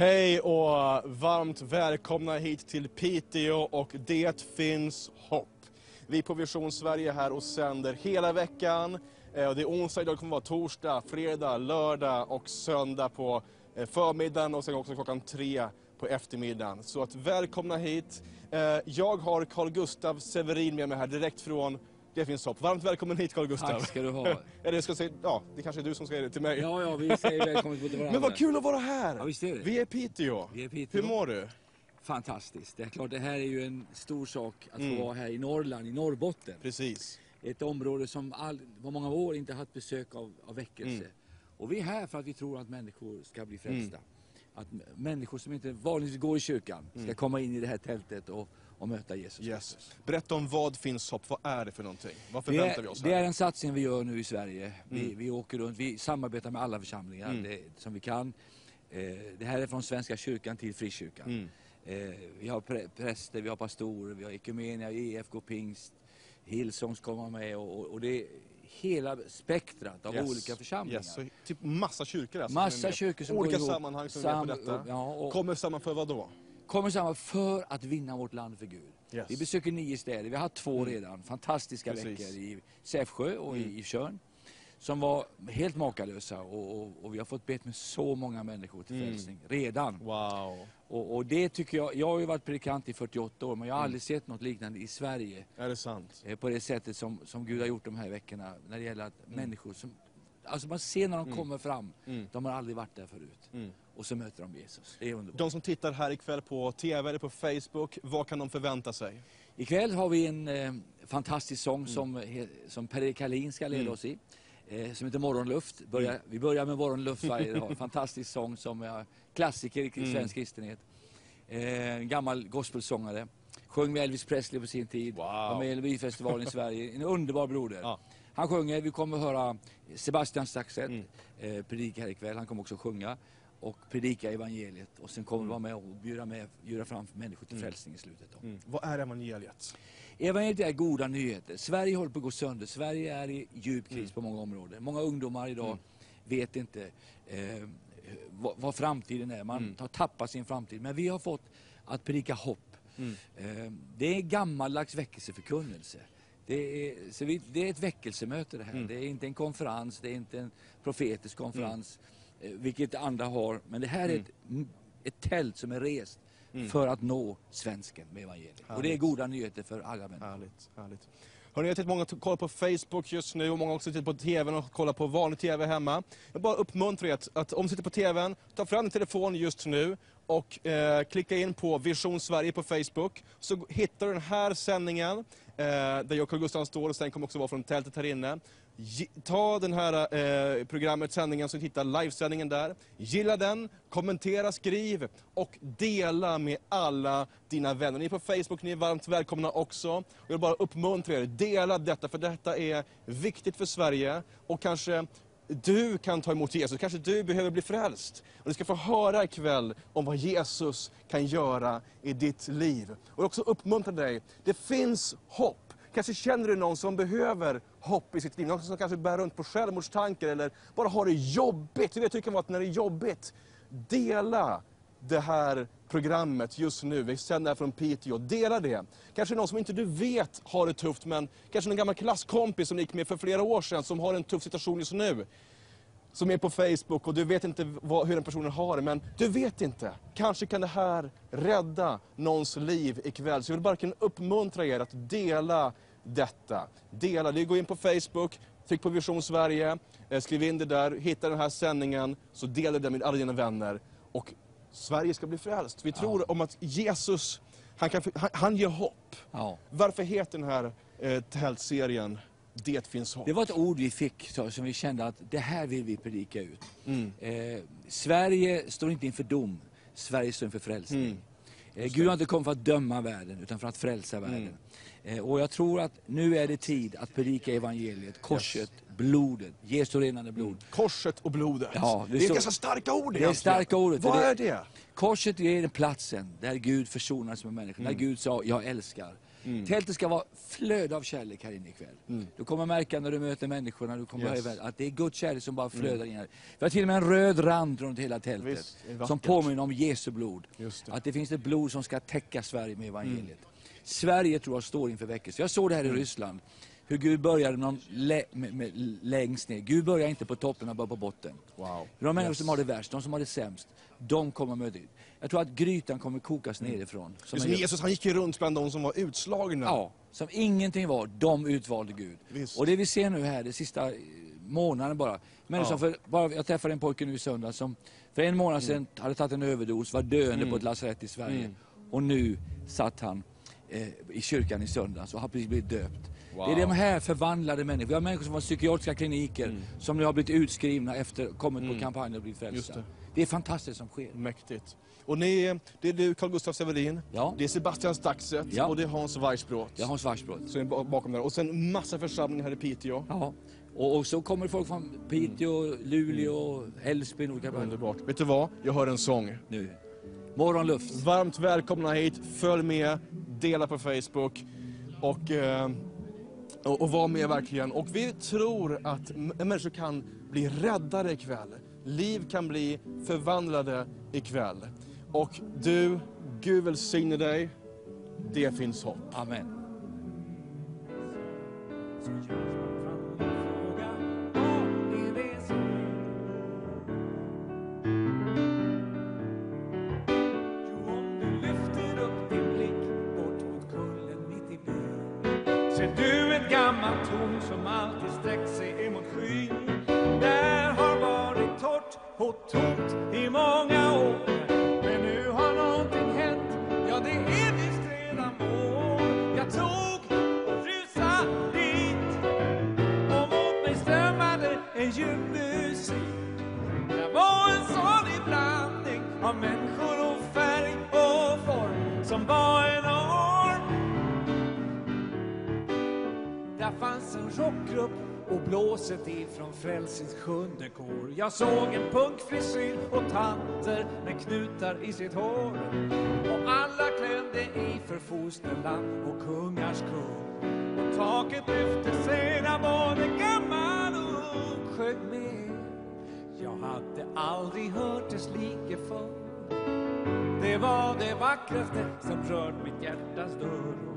Hej och varmt välkomna hit till Piteå och Det finns hopp. Vi på Vision Sverige här och sänder hela veckan. Eh, det är onsdag, idag kommer det vara torsdag, fredag, lördag och söndag på eh, förmiddagen och sen också klockan tre på eftermiddagen. Så att välkomna hit. Eh, jag har Carl Gustav Severin med mig här direkt från det finns hopp. Varmt välkommen hit Carl Gustav. Tack ska du ha. Eller ska säga, ja, det kanske är du som ska säga det till mig. Ja, ja, vi säger välkommen till varandra. Men vad kul att vara här! Ja, visst är det. Vi är i Piteå. Vi är Piteå. Hur mår du? Fantastiskt. Det är klart, det här är ju en stor sak att Mm. få vara här i Norrland, i Norrbotten. Precis. Ett område som all, på många år inte haft besök av, av väckelse. Mm. Och vi är här för att vi tror att människor ska bli frälsta. Att m- människor som inte vanligtvis går i kyrkan ska komma in i det här tältet och, och möta Jesus. Yes. Berätta om vad finns hopp. Vad är det för någonting? Vad Det förväntar vi är, oss det här? är en satsning vi gör nu i Sverige. Vi, Mm. vi åker runt, vi samarbetar med alla församlingar Mm. det, som vi kan. Eh, det här är från Svenska kyrkan till Frikyrkan. Mm. Eh, vi har prä präster, vi har pastorer, vi har Ekumenia, EFK Pingst, Hillsong vara med och, och, det hela spektrat av Yes. olika församlingar. Yes. Så, typ massa kyrkor alltså, Massa kyrkor som Olika går ihop. sammanhang som Sam- detta. Ja, och Kommer samman för vad då? Kommer samman för att vinna vårt land för Gud. Yes. Vi besöker nio städer, vi har haft två Mm. redan, fantastiska Precis. veckor i Sävsjö och Mm. i, Tjörn. Som var helt makalösa och, och, och vi har fått bett med så många människor till Mm. frälsning redan. Wow. Och, och det tycker jag, jag har ju varit predikant i 48 år men jag har Mm. aldrig sett något liknande i Sverige. Är det sant? eh, På det sättet som, som Gud har gjort de här veckorna när det gäller att Mm. människor som, alltså man ser när de Mm. kommer fram, Mm. de har aldrig varit där förut. Mm. Och så möter de Jesus. Det är underbart. De som tittar här ikväll på TV eller på Facebook, vad kan de förvänta sig? Ikväll har vi en eh, fantastisk sång Mm. som, som Per Kalin ska leda Mm. oss i. Eh, som heter Morgonluft. Börjar, Vi börjar med Morgonluft varje dag. Fantastisk sång som är klassiker i Mm. svensk kristenhet. Eh, gammal gospelsångare. Sjöng med Elvis Presley på sin tid. Wow. Var med i Melodifestivalen i Sverige. En underbar broder. Ja. Han sjunger, vi kommer att höra Sebastian Staxet Mm. eh, predika här ikväll. Han kommer också sjunga och predika evangeliet. Och sen kommer Mm. vara med och bjuda, med, bjuda fram människor till Mm. frälsning i slutet. Då. Mm. Vad är evangeliet? Evangeliet är goda nyheter. Sverige håller på att gå sönder. Sverige är i djup kris Mm. på många områden. Många ungdomar idag Mm. vet inte eh, vad, vad framtiden är. Man Mm. har tappat sin framtid. Men vi har fått att predika hopp. Mm. Eh, det är gammaldags väckelseförkunnelse. Det är, så vi, det är ett väckelsemöte det här. Mm. Det är inte en konferens, det är inte en profetisk konferens, vilket andra har. Men det här är Mm. ett, ett tält som är rest Mm. för att nå svensken med evangeliet. Och det är Härligt. goda nyheter för alla människor. Härligt, härligt. Hörrni, jag vet att många kollar på Facebook just nu och många också sitter på TVn och kollar på vanlig TV hemma. Jag bara uppmuntrar er att, att om du sitter på TVn, ta fram din telefon just nu och eh, klicka in på Vision Sverige på Facebook. Så hittar du den här sändningen eh, där jag och Carl Gustaf står och sen kommer också vara från tältet här inne. Ta den här eh, programmet, sändningen, så hitta livesändningen där. Gilla den, kommentera, skriv och dela med alla dina vänner. Ni är på Facebook, ni är varmt välkomna också. Jag vill bara uppmuntra er, dela detta för detta är viktigt för Sverige och kanske du kan ta emot Jesus, kanske du behöver bli frälst. Och du ska få höra ikväll om vad Jesus kan göra i ditt liv. Och jag vill också uppmuntra dig, det finns hopp. Kanske känner du någon som behöver hopp i sitt liv, någon som kanske bär runt på självmordstankar eller bara har det jobbigt. Du vet det kan vara att när det är jobbigt, dela det här programmet just nu. Vi sänder här från Piteå. Dela det. Kanske någon som inte du vet har det tufft, men kanske en gammal klasskompis som gick med för flera år sedan som har en tuff situation just nu. Som är på Facebook och du vet inte vad, hur den personen har det, men du vet inte. Kanske kan det här rädda någons liv ikväll. Så jag vill bara kunna uppmuntra er att dela detta. Dela det. In på Facebook, tryck på Vision Sverige, eh, skriv in det där, hitta den här sändningen, så dela det med alla dina vänner. Och Sverige ska bli frälst. Vi tror om att Jesus, han, kan, han, han ger hopp. Ja. Varför heter den här eh, tältserien Det finns hopp? Det var ett ord vi fick så, som vi kände att det här vill vi predika ut. Mm. Eh, Sverige står inte inför dom, Sverige står inför frälsning. Mm. Eh, Gud har inte kommit för att döma världen, utan för att frälsa världen. Eh, och jag tror att nu är det tid att predika evangeliet, korset, blodet, Jesu renande blod. Korset och blodet. Ja, det är står- ganska starka ord Det är starka ordet. Vad är det? Korset är den platsen där Gud försonades med människan. Mm. Där Gud sa, jag älskar. Tältet ska vara flöde av kärlek här inne ikväll. Mm. Du kommer märka när du möter människorna, du kommer Yes. att det är Guds kärlek som bara flödar in här. Vi har till och med en röd rand runt hela tältet. Visst, det som påminner om Jesu blod. Det. Att det finns ett blod som ska täcka Sverige med evangeliet. Sverige tror jag står inför väckelse. Jag såg det här i Ryssland. Hur Gud började någon lä med, med, längst ner. Gud börjar inte på toppen, han börjar på botten. Wow. De människor Yes. som har det värst, de som har det sämst, de kommer möta ut. Jag tror att grytan kommer kokas nerifrån. Som Just Jesus han gick ju runt bland de som var utslagna. Ja, som ingenting var, de utvalde Gud. Visst. Och det vi ser nu här, de sista eh, månaden bara. Människor Ja. för, bara jag träffade en pojke nu i söndags som för en månad sedan hade tagit en överdos, var döende Mm. på ett lasarett i Sverige. Och nu satt han eh, i kyrkan i söndags och har precis blivit döpt. Wow. Det är de här förvandlade människor. Vi har människor som har psykiatriska kliniker som nu har blivit utskrivna efter kommit på kampanjen och blivit Mm. Frälsta. det. Det. är fantastiskt som sker. Mäktigt. Och ni, det är du, Carl Gustaf Severin. Ja. Det är Sebastian Staxet Ja. och det är Hans Weissbrott. Jag har Svartsbrott. som är ba- bakom där. Och sen massa församlingar här i Piteå. Ja. Och, och så kommer folk från Piteå, Luleå, Älvsbyn, olika platser. Underbart. Vet du vad? Jag hör en sång. nu. Morgonluft. Varmt välkomna hit. Följ med, dela på Facebook och, eh, och, och var med verkligen. Och vi tror att människor kan bli räddade ikväll. Liv kan bli förvandlade ikväll. Och du, Gud välsigne dig. Det finns hopp. Amen. Rockgrupp och blåset ifrån Frälsings sjunde kår. Jag såg en punkfrisyr och tanter med knutar i sitt hår. Och alla klädde i för fosterland och kungars kung. Och taket lyfte sig, både gammal och ung sjöng med. Jag hade aldrig hört dess like förr. Det var det vackraste som rört mitt hjärtas dörr.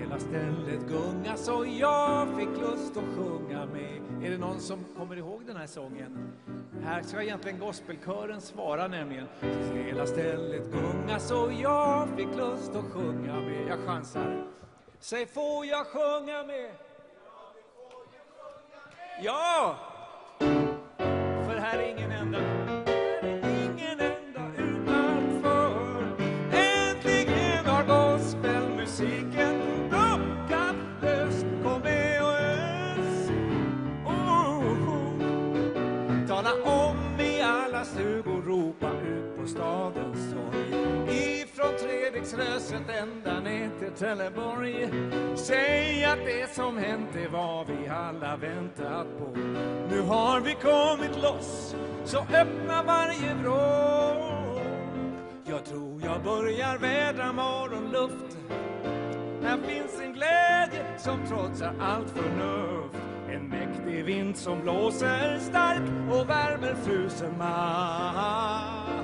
Hela stället gunga så jag fick lust att sjunga med. Är det någon som kommer ihåg den här sången? Här ska egentligen gospelkören svara nämligen. Hela stället gunga så jag fick lust att sjunga med. Jag chansar. Säg, får jag sjunga med? Ja! För här är ingen enda, stadens torg. Ifrån Treriksröset ända ner till Trelleborg. Säg att det som hänt är vad vi alla väntat på. Nu har vi kommit loss, så öppna varje vrå. Jag tror jag börjar vädra morgonluft. Här finns en glädje som trotsar allt förnuft. En mäktig vind som blåser stark och värmer frusen mark.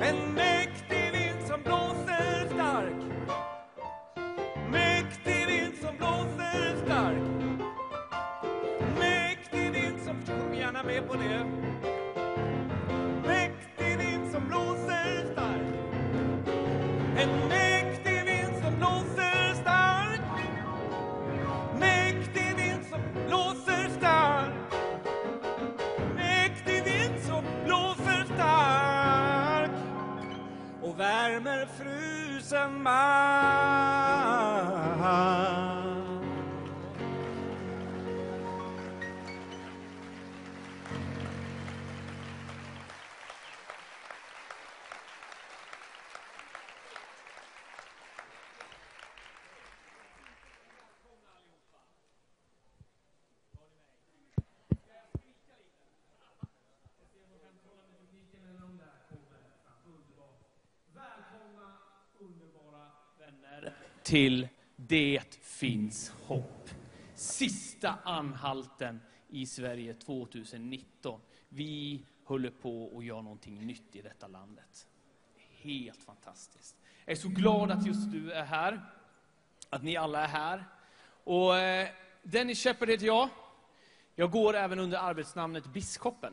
En mäktig värmer frusen mark. Till Det finns hopp. Sista anhalten i Sverige 2019. Vi håller på att göra någonting nytt i detta landet. Helt fantastiskt. Jag är så glad att just du är här, att ni alla är här. Och eh, Dennis Shepard heter jag. Jag går även under arbetsnamnet Biskopen.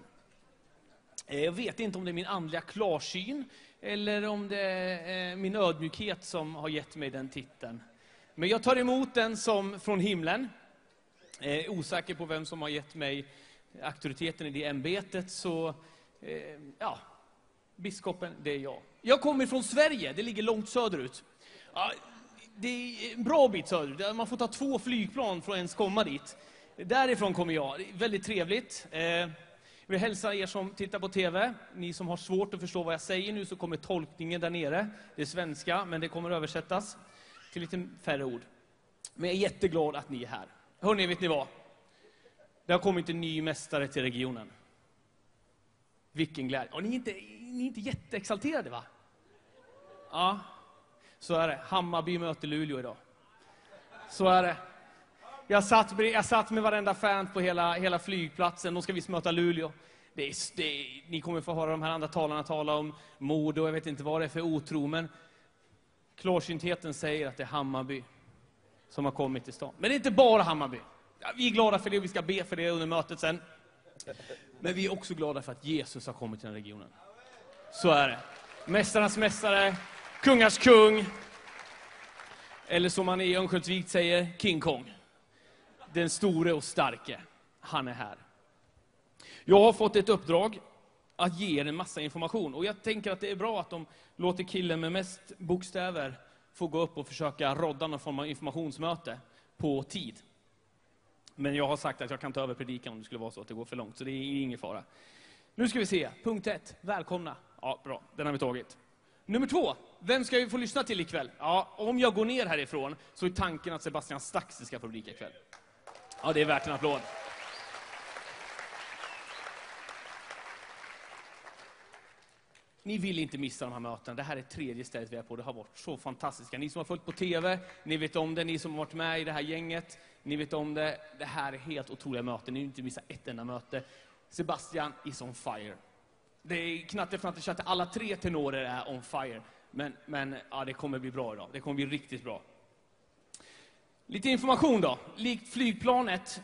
Eh, jag vet inte om det är min andliga klarsyn eller om det är min ödmjukhet som har gett mig den titeln. Men jag tar emot den som från himlen. Eh, osäker på vem som har gett mig auktoriteten i det ämbetet, så eh, ja, biskopen, det är jag. Jag kommer från Sverige, det ligger långt söderut. Ja, det är en bra bit söderut, man får ta två flygplan för att ens komma dit. Därifrån kommer jag, väldigt trevligt. Eh, jag vill hälsa er som tittar på TV. Ni som har svårt att förstå vad jag säger nu så kommer tolkningen där nere. Det är svenska, men det kommer översättas till lite färre ord. Men jag är jätteglad att ni är här. Hörrni, vet ni vad? Det har kommit en ny mästare till regionen. Vilken glädje. Och ni är inte, ni är inte jätteexalterade, va? Ja, så är det. Hammarby möter Luleå idag. Så är det. Jag satt, jag satt med varenda fan på hela, hela flygplatsen. Då ska vi möta Luleå. Det är, det är, ni kommer få höra de här andra talarna tala om mord och jag vet inte vad det är för otro, men klarsyntheten säger att det är Hammarby som har kommit till stan. Men det är inte bara Hammarby. Ja, vi är glada för det och vi ska be för det under mötet sen. Men vi är också glada för att Jesus har kommit till den regionen. Så är det. Mästarnas mästare, kungars kung. Eller som man i Örnsköldsvik säger, King Kong. Den store och starke. Han är här. Jag har fått ett uppdrag att ge er en massa information. Och jag tänker att det är bra att de låter killen med mest bokstäver få gå upp och försöka rodda någon form av informationsmöte på tid. Men jag har sagt att jag kan ta över predikan om det skulle vara så att det går för långt, så det är ingen fara. Nu ska vi se, punkt ett, välkomna. Ja, bra, den har vi tagit. Nummer två, vem ska vi få lyssna till ikväll? Ja, om jag går ner härifrån så är tanken att Sebastian Staxi ska få predika ikväll. Ja, det är värt en applåd. Ni vill inte missa de här mötena. Det här är tredje stället vi är på. Det har varit så fantastiska. Ni som har följt på TV, ni vet om det. Ni som har varit med i det här gänget, ni vet om det. Det här är helt otroliga möten. Ni vill inte missa ett enda möte. Sebastian is on fire. Det är knatte, fnatte, tjatte. Alla tre tenorer är on fire. Men, men ja, det kommer bli bra idag. Det kommer bli riktigt bra. Lite information då. Likt flygplanet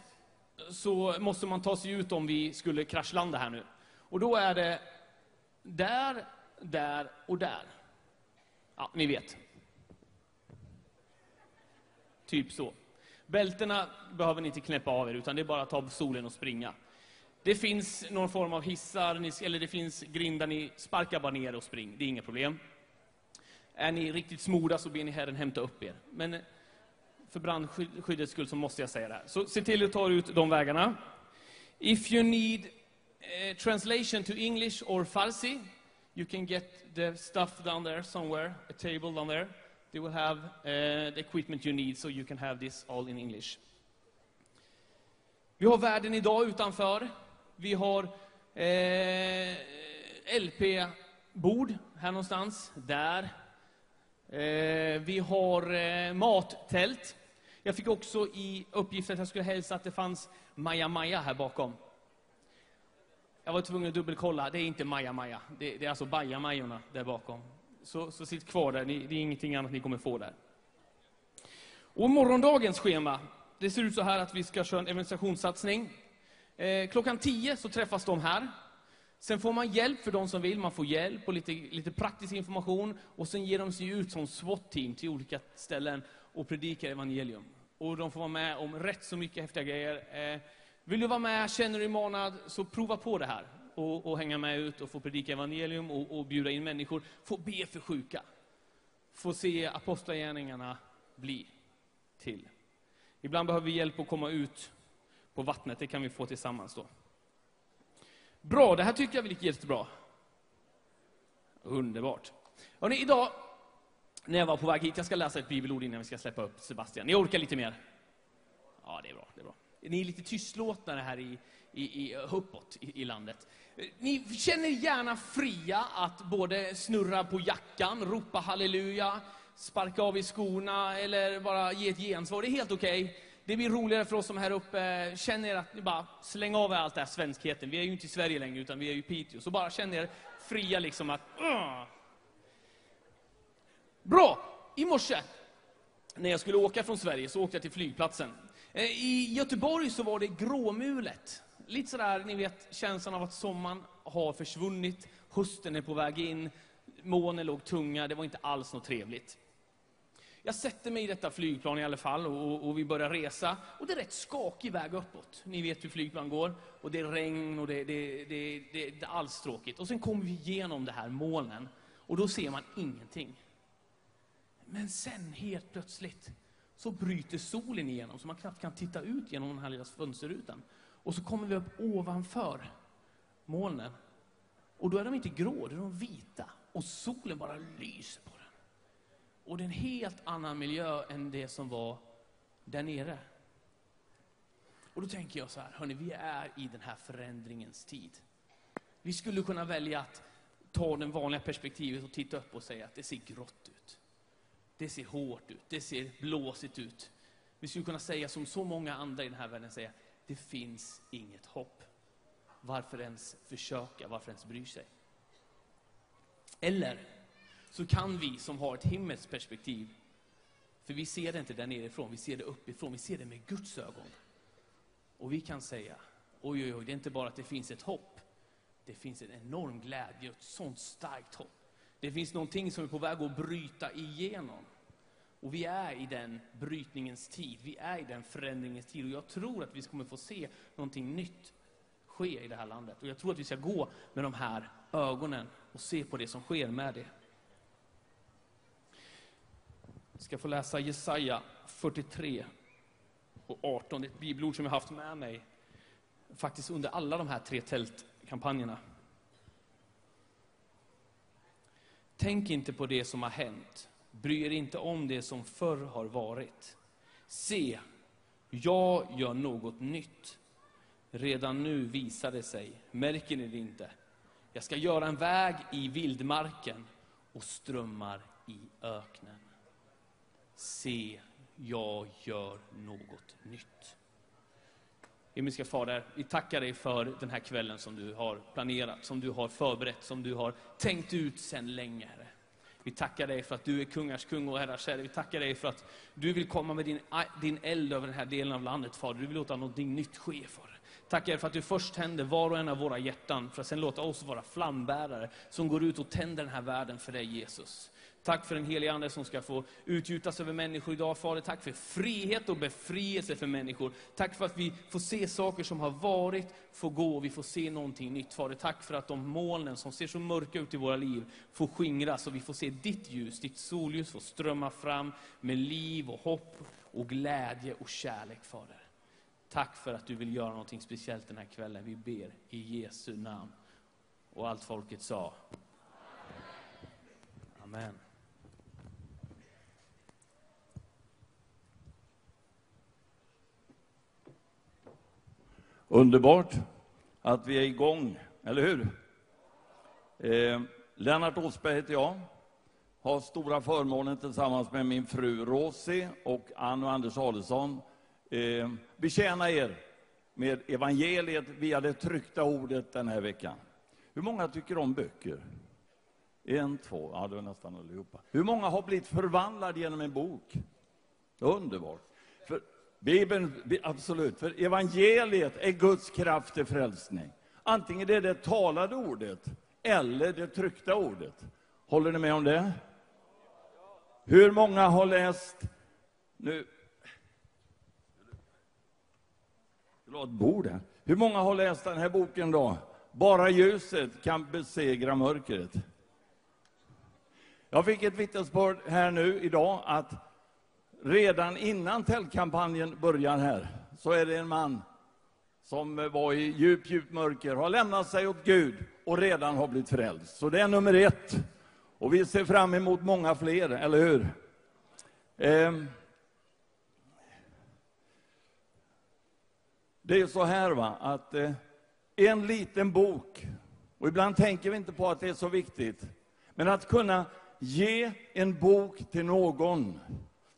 så måste man ta sig ut om vi skulle kraschlanda här nu. Och då är det där, där och där. Ja, ni vet. Typ så. Bältena behöver ni inte knäppa av er, utan det är bara att ta solen och springa. Det finns någon form av hissar, eller det finns grindar, ni sparkar bara ner och spring. Det är inga problem. Är ni riktigt smorda så ber ni Herren hämta upp er. Men för brandskyddets skull så måste jag säga det här. Så se till att ta ut de vägarna. If you need uh, translation to English or Farsi, you can get the stuff down there somewhere, a table down there. They will have uh, the equipment you need so you can have this all in English. Vi har världen idag utanför. Vi har eh, LP-bord här någonstans. Där. Eh, vi har eh, mattält. Jag fick också i uppgift att jag skulle hälsa att det fanns Maja Maja här bakom. Jag var tvungen att dubbelkolla. Det är inte Maja Maja. Det, det är alltså Bajamajorna där bakom. Så, så sitt kvar där. Ni, det är ingenting annat ni kommer få där. Och morgondagens schema. Det ser ut så här att vi ska köra en evangelisationssatsning. Eh, klockan 10 så träffas de här. Sen får man hjälp för de som vill. Man får hjälp och lite, lite praktisk information. Och sen ger de sig ut som SWAT-team till olika ställen och predikar evangelium. Och de får vara med om rätt så mycket häftiga grejer. Eh, vill du vara med, känner du dig manad, så prova på det här. Och, och hänga med ut och få predika evangelium och, och bjuda in människor. Få be för sjuka. Få se apostlagärningarna bli till. Ibland behöver vi hjälp att komma ut på vattnet. Det kan vi få tillsammans då. Bra, det här tycker jag gick jättebra. Underbart. Hörrni, idag när jag var på väg hit, jag ska läsa ett bibelord innan vi ska släppa upp Sebastian. Ni orkar lite mer? Ja, det är bra. Det är bra. Ni är lite tystlåtnare här i, i, i, uppåt i, i landet. Ni känner gärna fria att både snurra på jackan, ropa halleluja, sparka av i skorna eller bara ge ett gensvar. Det är helt okej. Okay. Det blir roligare för oss som är här uppe. känner er att ni bara slänger av er allt det här svenskheten. Vi är ju inte i Sverige längre, utan vi är ju i Piteå. Så bara känner er fria liksom att... uh, Bra! I morse, när jag skulle åka från Sverige, så åkte jag till flygplatsen. Eh, I Göteborg så var det gråmulet. Lite sådär, ni vet, känslan av att sommaren har försvunnit, hösten är på väg in, molnen låg tunga, det var inte alls något trevligt. Jag sätter mig i detta flygplan i alla fall och, och vi börjar resa. Och det är rätt skakig väg uppåt. Ni vet hur flygplan går. Och det är regn och det, det, det, det, det är alls tråkigt. Och sen kommer vi igenom det här molnen. Och då ser man ingenting. Men sen helt plötsligt så bryter solen igenom så man knappt kan titta ut genom den här lilla fönsterrutan. Och så kommer vi upp ovanför molnen. Och då är de inte grå, då är de vita. Och solen bara lyser på den. Och det är en helt annan miljö än det som var där nere. Och då tänker jag så här, hörni, vi är i den här förändringens tid. Vi skulle kunna välja att ta det vanliga perspektivet och titta upp och säga att det ser grått ut. Det ser hårt ut, det ser blåsigt ut. Vi skulle kunna säga som så många andra i den här världen säga, det finns inget hopp. Varför ens försöka, varför ens bry sig? Eller så kan vi som har ett himmelskt perspektiv, för vi ser det inte där nerifrån, vi ser det uppifrån, vi ser det med Guds ögon. Och vi kan säga, oj, oj, oj, det är inte bara att det finns ett hopp, det finns en enorm glädje och ett sånt starkt hopp. Det finns någonting som är på väg att bryta igenom. Och vi är i den brytningens tid, vi är i den förändringens tid. Och jag tror att vi kommer få se någonting nytt ske i det här landet. Och jag tror att vi ska gå med de här ögonen och se på det som sker med det. Jag ska få läsa Jesaja 43 och 18, det är ett bibelord som jag haft med mig faktiskt under alla de här tre tältkampanjerna. Tänk inte på det som har hänt. Bry er inte om det som förr har varit. Se, jag gör något nytt. Redan nu visar det sig. Märker ni det inte? Jag ska göra en väg i vildmarken och strömmar i öknen. Se, jag gör något nytt. Himmelska Fader, vi tackar dig för den här kvällen som du har planerat, som du har förberett, som du har tänkt ut sedan länge, Herre. Vi tackar dig för att du är kungars kung och herrars herre. Vi tackar dig för att du vill komma med din, din eld över den här delen av landet, Fader. Du vill låta någonting nytt ske, Fader. Tackar för att du först tänder var och en av våra hjärtan, för att sen låta oss vara flambärare som går ut och tänder den här världen för dig, Jesus. Tack för den helige Ande som ska få utgjutas över människor idag, Fader. Tack för frihet och befrielse för människor. Tack för att vi får se saker som har varit, får gå och vi får se någonting nytt, Fader. Tack för att de molnen som ser så mörka ut i våra liv får skingras och vi får se ditt ljus, ditt solljus får strömma fram med liv och hopp och glädje och kärlek, Fader. Tack för att du vill göra någonting speciellt den här kvällen. Vi ber i Jesu namn. Och allt folket sa. Amen. Underbart att vi är igång, eller hur? Eh, Lennart Åsberg heter jag. Har stora förmånen tillsammans med min fru Rosi och Ann och Anders Adelsson eh, betjäna er med evangeliet via det tryckta ordet den här veckan. Hur många tycker om böcker? En, två, ja det var nästan allihopa. Hur många har blivit förvandlade genom en bok? Underbart. För Bibeln, absolut, för evangeliet är Guds kraft till frälsning. Antingen det är det talade ordet eller det tryckta ordet. Håller ni med om det? Hur många har läst, nu, vill bord här. Hur många har läst den här boken då? Bara ljuset kan besegra mörkret. Jag fick ett vittnesbörd här nu idag att redan innan tältkampanjen börjar här så är det en man som var i djup, djup mörker, har lämnat sig åt Gud och redan har blivit frälst. Så det är nummer ett. Och vi ser fram emot många fler, eller hur? Ehm. Det är så här va, att eh, en liten bok, och ibland tänker vi inte på att det är så viktigt, men att kunna Ge en bok till någon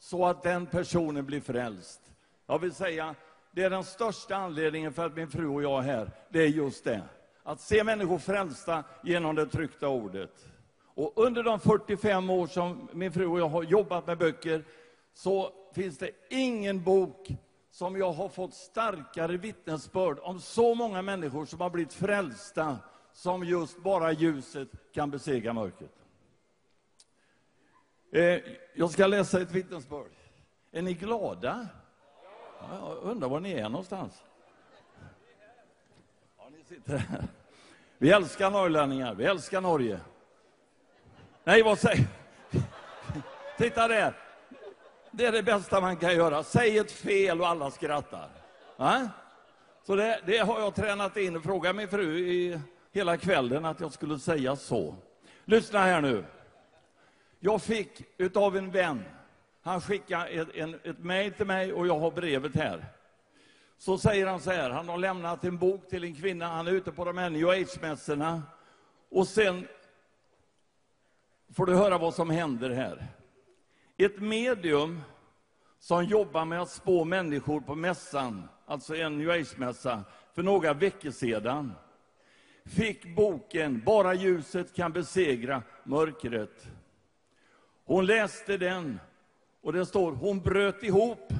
så att den personen blir frälst. Jag vill säga, det är den största anledningen för att min fru och jag är här. Det är just det. Att se människor frälsta genom det tryckta ordet. Och under de 45 år som min fru och jag har jobbat med böcker så finns det ingen bok som jag har fått starkare vittnesbörd om så många människor som har blivit frälsta som just bara ljuset kan besegra mörkret. Eh, jag ska läsa ett vittnesbörd. Är ni glada? Ja, Jag undrar var ni är någonstans. Ja, ni sitter här. Vi älskar norrlänningar, vi älskar Norge. Nej, vad säger... Titta där! Det är det bästa man kan göra. Säg ett fel och alla skrattar. Så det, det har jag tränat in. Fråga min fru i hela kvällen att jag skulle säga så. Lyssna här nu. Jag fick utav en vän, han skickade ett, en, ett mejl till mig och jag har brevet här. Så säger han så här, han har lämnat en bok till en kvinna, han är ute på de här new age-mässorna. Och sen får du höra vad som händer här. Ett medium som jobbar med att spå människor på mässan, alltså en new age-mässa, för några veckor sedan, fick boken Bara ljuset kan besegra mörkret. Hon läste den och det står hon bröt ihop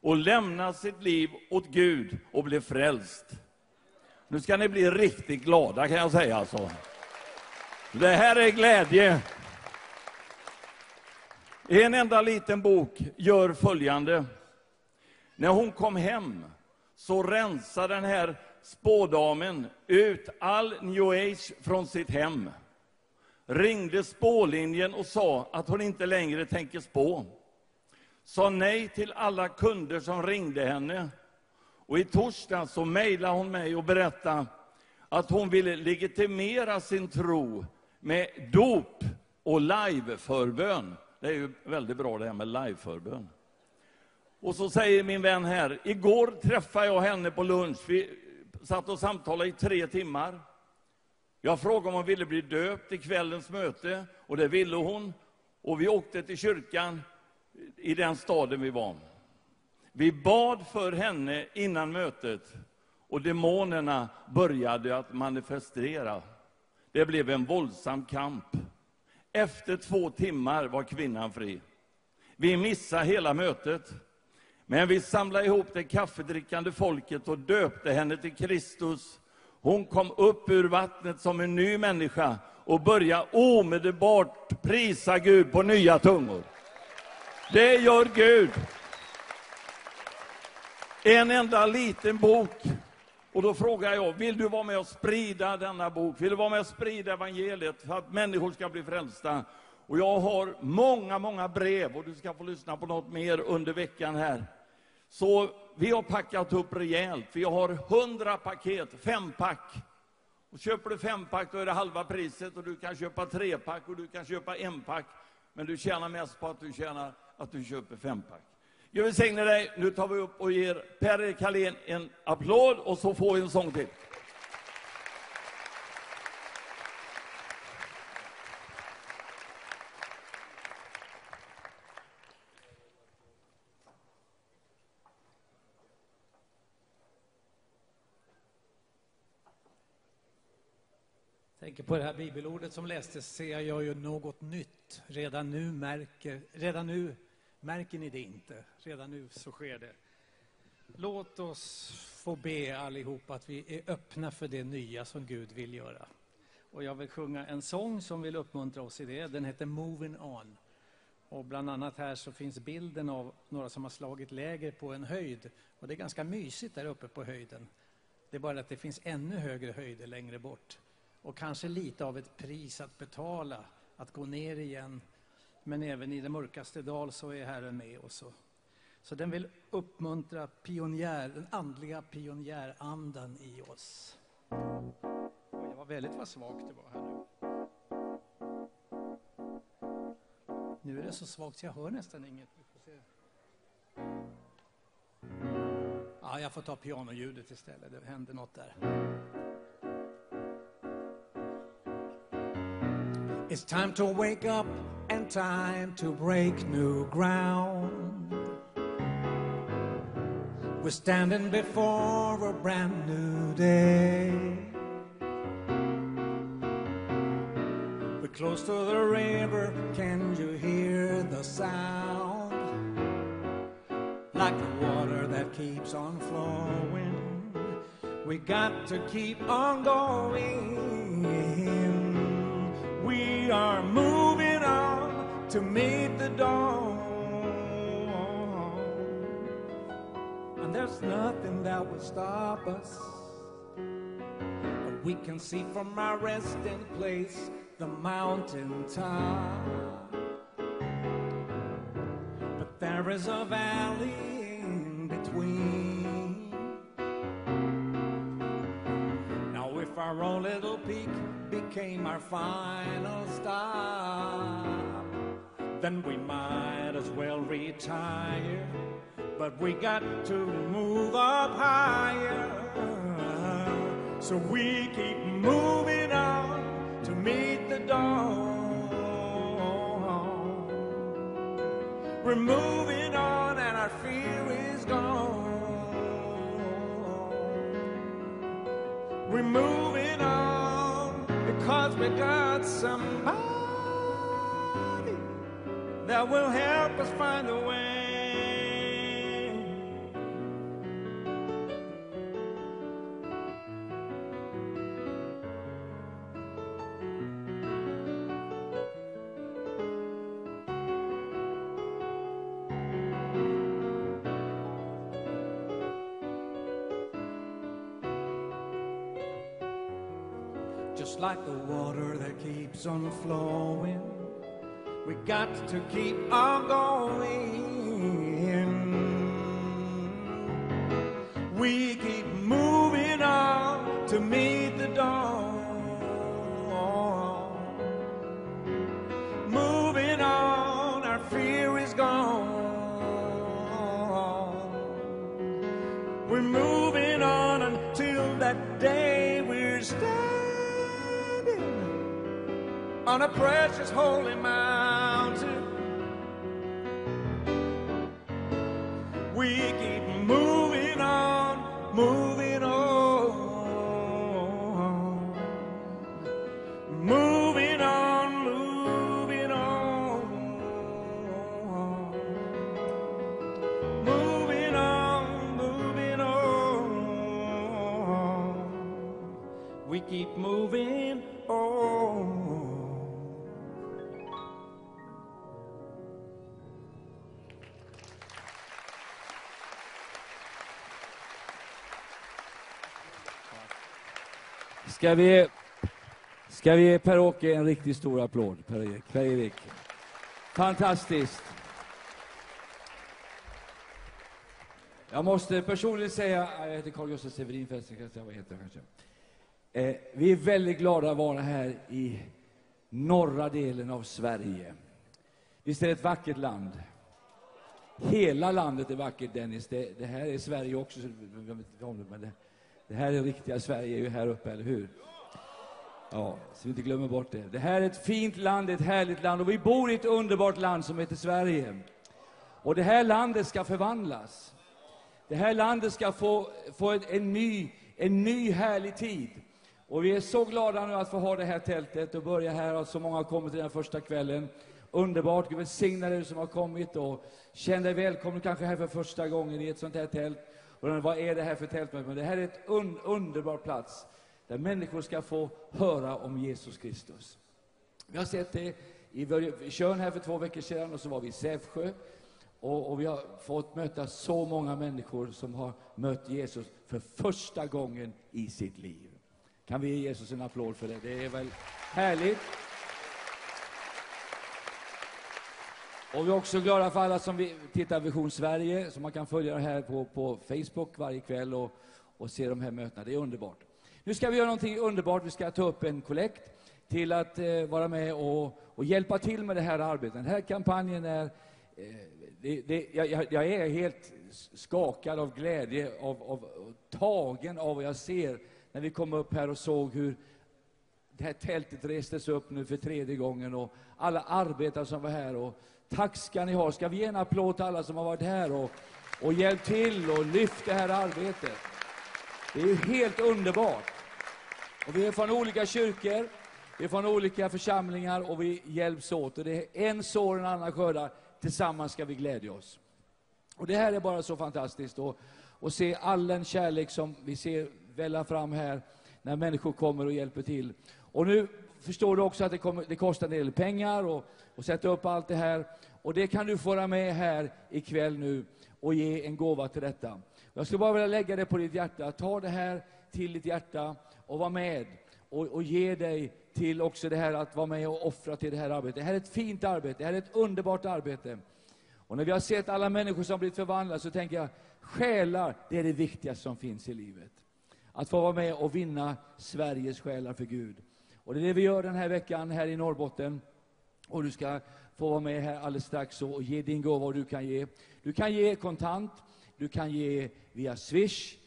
och lämnade sitt liv åt Gud och blev frälst. Nu ska ni bli riktigt glada kan jag säga alltså. Det här är glädje. En enda liten bok gör följande. När hon kom hem så rensade den här spådamen ut all new age från sitt hem. Ringde spålinjen och sa att hon inte längre tänker spå. Sa nej till alla kunder som ringde henne. Och i torsdags så mejlade hon mig och berättade att hon ville legitimera sin tro med dop och liveförbön. Det är ju väldigt bra det här med liveförbön. Och så säger min vän här, igår träffade jag henne på lunch. Vi satt och samtalade i tre timmar. Jag frågade om hon ville bli döpt i kvällens möte, och det ville hon. Och vi åkte till kyrkan i den staden vi var. Vi bad för henne innan mötet, och demonerna började att manifestera. Det blev en våldsam kamp. Efter två timmar var kvinnan fri. Vi missade hela mötet. Men vi samlade ihop det kaffedrickande folket och döpte henne till Kristus. Hon kom upp ur vattnet som en ny människa och började omedelbart prisa Gud på nya tungor. Det gör Gud. En enda liten bok. Och då frågar jag, vill du vara med och sprida denna bok? Vill du vara med och sprida evangeliet för att människor ska bli frälsta? Och jag har många, många brev och du ska få lyssna på något mer under veckan här. Så vi har packat upp rejält. Vi har hundra paket, fempack. Och köper du fempack då är det halva priset och du kan köpa trepack och du kan köpa enpack. Men du tjänar mest på att du tjänar att du köper fempack. Gud välsigne dig. Nu tar vi upp och ger Per Kalén en applåd och så får vi en sång till. tänker på det här bibelordet som lästes, ser jag ju något nytt. Redan nu märker, redan nu märker ni det inte. Redan nu så sker det. Låt oss få be allihop att vi är öppna för det nya som Gud vill göra. Och jag vill sjunga en sång som vill uppmuntra oss i det. Den heter Moving On. Och bland annat här så finns bilden av några som har slagit läger på en höjd. Och det är ganska mysigt där uppe på höjden. Det är bara att det finns ännu högre höjder längre bort. Och kanske lite av ett pris att betala, att gå ner igen. Men även i det mörkaste dal så är Herren med oss. Så den vill uppmuntra pionjär, den andliga pionjärandan i oss. Oj, var väldigt vad svagt det var här nu. Nu är det så svagt så jag hör nästan inget. Vi får se. Ja, jag får ta pianoljudet istället, det hände något där. It's time to wake up and time to break new ground. We're standing before a brand new day. We're close to the river, can you hear the sound? Like the water that keeps on flowing. We got to keep on going. We are moving on to meet the dawn. And there's nothing that will stop us. But we can see from our resting place the mountain top. But there is a valley in between. Final stop, then we might as well retire. But we got to move up higher. So we keep moving on to meet the dawn. We're moving on and our fear is gone. We're moving on because we got somebody that will help us find a way. just like the keeps on flowing. We got to keep on going. On a precious holy mountain. Ska vi, ska vi ge Per-Åke en riktigt stor applåd? Per-Erik. Per Fantastiskt. Jag måste personligen säga, jag heter Carl Gustaf Severin förresten, jag heter kanske. Eh, vi är väldigt glada att vara här i norra delen av Sverige. Visst är det ett vackert land? Hela landet är vackert, Dennis. Det, det här är Sverige också, så men det, det här är riktiga Sverige, är ju här uppe, eller hur? Ja, så vi inte glömmer bort det. Det här är ett fint land, ett härligt land och vi bor i ett underbart land som heter Sverige. Och det här landet ska förvandlas. Det här landet ska få, få en, en, ny, en ny härlig tid. Och vi är så glada nu att få ha det här tältet och börja här, Och så många har kommit den här första kvällen. Underbart, Gud välsigna dig som har kommit och känn dig välkommen kanske här för första gången i ett sånt här tält. Och vad är det här för tält? Men det här är ett un, underbar plats där människor ska få höra om Jesus Kristus. Vi har sett det i Tjörn här för två veckor sedan och så var vi i Sävsjö. Och, och vi har fått möta så många människor som har mött Jesus för första gången i sitt liv. Kan vi ge Jesus en applåd för det? Det är väl härligt? Och vi är också glada för alla som vi tittar Vision Sverige, som man kan följa det här på, på Facebook varje kväll och, och se de här mötena. Det är underbart. Nu ska vi göra någonting underbart. Vi ska ta upp en kollekt till att eh, vara med och, och hjälpa till med det här arbetet. Den här kampanjen är... Eh, det, det, jag, jag är helt skakad av glädje, av, av, tagen av vad jag ser när vi kom upp här och såg hur det här tältet restes upp nu för tredje gången och alla arbetare som var här. Och tack ska ni ha. Ska vi ge en applåd till alla som har varit här och, och hjälpt till och lyft det här arbetet. Det är ju helt underbart. Och vi är från olika kyrkor, vi är från olika församlingar och vi hjälps åt. Och det är en sår en annan skördar. Tillsammans ska vi glädja oss. Och det här är bara så fantastiskt. Och, och se all den kärlek som vi ser välla fram här när människor kommer och hjälper till. Och nu förstår du också att det, kommer, det kostar en del pengar och, och sätta upp allt det här. Och det kan du få vara med här ikväll nu och ge en gåva till detta. Jag skulle bara vilja lägga det på ditt hjärta. Ta det här till ditt hjärta och var med och, och ge dig till också det här att vara med och offra till det här arbetet. Det här är ett fint arbete, det här är ett underbart arbete. Och när vi har sett alla människor som blivit förvandlade så tänker jag, själar, det är det viktigaste som finns i livet. Att få vara med och vinna Sveriges själar för Gud. Och det är det vi gör den här veckan här i Norrbotten. Och du ska få vara med här alldeles strax och ge din gåva du kan ge. Du kan ge kontant, du kan ge via Swish,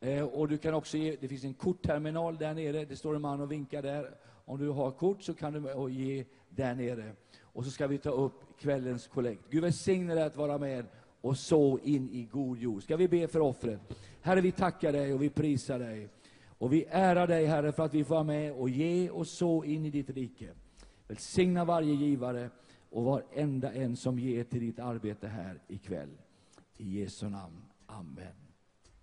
eh, och du kan också ge, det finns en kortterminal där nere, det står en man och vinkar där. Om du har kort så kan du och ge där nere. Och så ska vi ta upp kvällens kollekt. Gud välsigne dig att vara med och så in i god jord. Ska vi be för offret? Herre, vi tackar dig och vi prisar dig. Och vi ärar dig, Herre, för att vi får vara med och ge och så in i ditt rike. Välsigna varje givare och varenda en som ger till ditt arbete här ikväll. I Jesu namn. Amen.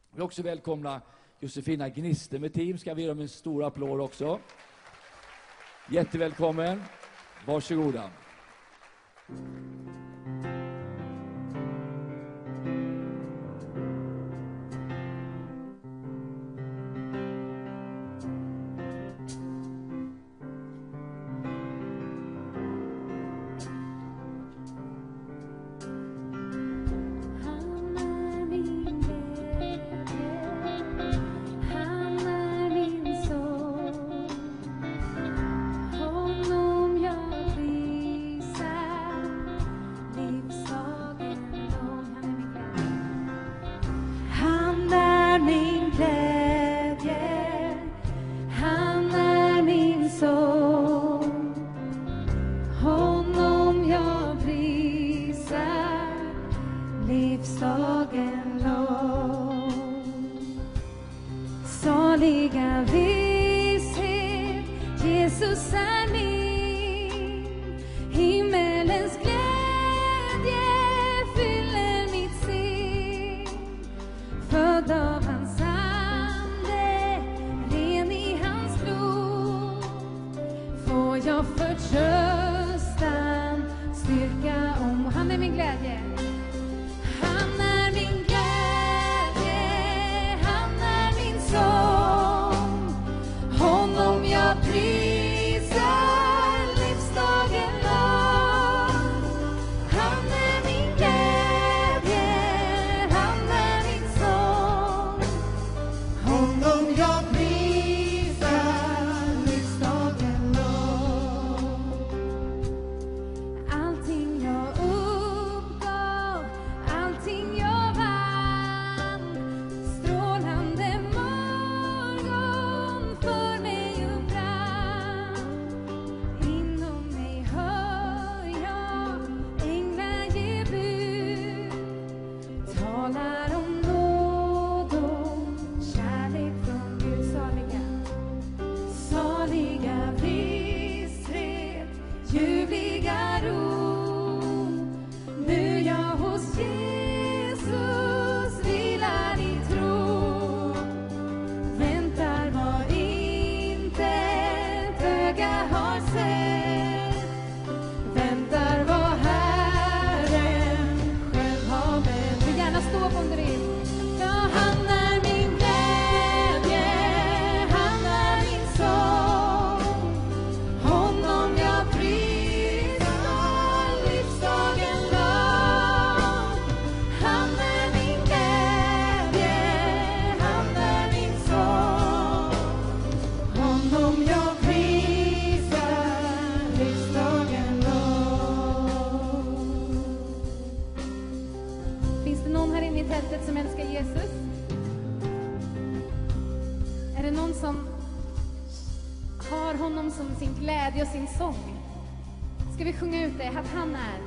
Vi vill också välkomna Josefina Gniste med team. Ska vi ge dem en stor applåd också. Jättevälkommen. Varsågoda. Vi sjunga ut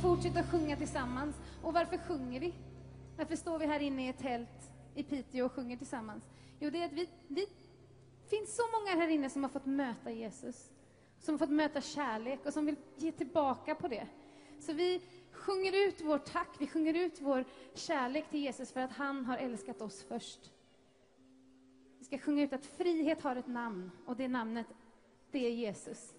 Vi fortsätta sjunga tillsammans. Och varför sjunger vi? Varför står vi här inne i ett tält i Piteå och sjunger tillsammans? Jo, det är att vi, vi finns så många här inne som har fått möta Jesus, som har fått möta kärlek och som vill ge tillbaka på det. Så vi sjunger ut vår tack, vi sjunger ut vår kärlek till Jesus för att han har älskat oss först. Vi ska sjunga ut att frihet har ett namn och det namnet, det är Jesus.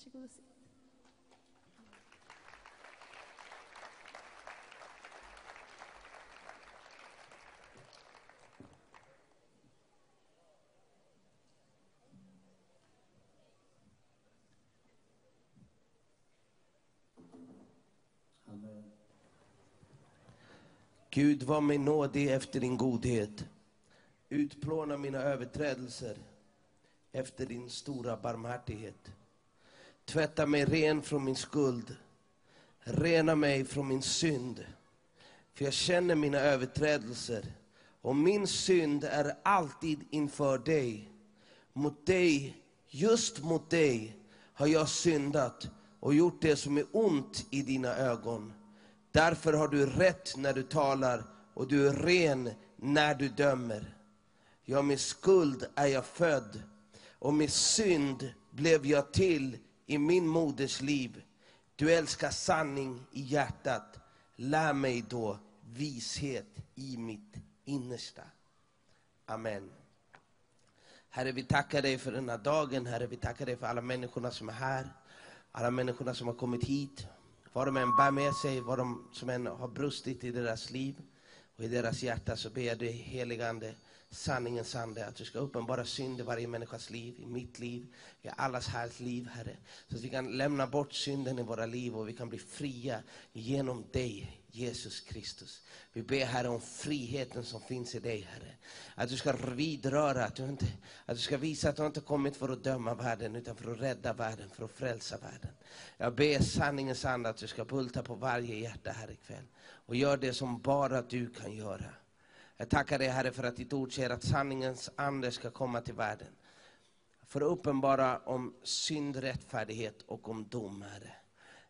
Varsågod och sitt. Gud, var mig nådig efter din godhet. Utplåna mina överträdelser efter din stora barmhärtighet. Tvätta mig ren från min skuld. Rena mig från min synd. För jag känner mina överträdelser och min synd är alltid inför dig. Mot dig, just mot dig, har jag syndat och gjort det som är ont i dina ögon. Därför har du rätt när du talar och du är ren när du dömer. Ja, med skuld är jag född och med synd blev jag till i min moders liv. Du älskar sanning i hjärtat. Lär mig då vishet i mitt innersta. Amen. Herre, vi tackar dig för den här dagen. Herre, vi tackar dig för alla människorna som är här. Alla människorna som har kommit hit. Vad de än bär med sig, vad de som än har brustit i deras liv och i deras hjärta, så ber jag dig, heligande, sanningens ande, att du ska uppenbara synd i varje människas liv, i mitt liv, i allas här liv, Herre. Så att vi kan lämna bort synden i våra liv och vi kan bli fria genom dig, Jesus Kristus. Vi ber Herre om friheten som finns i dig Herre. Att du ska vidröra, att du, inte, att du ska visa att du inte kommit för att döma världen utan för att rädda världen, för att frälsa världen. Jag ber sanningens ande att du ska bulta på varje hjärta här ikväll. Och gör det som bara du kan göra. Jag tackar dig Herre för att ditt ord säger att sanningens ande ska komma till världen. För att uppenbara om synd, rättfärdighet och om dom Herre.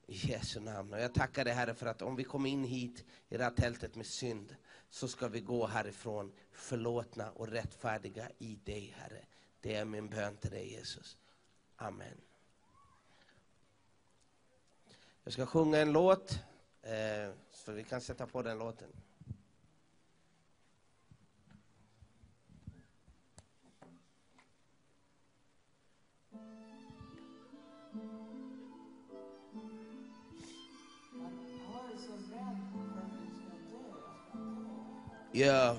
I Jesu namn. Och jag tackar dig Herre för att om vi kommer in hit i det här tältet med synd så ska vi gå härifrån förlåtna och rättfärdiga i dig Herre. Det är min bön till dig Jesus. Amen. Jag ska sjunga en låt, eh, så vi kan sätta på den låten. Yeah.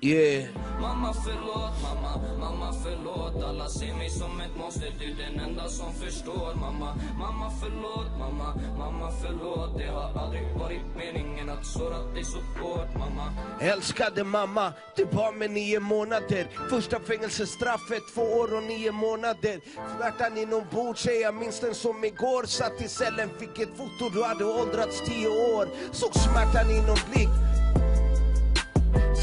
Yeah. Mamma förlåt, mamma, mamma förlåt. Alla ser mig som ett monster, du den enda som förstår Mamma, mamma förlåt, mamma, mamma förlåt. Det har aldrig varit meningen att såra dig så hårt mamma. Älskade mamma, du var med nio månader. Första fängelsestraffet, två år och nio månader. Smärtan inombords, jag minns den som igår. Satt i cellen, fick ett foto, du hade åldrats tio år. Såg smärtan inom blick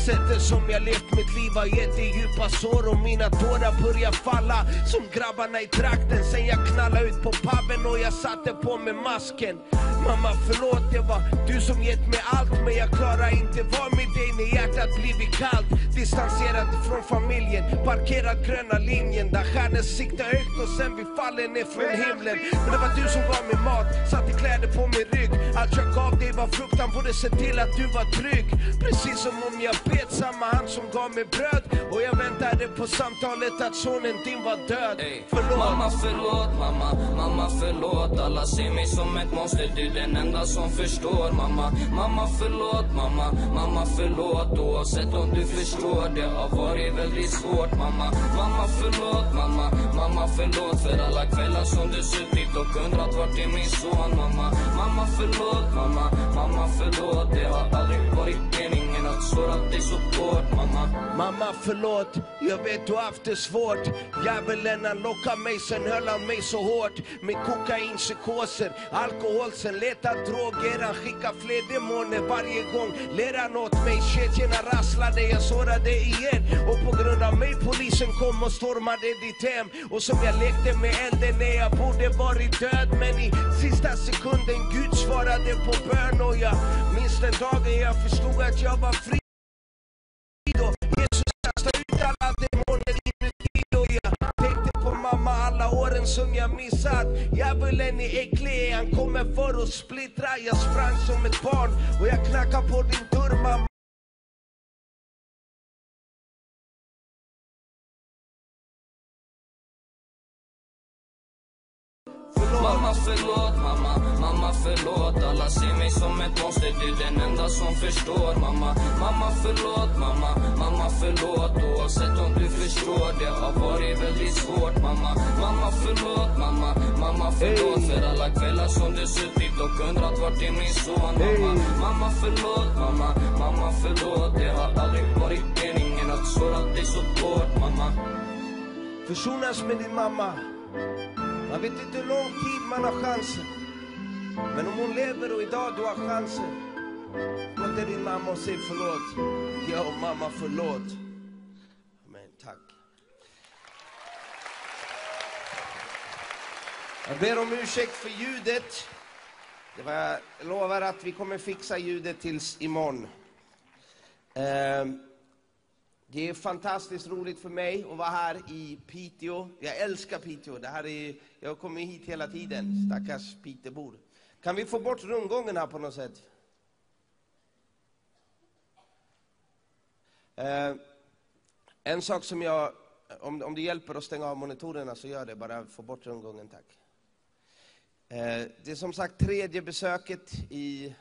Sättet som jag levt mitt liv har gett dig djupa sår och mina tårar börjar falla som grabbarna i trakten sen jag knallade ut på puben och jag satte på mig masken. Mamma förlåt, det var du som gett mig allt men jag klarar inte vara med dig när hjärtat blivit kallt. Distanserad från familjen, parkerad gröna linjen där stjärnor siktar högt och sen vi faller ner från himlen. Men det var du som gav mig mat, satte kläder på min rygg. Allt jag gav dig var fruktan, borde se till att du var trygg. Precis som om jag bet samma hand som gav mig bröd. Och jag väntade på samtalet att sonen din var död. Förlåt. Mamma förlåt, mamma, mamma förlåt Alla ser mig som ett monster, du den enda som förstår. Mamma, mamma förlåt, mamma, mamma förlåt Oavsett om du förstår, det har varit väldigt svårt. Mamma, mamma förlåt, mamma, mamma förlåt För alla kvällar som du suttit och undrat vart är min son. Mamma, mamma förlåt, mamma, mamma förlåt Det har aldrig varit meningen att dig så hårt mamma. Mamma förlåt, jag vet du haft det svårt. Djävulen han lockade mig, sen höll han mig så hårt. Med kokainpsykoser, alkohol, sen letar droger. Han skickar fler demoner varje gång. Ler han åt mig, kedjorna rasslade, jag sårade igen Och på grund av mig polisen kom och stormade ditt hem. Och som jag lekte med elden när jag borde varit död. Men i sista sekunden Gud svarade på bön. Och jag minns den dagen jag förstod att jag var frido. Jesus kastade ut alla demoner inuti och jag tänkte på mamma alla åren som jag missat Djävulen är äcklig, han kommer för att splittra Jag sprang som ett barn och jag knackar på din dörr mamma Mamma förlåt, mamma, mamma förlåt. Alla ser mig som ett monster, du är den enda som förstår Mamma, mamma förlåt, mamma, mamma förlåt. Oavsett om du förstår, det har varit väldigt svårt Mamma, mamma förlåt, mamma, mamma förlåt För alla kvällar som du suttit och undrat vart är min son Mamma, mamma förlåt, mamma, mamma förlåt. Det har aldrig varit meningen att såra dig så hårt mamma. Försonas med din mamma man vet inte hur lång tid man har chansen Men om hon lever och idag du har chansen Gå till din mamma och säg förlåt Ja mamma förlåt Amen, tack Jag ber om ursäkt för ljudet. Det var, jag lovar att vi kommer fixa ljudet tills imorgon. Ehm, det är fantastiskt roligt för mig att vara här i Piteå. Jag älskar Piteå. Det här är, jag kommer hit hela tiden, stackars Pitebor. Kan vi få bort rundgången här på något sätt? Eh, en sak som jag, om, om det hjälper att stänga av monitorerna så gör det, bara få bort rundgången tack. Eh, det är som sagt tredje besöket i,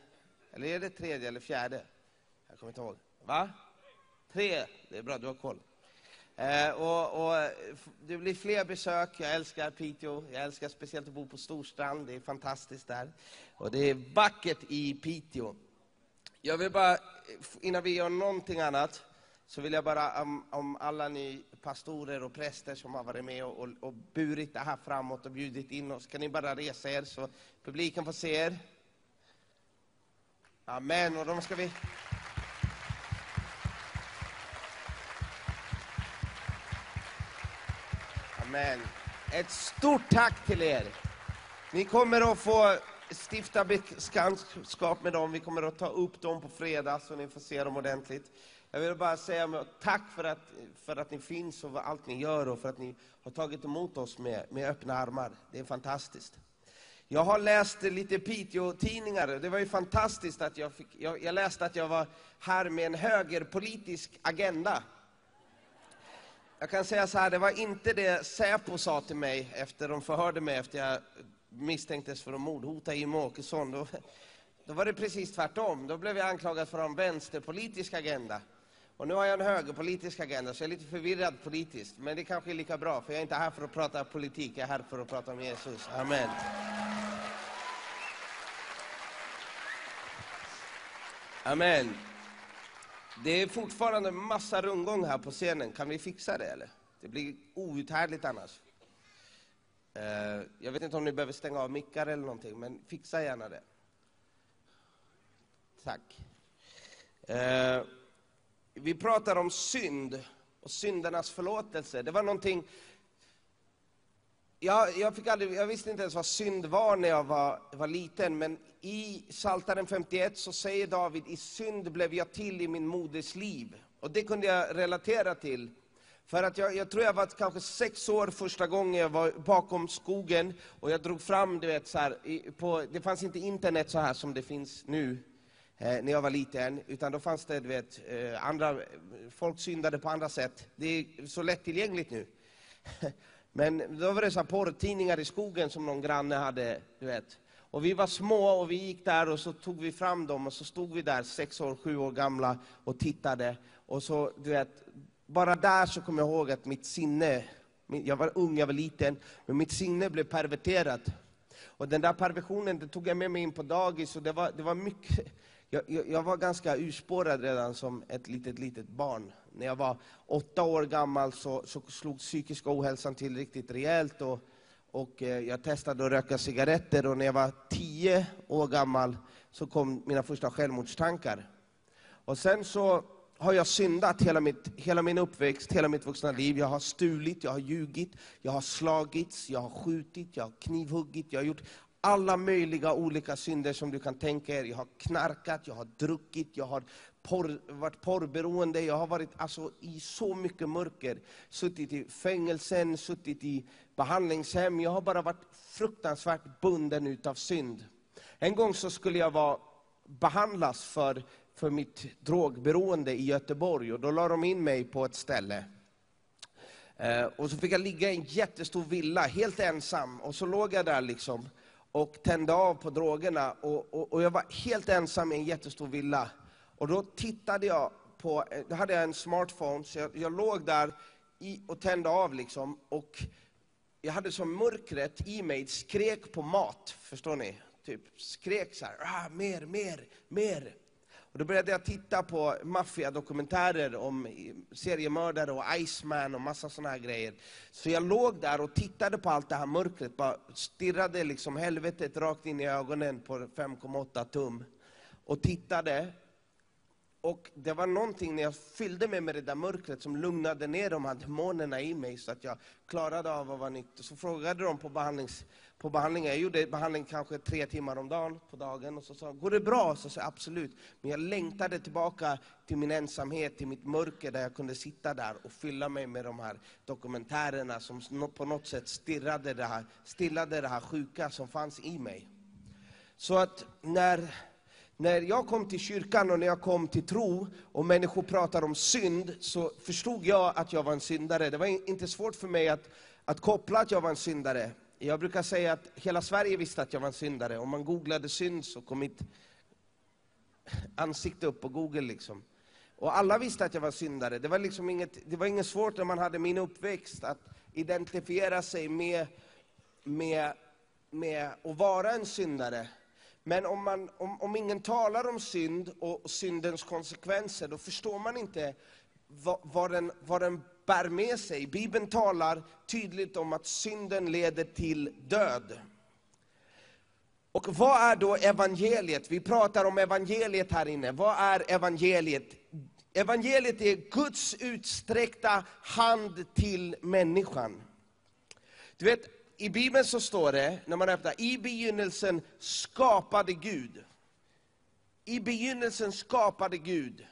eller är det tredje eller fjärde? Jag kommer inte ihåg. Va? Tre, det är bra, du har koll. Eh, och, och, det blir fler besök, jag älskar Piteå, jag älskar speciellt att bo på Storstrand, det är fantastiskt där. Och det är vackert i Piteå. Jag vill bara, innan vi gör någonting annat, så vill jag bara om, om alla ni pastorer och präster som har varit med och, och, och burit det här framåt och bjudit in oss, kan ni bara resa er så publiken får se er? Amen, och de ska vi... Amen. Ett stort tack till er. Ni kommer att få stifta bekantskap med dem. Vi kommer att ta upp dem på fredag så ni får se dem ordentligt. Jag vill bara säga tack för att, för att ni finns och för allt ni gör och för att ni har tagit emot oss med, med öppna armar. Det är fantastiskt. Jag har läst lite Piteå-tidningar. Det var ju fantastiskt att jag fick... Jag, jag läste att jag var här med en högerpolitisk agenda. Jag kan säga så här, det var inte det Säpo sa till mig efter de förhörde mig efter jag misstänktes för att mordhota Jimmie Åkesson. Då, då var det precis tvärtom. Då blev jag anklagad för att ha en vänsterpolitisk agenda. Och nu har jag en högerpolitisk agenda, så jag är lite förvirrad politiskt. Men det kanske är lika bra, för jag är inte här för att prata politik, jag är här för att prata om Jesus. Amen. Amen. Det är fortfarande massa rundgång här på scenen. Kan vi fixa det eller? Det blir outhärdligt annars. Eh, jag vet inte om ni behöver stänga av mickar eller någonting, men fixa gärna det. Tack. Eh, vi pratar om synd och syndernas förlåtelse. Det var någonting... Jag, jag, fick aldrig, jag visste inte ens vad synd var när jag var, var liten, men i Psaltaren 51 så säger David, i synd blev jag till i min moders liv. Och det kunde jag relatera till. För att jag, jag tror jag var kanske sex år första gången jag var bakom skogen och jag drog fram, du vet, så här, i, på, det fanns inte internet så här som det finns nu eh, när jag var liten, utan då fanns det, du vet, eh, andra, folk syndade på andra sätt. Det är så lättillgängligt nu. Men då var det så porrtidningar i skogen som någon granne hade, du vet. Och vi var små och vi gick där och så tog vi fram dem och så stod vi där, sex år, sju år gamla, och tittade. Och så, du vet, bara där så kom jag ihåg att mitt sinne, jag var ung, jag var liten, men mitt sinne blev perverterat. Och den där perversionen det tog jag med mig in på dagis och det var, det var mycket... Jag, jag, jag var ganska urspårad redan som ett litet, litet barn. När jag var åtta år gammal så, så slog psykisk ohälsan till riktigt rejält och, och eh, jag testade att röka cigaretter och när jag var tio år gammal så kom mina första självmordstankar. Och sen så har jag syndat hela, mitt, hela min uppväxt, hela mitt vuxna liv. Jag har stulit, jag har ljugit, jag har slagits, jag har skjutit, jag har knivhuggit, jag har gjort alla möjliga olika synder som du kan tänka er. Jag har knarkat, jag har druckit, jag har porr, varit porrberoende, jag har varit alltså, i så mycket mörker. Suttit i fängelsen, suttit i behandlingshem. Jag har bara varit fruktansvärt bunden utav synd. En gång så skulle jag vara behandlas för, för mitt drogberoende i Göteborg och då la de in mig på ett ställe. Eh, och så fick jag ligga i en jättestor villa, helt ensam. Och så låg jag där liksom och tände av på drogerna. Och, och, och jag var helt ensam i en jättestor villa. Och då tittade jag på, då hade jag en smartphone, så jag, jag låg där i, och tände av liksom. Och jag hade som mörkret i mig, skrek på mat, förstår ni? Typ skrek så här, ah, mer, mer, mer. Och då började jag titta på maffiadokumentärer om seriemördare och Iceman och massa såna här grejer. Så jag låg där och tittade på allt det här mörkret, bara stirrade liksom helvetet rakt in i ögonen på 5,8 tum. Och tittade. Och det var någonting när jag fyllde mig med det där mörkret som lugnade ner de här demonerna i mig så att jag klarade av att vara nykter. Så frågade de på, behandlings, på behandling. jag gjorde behandling kanske tre timmar om dagen på dagen och så sa går det bra? Så sa jag absolut. Men jag längtade tillbaka till min ensamhet, till mitt mörker där jag kunde sitta där och fylla mig med de här dokumentärerna som på något sätt stirrade det här, stillade det här sjuka som fanns i mig. Så att när, när jag kom till kyrkan och när jag kom till tro och människor pratar om synd så förstod jag att jag var en syndare. Det var inte svårt för mig att, att koppla att jag var en syndare. Jag brukar säga att hela Sverige visste att jag var en syndare. Om man googlade synd så kom mitt ansikte upp på Google. Liksom. Och alla visste att jag var syndare. Det var, liksom inget, det var inget svårt när man hade min uppväxt att identifiera sig med, med, med att vara en syndare. Men om, man, om, om ingen talar om synd och syndens konsekvenser, då förstår man inte vad, vad, den, vad den bär med sig. Bibeln talar tydligt om att synden leder till död. Och vad är då evangeliet? Vi pratar om evangeliet här inne. Vad är evangeliet? Evangeliet är Guds utsträckta hand till människan. Du vet, i Bibeln så står det, när man öppnar, i begynnelsen skapade Gud. I begynnelsen skapade Gud.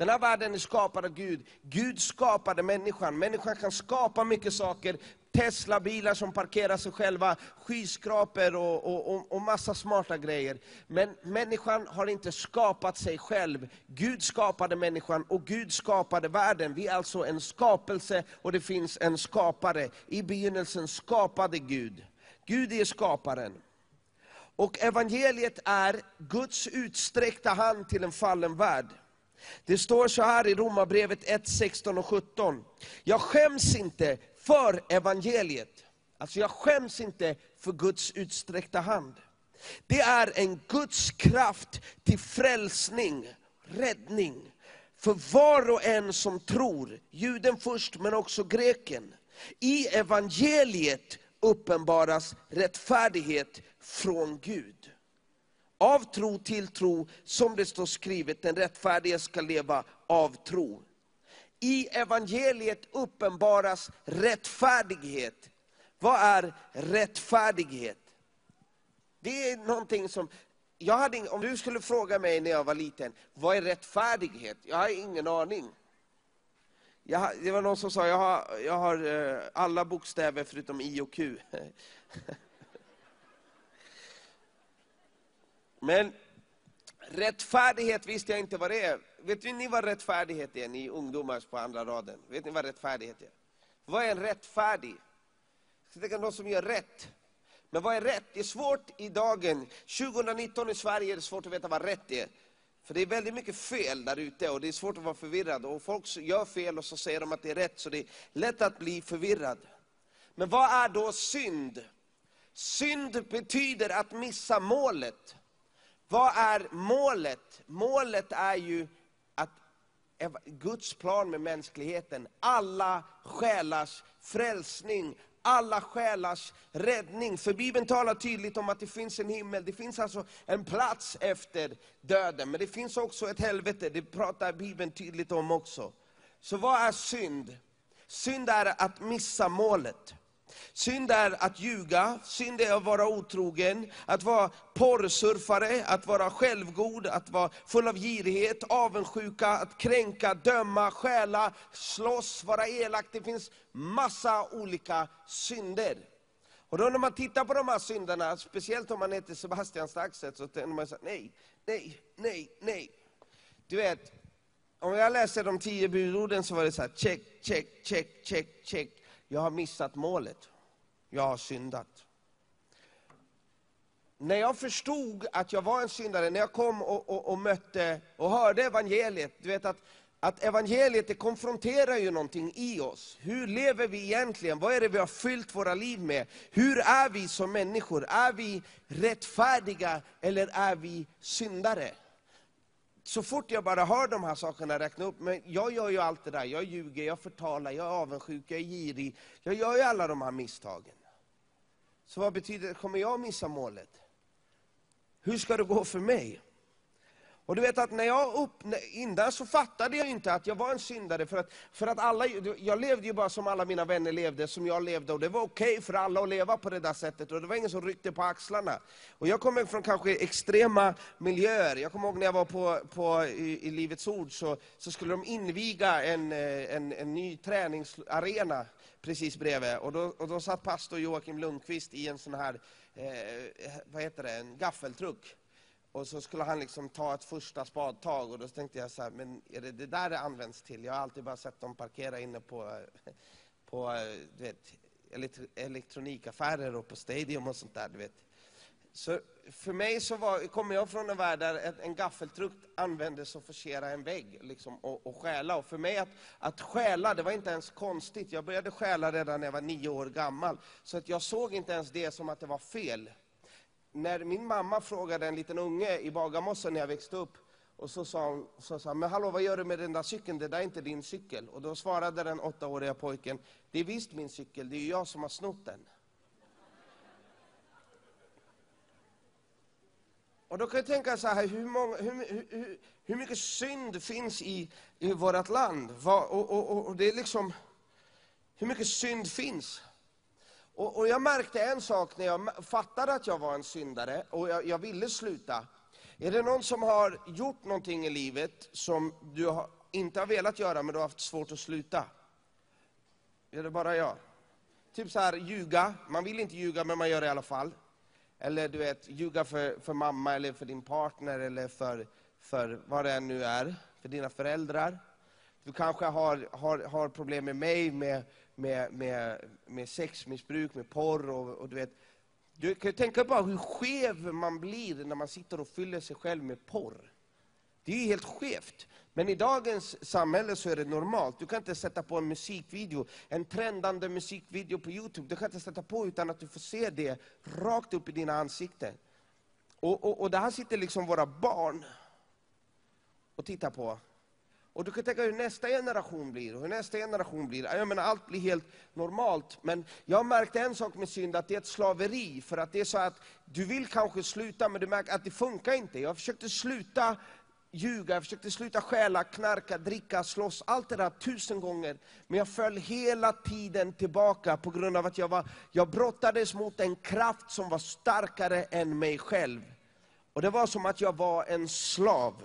Den här världen är skapad av Gud. Gud skapade människan. Människan kan skapa mycket saker. Tesla-bilar som parkerar sig själva, skyskrapor och, och, och, och massa smarta grejer. Men människan har inte skapat sig själv. Gud skapade människan och Gud skapade världen. Vi är alltså en skapelse och det finns en skapare. I begynnelsen skapade Gud. Gud är skaparen. Och evangeliet är Guds utsträckta hand till en fallen värld. Det står så här i Romarbrevet 1, 16 och 17. Jag skäms inte för evangeliet. Alltså jag skäms inte för Guds utsträckta hand. Det är en Guds kraft till frälsning, räddning, för var och en som tror, juden först men också greken. I evangeliet uppenbaras rättfärdighet från Gud. Av tro till tro, som det står skrivet, den rättfärdige ska leva av tro. I evangeliet uppenbaras rättfärdighet. Vad är rättfärdighet? Det är någonting som, jag hade, om du skulle fråga mig när jag var liten, vad är rättfärdighet? Jag har ingen aning. Jag, det var någon som sa, jag har, jag har eh, alla bokstäver förutom I och Q. Men rättfärdighet visste jag inte vad det är. Vet ni vad rättfärdighet är, ni ungdomar på andra raden? Vet ni vad rättfärdighet är? Vad är en rättfärdig? Så det kan någon som gör rätt. Men vad är rätt? Det är svårt i dagen. 2019 i Sverige är det svårt att veta vad rätt är. För det är väldigt mycket fel där ute och det är svårt att vara förvirrad. Och folk gör fel och så säger de att det är rätt, så det är lätt att bli förvirrad. Men vad är då synd? Synd betyder att missa målet. Vad är målet? Målet är ju att Guds plan med mänskligheten, alla själars frälsning, alla själars räddning. För Bibeln talar tydligt om att det finns en himmel, det finns alltså en plats efter döden. Men det finns också ett helvete, det pratar Bibeln tydligt om också. Så vad är synd? Synd är att missa målet. Synd är att ljuga, synd är att vara otrogen, att vara porrsurfare, att vara självgod, att vara full av girighet, avundsjuka, att kränka, döma, stjäla, slåss, vara elak. Det finns massa olika synder. Och då när man tittar på de här synderna, speciellt om man heter Sebastian Staxet, så tänker man så här, nej, nej, nej, nej. Du vet, om jag läser de tio budorden så var det så här, check, check, check, check, check. Jag har missat målet. Jag har syndat. När jag förstod att jag var en syndare, när jag kom och, och, och mötte och hörde evangeliet, du vet att, att evangeliet det konfronterar ju någonting i oss. Hur lever vi egentligen? Vad är det vi har fyllt våra liv med? Hur är vi som människor? Är vi rättfärdiga eller är vi syndare? Så fort jag bara hör de här sakerna räkna upp, men jag gör ju allt det där. Jag ljuger, jag förtalar, jag är avundsjuk, jag är girig. Jag gör ju alla de här misstagen. Så vad betyder det? Kommer jag missa målet? Hur ska det gå för mig? Och du vet att när jag upp, innan så fattade jag inte att jag var en syndare, för att, för att alla, jag levde ju bara som alla mina vänner levde, som jag levde, och det var okej för alla att leva på det där sättet, och det var ingen som ryckte på axlarna. Och jag kommer från kanske extrema miljöer, jag kommer ihåg när jag var på, på i, i Livets Ord, så, så skulle de inviga en, eh, en, en ny träningsarena precis bredvid, och då, och då satt pastor Joakim Lundqvist i en sån här, eh, vad heter det, en gaffeltruck. Och så skulle han liksom ta ett första spadtag och då tänkte jag så här, men är det det där det används till? Jag har alltid bara sett dem parkera inne på, eh, på eh, du vet, elektronikaffärer och på Stadium och sånt där. Du vet. Så för mig så var, kommer jag från en värld där en, en gaffeltruck användes att forcera en vägg liksom, och, och stjäla. Och för mig att, att stjäla, det var inte ens konstigt. Jag började stjäla redan när jag var nio år gammal. Så att jag såg inte ens det som att det var fel när min mamma frågade en liten unge i Bagarmossen när jag växte upp, och så sa hon, så sa, men hallå vad gör du med den där cykeln, det där är inte din cykel. Och då svarade den åttaåriga pojken, det är visst min cykel, det är ju jag som har snott den. Och då kan jag tänka så här, hur, många, hur, hur, hur, mycket synd finns i, i vårt land? Va, och, och, och, och det är liksom, hur mycket synd finns? Och, och jag märkte en sak när jag fattade att jag var en syndare och jag, jag ville sluta. Är det någon som har gjort någonting i livet som du har, inte har velat göra, men du har haft svårt att sluta? Är det bara jag? Typ så här, ljuga. Man vill inte ljuga, men man gör det i alla fall. Eller du vet, ljuga för, för mamma, eller för din partner, eller för, för vad det än nu är. För dina föräldrar. Du kanske har, har, har problem med mig, med, med, med, med sexmissbruk, med porr och, och du vet. Du kan ju tänka bara hur skev man blir när man sitter och fyller sig själv med porr. Det är ju helt skevt. Men i dagens samhälle så är det normalt. Du kan inte sätta på en musikvideo, en trendande musikvideo på Youtube. Du kan inte sätta på utan att du får se det rakt upp i dina ansikten. Och, och, och det här sitter liksom våra barn och tittar på. Och du kan tänka hur nästa generation blir, och hur nästa generation blir. Jag menar, allt blir helt normalt. Men jag märkte en sak med synd, att det är ett slaveri. För att det är så att du vill kanske sluta, men du märker att det funkar inte. Jag försökte sluta ljuga, jag försökte sluta stjäla, knarka, dricka, slåss, allt det där tusen gånger. Men jag föll hela tiden tillbaka på grund av att jag, var, jag brottades mot en kraft som var starkare än mig själv. Och det var som att jag var en slav.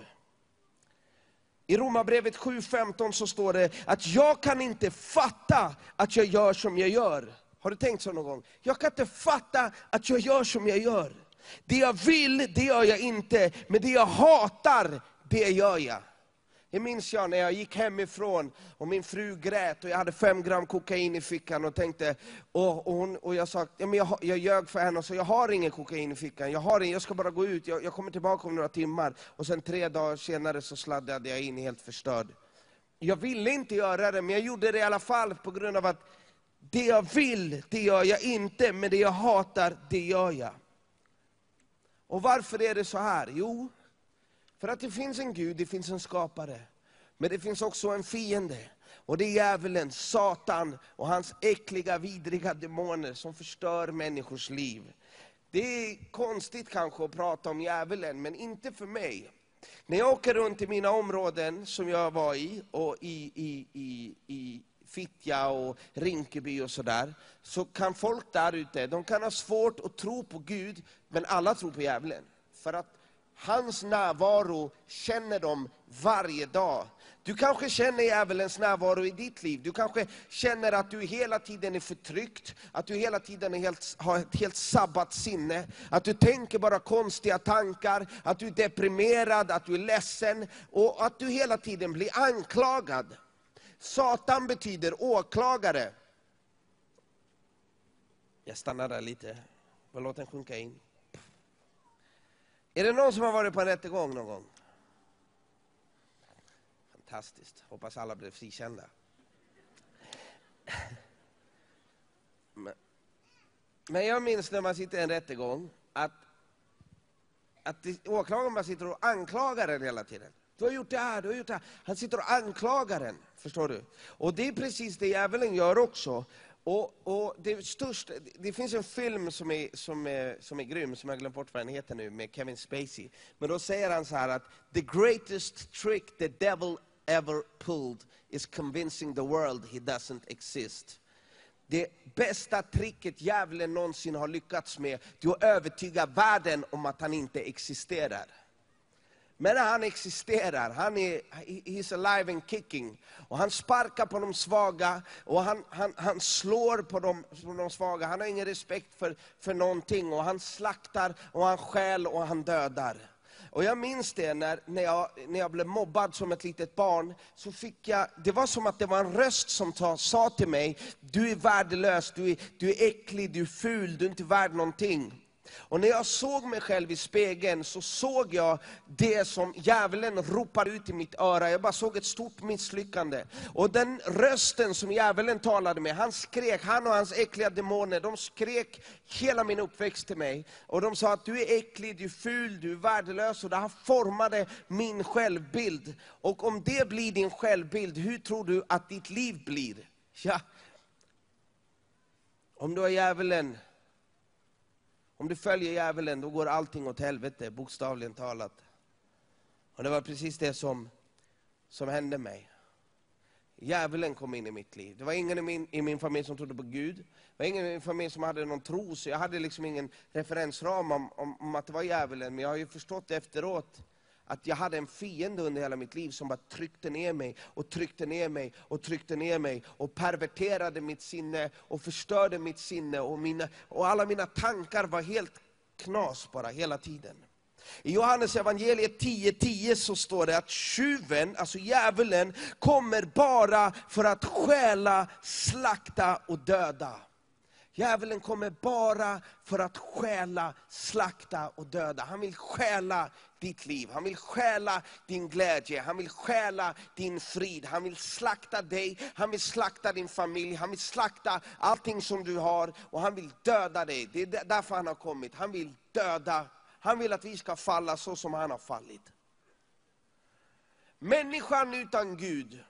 I Romarbrevet 7.15 så står det att jag kan inte fatta att jag gör som jag gör. Har du tänkt så någon gång? Jag kan inte fatta att jag gör som jag gör. Det jag vill, det gör jag inte. Men det jag hatar, det gör jag. Det minns jag när jag gick hemifrån och min fru grät och jag hade fem gram kokain i fickan och tänkte, och, och, hon, och jag sa, ja, men jag, jag ljög för henne och sa, jag har ingen kokain i fickan, jag, har ingen, jag ska bara gå ut, jag, jag kommer tillbaka om några timmar. Och sen tre dagar senare så sladdade jag in helt förstörd. Jag ville inte göra det, men jag gjorde det i alla fall på grund av att det jag vill, det gör jag inte, men det jag hatar, det gör jag. Och varför är det så här? Jo, för att det finns en Gud, det finns en skapare. Men det finns också en fiende. Och det är djävulen, Satan och hans äckliga, vidriga demoner som förstör människors liv. Det är konstigt kanske att prata om djävulen, men inte för mig. När jag åker runt i mina områden som jag var i, och i, i, i, i Fittja och Rinkeby och sådär, så kan folk där ute, de kan ha svårt att tro på Gud, men alla tror på djävulen. För att hans närvaro känner de varje dag. Du kanske känner djävulens närvaro i ditt liv. Du kanske känner att du hela tiden är förtryckt, att du hela tiden är helt, har ett helt sabbat sinne, att du tänker bara konstiga tankar, att du är deprimerad, att du är ledsen och att du hela tiden blir anklagad. Satan betyder åklagare. Jag stannar där lite. Låt den sjunka in. Är det någon som har varit på en rättegång någon gång? Fantastiskt. Hoppas alla blev frikända. Men, men jag minns när man sitter i en rättegång att, att det- åklagaren bara sitter och anklagar en hela tiden. Du har gjort det här, du har gjort det här. Han sitter och anklagar en. Förstår du? Och det är precis det djävulen gör också. Och, och det, största, det finns en film som är, som, är, som är grym, som jag glömt bort vad den heter nu, med Kevin Spacey. Men då säger han så här att the greatest trick the devil ever pulled is convincing the world he doesn't exist. Det bästa tricket djävulen någonsin har lyckats med, det är att övertyga världen om att han inte existerar. Men han existerar, han är he's alive and kicking. Och han sparkar på de svaga, och han, han, han slår på de, på de svaga. Han har ingen respekt för, för någonting, och han slaktar, och han stjäl och han dödar. Och jag minns det när, när, jag, när jag blev mobbad som ett litet barn, så fick jag, det var som att det var en röst som ta, sa till mig, du är värdelös, du är, du är äcklig, du är ful, du är inte värd någonting. Och när jag såg mig själv i spegeln så såg jag det som djävulen ropade ut i mitt öra. Jag bara såg ett stort misslyckande. Och den rösten som djävulen talade med, han skrek, han och hans äckliga demoner, de skrek hela min uppväxt till mig. Och de sa att du är äcklig, du är ful, du är värdelös. Och det här formade min självbild. Och om det blir din självbild, hur tror du att ditt liv blir? Ja. Om du har djävulen om du följer djävulen, då går allting åt helvete, bokstavligen talat. Och det var precis det som, som hände mig. Djävulen kom in i mitt liv. Det var ingen i min, i min familj som trodde på Gud. Det var ingen i min familj som hade någon tro, så jag hade liksom ingen referensram om, om, om att det var djävulen. Men jag har ju förstått efteråt att jag hade en fiende under hela mitt liv som bara tryckte ner mig och tryckte ner mig och tryckte ner mig och perverterade mitt sinne och förstörde mitt sinne och, mina, och alla mina tankar var helt knas bara hela tiden. I Johannes evangeliet 10.10 så står det att tjuven, alltså djävulen, kommer bara för att stjäla, slakta och döda. Djävulen kommer bara för att stjäla, slakta och döda. Han vill stjäla ditt liv, han vill stjäla din glädje, han vill stjäla din frid. Han vill slakta dig, han vill slakta din familj, han vill slakta allting som du har och han vill döda dig. Det är därför han har kommit. Han vill döda, han vill att vi ska falla så som han har fallit. Människan utan Gud,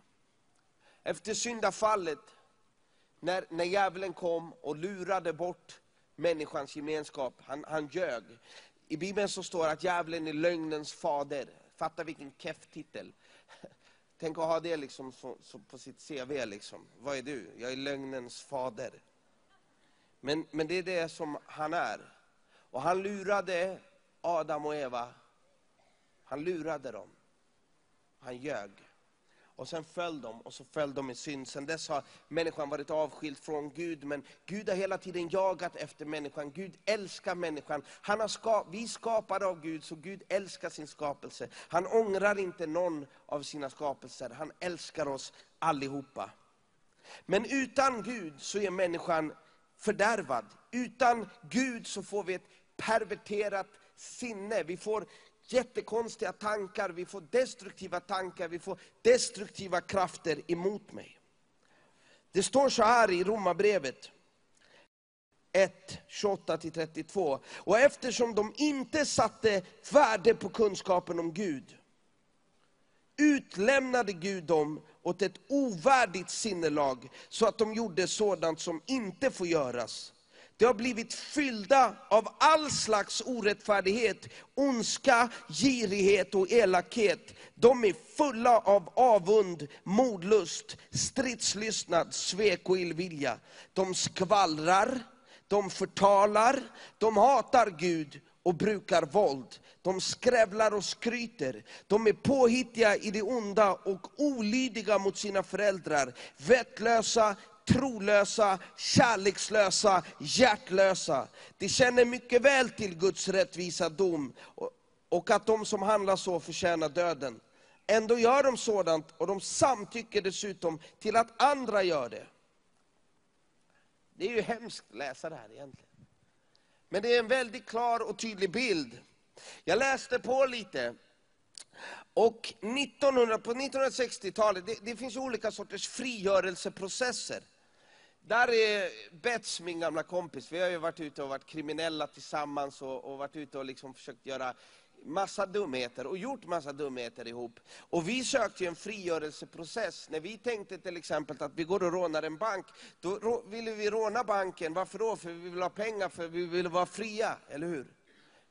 efter syndafallet, när, när djävulen kom och lurade bort människans gemenskap, han, han ljög. I Bibeln så står att djävulen är lögnens fader. Fatta vilken keff titel. Tänk att ha det liksom så, så på sitt CV. Liksom. Vad är du? Jag är lögnens fader. Men, men det är det som han är. Och han lurade Adam och Eva. Han lurade dem. Han ljög. Och sen föll de, och så föll de i synd. Sen dess har människan varit avskild från Gud, men Gud har hela tiden jagat efter människan. Gud älskar människan. Han har ska, vi är skapade av Gud, så Gud älskar sin skapelse. Han ångrar inte någon av sina skapelser. Han älskar oss allihopa. Men utan Gud så är människan fördärvad. Utan Gud så får vi ett perverterat sinne. Vi får jättekonstiga tankar, vi får destruktiva tankar, vi får destruktiva krafter emot mig. Det står så här i Romarbrevet 1, 28-32. Och eftersom de inte satte värde på kunskapen om Gud, utlämnade Gud dem åt ett ovärdigt sinnelag, så att de gjorde sådant som inte får göras. De har blivit fyllda av all slags orättfärdighet, ondska, girighet och elakhet. De är fulla av avund, modlust, stridslystnad, svek och illvilja. De skvallrar, de förtalar, de hatar Gud och brukar våld. De skrävlar och skryter. De är påhittiga i det onda och olydiga mot sina föräldrar. Vettlösa, trolösa, kärlekslösa, hjärtlösa. De känner mycket väl till Guds rättvisa dom och- att de som handlar så förtjänar döden. Ändå gör de sådant och de samtycker dessutom till att andra gör det. Det är ju hemskt att läsa det här egentligen. Men det är en väldigt klar och tydlig bild. Jag läste på lite. Och 1900, på 1960-talet, det, det finns olika sorters frigörelseprocesser. Där är Bets min gamla kompis, vi har ju varit ute och varit kriminella tillsammans och, och varit ute och liksom försökt göra massa dumheter och gjort massa dumheter ihop. Och vi sökte ju en frigörelseprocess. När vi tänkte till exempel att vi går och rånar en bank, då ville vi råna banken. Varför då? För vi vill ha pengar, för vi vill vara fria, eller hur?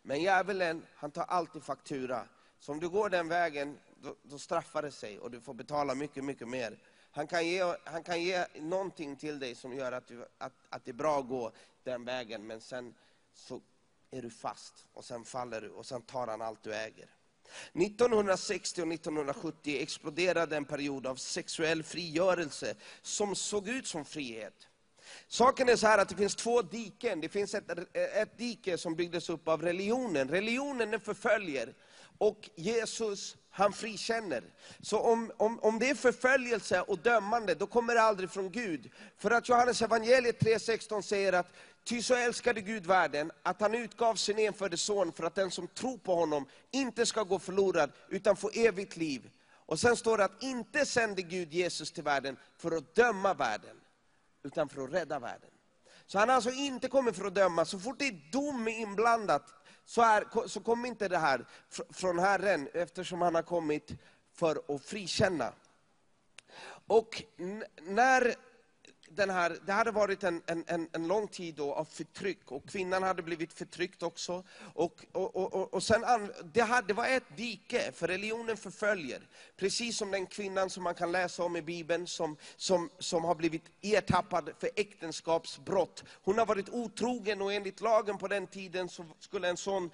Men djävulen, han tar alltid faktura. Så om du går den vägen, då, då straffar det sig och du får betala mycket, mycket mer. Han kan ge, han kan ge någonting till dig som gör att, du, att, att det är bra att gå den vägen, men sen så är du fast och sen faller du och sen tar han allt du äger. 1960 och 1970 exploderade en period av sexuell frigörelse som såg ut som frihet. Saken är så här att det finns två diken. Det finns ett, ett dike som byggdes upp av religionen. Religionen den förföljer och Jesus han frikänner. Så om, om, om det är förföljelse och dömande, då kommer det aldrig från Gud. För att Johannes evangeliet 3.16 säger att Ty så älskade Gud världen, att han utgav sin enfödde son för att den som tror på honom inte ska gå förlorad, utan få evigt liv. Och sen står det att inte sände Gud Jesus till världen för att döma världen, utan för att rädda världen. Så han har alltså inte kommit för att döma. Så fort det är dom inblandat, så, är, så kom inte det här från Herren, eftersom han har kommit för att frikänna. Och när den här, det hade varit en, en, en, lång tid då av förtryck, och kvinnan hade blivit förtryckt också. Och, och, och, och, och sen, an- det, hade, det var ett dike, för religionen förföljer. Precis som den kvinnan som man kan läsa om i Bibeln, som, som, som har blivit ertappad för äktenskapsbrott. Hon har varit otrogen och enligt lagen på den tiden så skulle en sån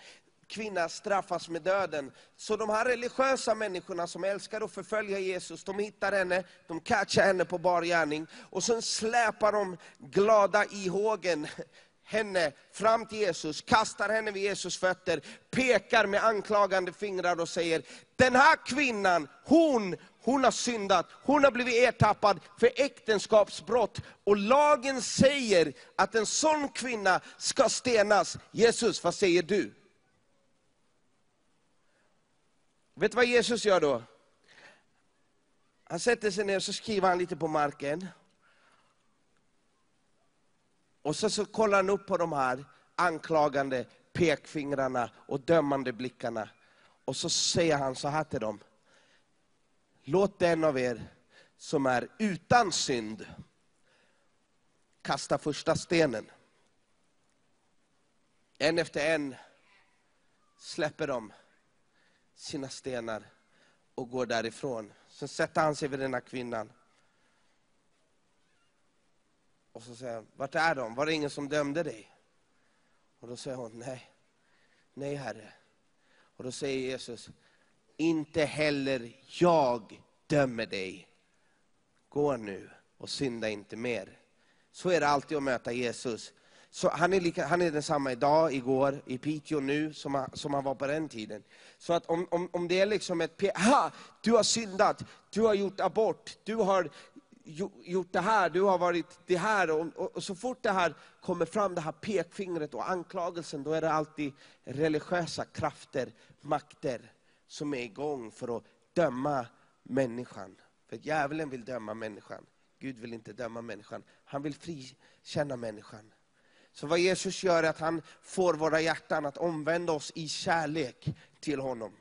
kvinna straffas med döden. Så de här religiösa människorna som älskar att förfölja Jesus, de hittar henne, de catchar henne på bar gärning. Och sen släpar de glada i hågen henne fram till Jesus, kastar henne vid Jesus fötter, pekar med anklagande fingrar och säger, den här kvinnan, hon, hon har syndat, hon har blivit ertappad för äktenskapsbrott. Och lagen säger att en sån kvinna ska stenas. Jesus, vad säger du? Vet du vad Jesus gör då? Han sätter sig ner och så skriver han lite på marken. Och så, så kollar han upp på de här anklagande pekfingrarna och dömande blickarna. Och så säger han så här till dem. Låt den av er som är utan synd kasta första stenen. En efter en släpper de sina stenar och går därifrån. Sen sätter han sig vid den här kvinnan. Och så säger han, vart är de? Var det ingen som dömde dig? Och då säger hon, nej, nej herre. Och då säger Jesus, inte heller jag dömer dig. Gå nu och synda inte mer. Så är det alltid att möta Jesus. Så han, är lika, han är densamma idag, igår, i Piteå nu, som han, som han var på den tiden. Så att om, om, om det är liksom ett, ha, du har syndat, du har gjort abort, du har gjort det här, du har varit det här. Och, och, och så fort det här kommer fram, det här pekfingret och anklagelsen, då är det alltid religiösa krafter, makter, som är igång för att döma människan. För djävulen vill döma människan. Gud vill inte döma människan. Han vill frikänna människan. Så vad Jesus gör är att han får våra hjärtan att omvända oss i kärlek till honom.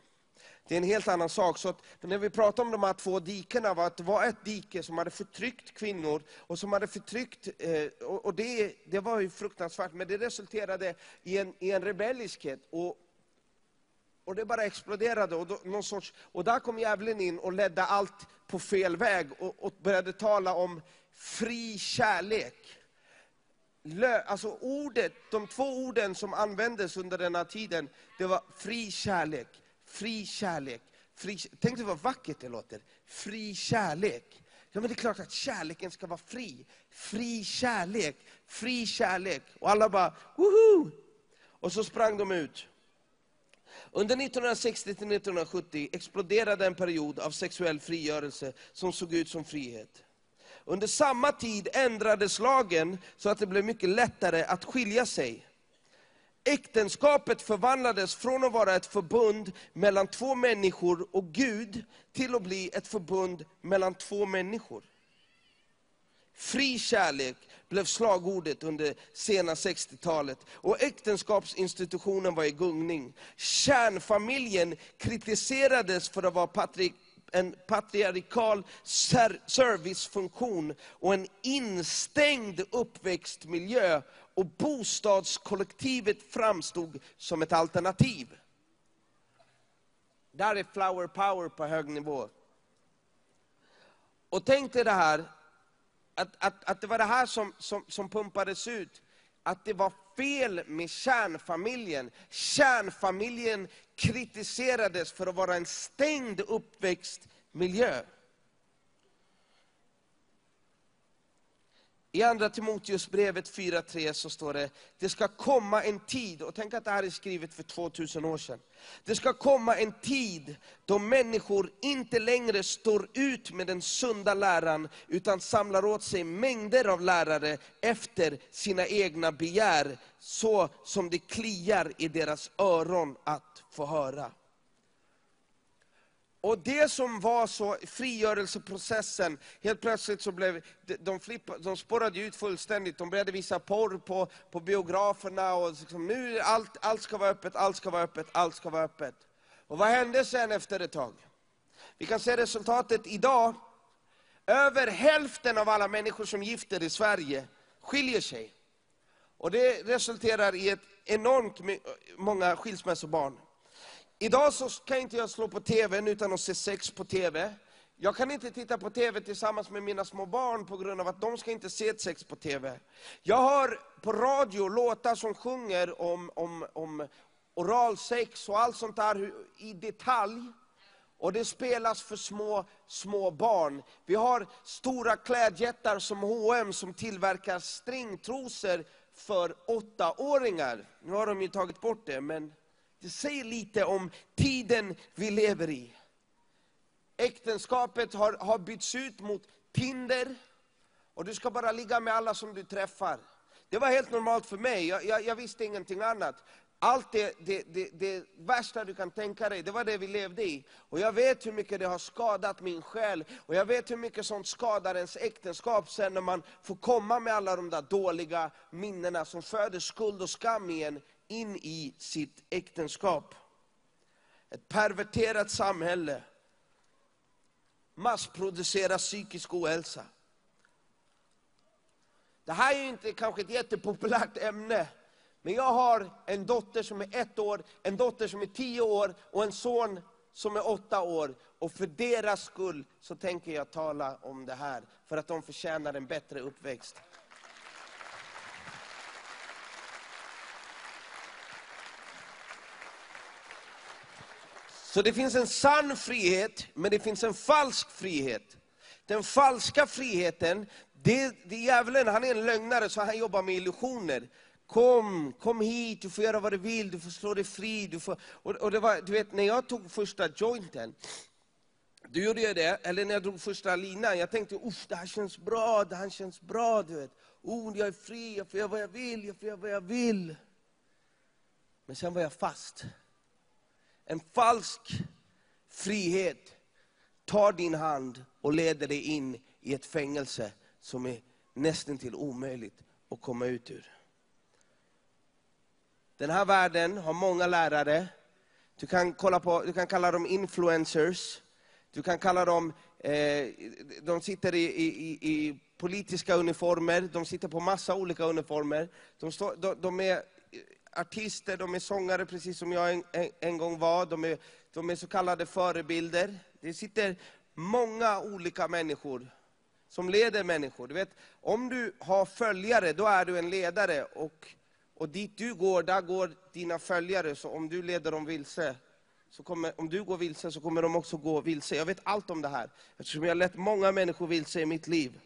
Det är en helt annan sak. Så att när vi pratar om de här två dikena, var att det var ett dike som hade förtryckt kvinnor, och som hade förtryckt, eh, och och det, det var ju fruktansvärt, men det resulterade i en, i en rebelliskhet. Och, och det bara exploderade. Och, då, någon sorts, och där kom djävulen in och ledde allt på fel väg, och, och började tala om fri kärlek. Alltså ordet, de två orden som användes under den här tiden, det var fri kärlek, fri kärlek. Fri, tänk dig vad vackert det låter. Fri kärlek. Ja, men det är klart att kärleken ska vara fri. Fri kärlek, fri kärlek. Och alla bara, woho! Och så sprang de ut. Under 1960-1970 exploderade en period av sexuell frigörelse som såg ut som frihet. Under samma tid ändrades lagen så att det blev mycket lättare att skilja sig. Äktenskapet förvandlades från att vara ett förbund mellan två människor och Gud, till att bli ett förbund mellan två människor. Fri kärlek blev slagordet under sena 60-talet. Och äktenskapsinstitutionen var i gungning. Kärnfamiljen kritiserades för att vara patri en patriarkal servicefunktion och en instängd uppväxtmiljö. Och bostadskollektivet framstod som ett alternativ. Där är flower power på hög nivå. Och tänk dig det här, att, att, att det var det här som, som, som pumpades ut. Att det var fel med kärnfamiljen. Kärnfamiljen kritiserades för att vara en stängd uppväxtmiljö. I andra Timoteusbrevet 4.3 så står det, det ska komma en tid, och tänk att det här är skrivet för 2000 år sedan. Det ska komma en tid då människor inte längre står ut med den sunda läran, utan samlar åt sig mängder av lärare efter sina egna begär, så som det kliar i deras öron att få höra. Och det som var så, frigörelseprocessen, helt plötsligt så blev, de, de, flippa, de spårade ut fullständigt. De började visa porr på, på biograferna och liksom, nu allt, allt ska vara öppet, allt ska vara öppet, allt ska vara öppet. Och vad hände sen efter ett tag? Vi kan se resultatet idag. Över hälften av alla människor som gifter i Sverige skiljer sig. Och det resulterar i ett enormt många skilsmässobarn. Idag så kan inte jag slå på tvn utan att se sex på tv. Jag kan inte titta på tv tillsammans med mina små barn på grund av att de ska inte se ett sex på tv. Jag hör på radio låtar som sjunger om, om, om oralsex och allt sånt där i detalj. Och det spelas för små, små barn. Vi har stora klädjättar som H&M som tillverkar stringtrosor för åttaåringar. Nu har de ju tagit bort det, men det säger lite om tiden vi lever i. Äktenskapet har, har bytts ut mot Tinder. Och du ska bara ligga med alla som du träffar. Det var helt normalt för mig, jag, jag, jag visste ingenting annat. Allt det, det, det, det värsta du kan tänka dig, det var det vi levde i. Och jag vet hur mycket det har skadat min själ. Och jag vet hur mycket sånt skadar ens äktenskap sen när man får komma med alla de där dåliga minnena som föder skuld och skam i en in i sitt äktenskap. Ett perverterat samhälle massproducerar psykisk ohälsa. Det här är inte kanske ett jättepopulärt ämne, men jag har en dotter som är ett år, en dotter som är tio år och en son som är åtta år. Och för deras skull så tänker jag tala om det här, för att de förtjänar en bättre uppväxt. Så det finns en sann frihet, men det finns en falsk frihet. Den falska friheten, det, det är djävulen han är en lögnare så han jobbar med illusioner. Kom, kom hit, du får göra vad du vill, du får slå dig fri. Du får, och, och det var, du vet, när jag tog första jointen, då gjorde jag det, eller när jag drog första linan, jag tänkte usch, det här känns bra, det här känns bra. Du vet. Oh, jag är fri, jag får göra vad jag vill, jag får göra vad jag vill. Men sen var jag fast. En falsk frihet tar din hand och leder dig in i ett fängelse som är nästan till omöjligt att komma ut ur. Den här världen har många lärare. Du kan, kolla på, du kan kalla dem influencers. Du kan kalla dem, eh, de sitter i, i, i politiska uniformer, de sitter på massa olika uniformer. De, står, de, de är artister, de är sångare precis som jag en, en, en gång var. De är, de är så kallade förebilder. Det sitter många olika människor som leder människor. Du vet, om du har följare, då är du en ledare. Och, och dit du går, där går dina följare. Så om du leder dem vilse, så kommer, om du går vilse så kommer de också gå vilse. Jag vet allt om det här, eftersom jag har lett många människor vilse i mitt liv.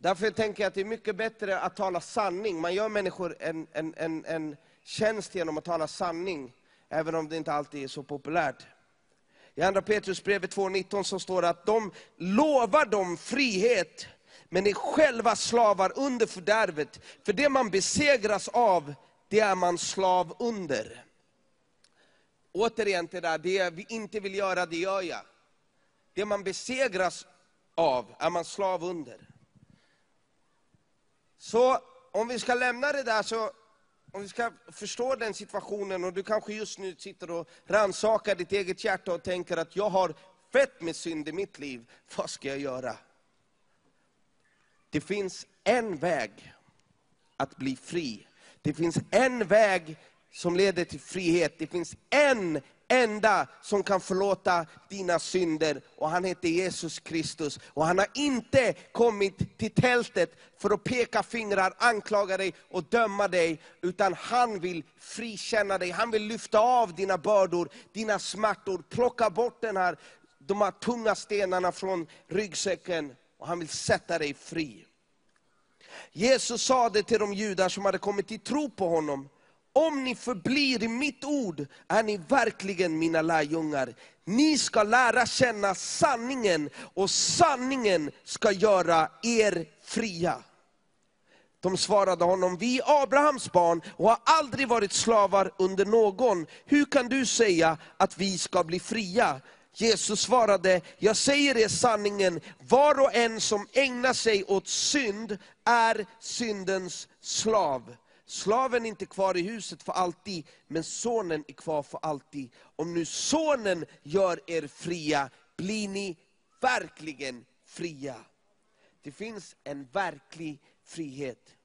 Därför tänker jag att det är mycket bättre att tala sanning. Man gör människor en, en, en, en tjänst genom att tala sanning, även om det inte alltid är så populärt. I andra Petrusbrevet 2.19 så står det att de lovar dem frihet, men är själva slavar under fördärvet. För det man besegras av, det är man slav under. Återigen det där, det vi inte vill göra, det gör jag. Det man besegras av är man slav under. Så om vi ska lämna det där, så om vi ska förstå den situationen, och du kanske just nu sitter och rannsakar ditt eget hjärta och tänker att jag har fett med synd i mitt liv, vad ska jag göra? Det finns en väg att bli fri. Det finns en väg som leder till frihet. Det finns en enda som kan förlåta dina synder och han heter Jesus Kristus. Och han har inte kommit till tältet för att peka fingrar, anklaga dig och döma dig, utan han vill frikänna dig. Han vill lyfta av dina bördor, dina smärtor, plocka bort den här, de här tunga stenarna från ryggsäcken och han vill sätta dig fri. Jesus sa det till de judar som hade kommit till tro på honom. Om ni förblir i mitt ord är ni verkligen mina lärjungar. Ni ska lära känna sanningen och sanningen ska göra er fria. De svarade honom, vi är Abrahams barn och har aldrig varit slavar under någon. Hur kan du säga att vi ska bli fria? Jesus svarade, jag säger er sanningen, var och en som ägnar sig åt synd är syndens slav. Slaven är inte kvar i huset för alltid, men sonen är kvar för alltid. Om nu sonen gör er fria, blir ni verkligen fria. Det finns en verklig frihet.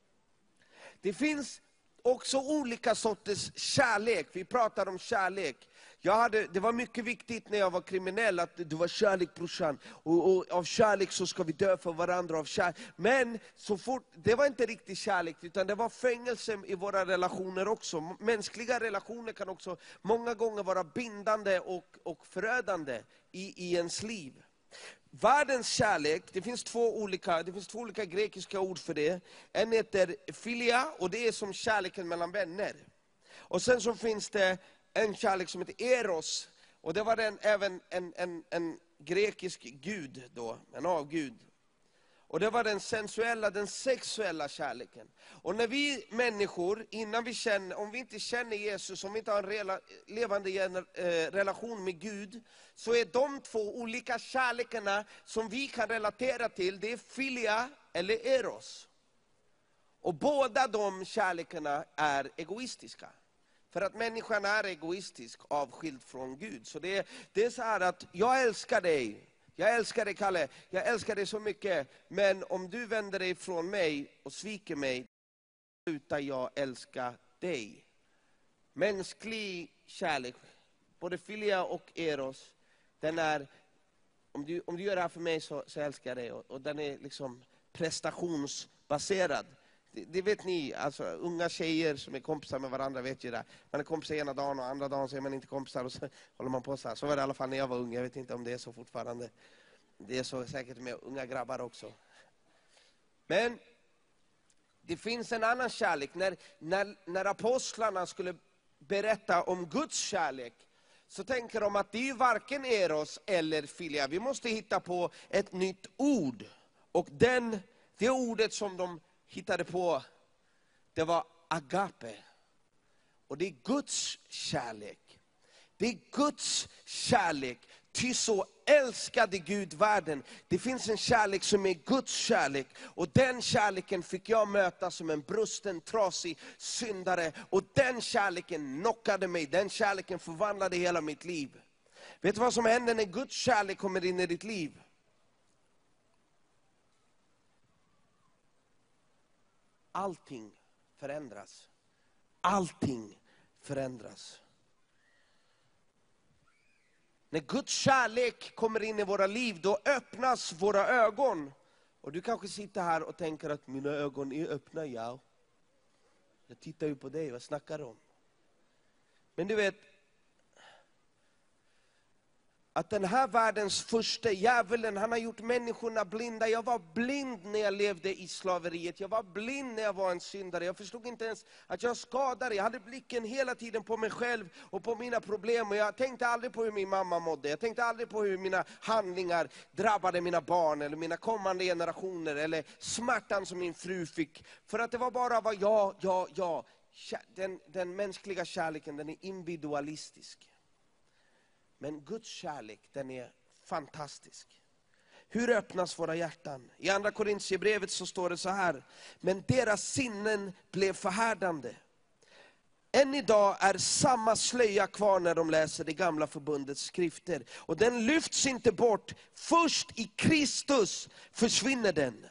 Det finns också olika sorters kärlek. Vi pratar om kärlek. Jag hade, det var mycket viktigt när jag var kriminell att det var kärlek brorsan. Och, och av kärlek så ska vi dö för varandra. Av kärlek. Men så fort, det var inte riktigt kärlek, utan det var fängelse i våra relationer också. Mänskliga relationer kan också många gånger vara bindande och, och förödande i, i ens liv. Världens kärlek, det finns, två olika, det finns två olika grekiska ord för det. En heter filia, och det är som kärleken mellan vänner. Och sen så finns det en kärlek som heter eros, och det var den, även en, en, en grekisk gud då, en avgud. Och det var den sensuella, den sexuella kärleken. Och när vi människor, innan vi känner, om vi inte känner Jesus, om vi inte har en rela, levande gener, eh, relation med Gud, så är de två olika kärlekarna som vi kan relatera till, det är filia eller eros. Och båda de kärlekarna är egoistiska. För att människan är egoistisk, avskild från Gud. Så det, det är så här att, jag älskar dig, jag älskar dig Kalle, jag älskar dig så mycket. Men om du vänder dig från mig och sviker mig, slutar jag älska dig. Mänsklig kärlek, både filia och eros, den är, om du, om du gör det här för mig så, så älskar jag dig. Och, och den är liksom prestationsbaserad. Det, det vet ni, alltså, unga tjejer som är kompisar med varandra vet ju det. Man är kompisar ena dagen och andra dagen så är man inte kompisar och så håller man på så här. Så var det i alla fall när jag var ung, jag vet inte om det är så fortfarande. Det är så säkert med unga grabbar också. Men det finns en annan kärlek. När, när, när apostlarna skulle berätta om Guds kärlek, så tänker de att det är ju varken eros eller filia. Vi måste hitta på ett nytt ord. Och den, det ordet som de hittade på, det var agape. Och det är Guds kärlek. Det är Guds kärlek. Ty så älskade Gud världen. Det finns en kärlek som är Guds kärlek. Och den kärleken fick jag möta som en brusten, trasig syndare. Och den kärleken knockade mig, den kärleken förvandlade hela mitt liv. Vet du vad som händer när Guds kärlek kommer in i ditt liv? Allting förändras. Allting förändras. När Guds kärlek kommer in i våra liv, då öppnas våra ögon. Och du kanske sitter här och tänker att mina ögon är öppna, ja. Jag tittar ju på dig, vad snackar du om? Men du vet, att den här världens första djävulen, han har gjort människorna blinda. Jag var blind när jag levde i slaveriet, jag var blind när jag var en syndare. Jag förstod inte ens att jag skadade, jag hade blicken hela tiden på mig själv och på mina problem. Och jag tänkte aldrig på hur min mamma mådde, jag tänkte aldrig på hur mina handlingar drabbade mina barn, eller mina kommande generationer, eller smärtan som min fru fick. För att det var bara vad jag, jag, jag. Den, den mänskliga kärleken, den är individualistisk. Men Guds kärlek, den är fantastisk. Hur öppnas våra hjärtan? I andra Korintierbrevet så står det så här, men deras sinnen blev förhärdande. Än idag är samma slöja kvar när de läser det gamla förbundets skrifter. Och den lyfts inte bort, först i Kristus försvinner den.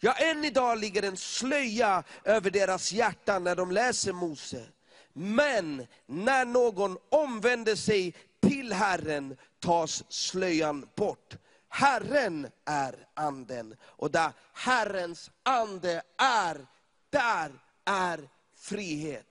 Ja, än idag ligger en slöja över deras hjärtan när de läser Mose. Men när någon omvänder sig till Herren tas slöjan bort. Herren är anden, och där Herrens ande är, där är frihet.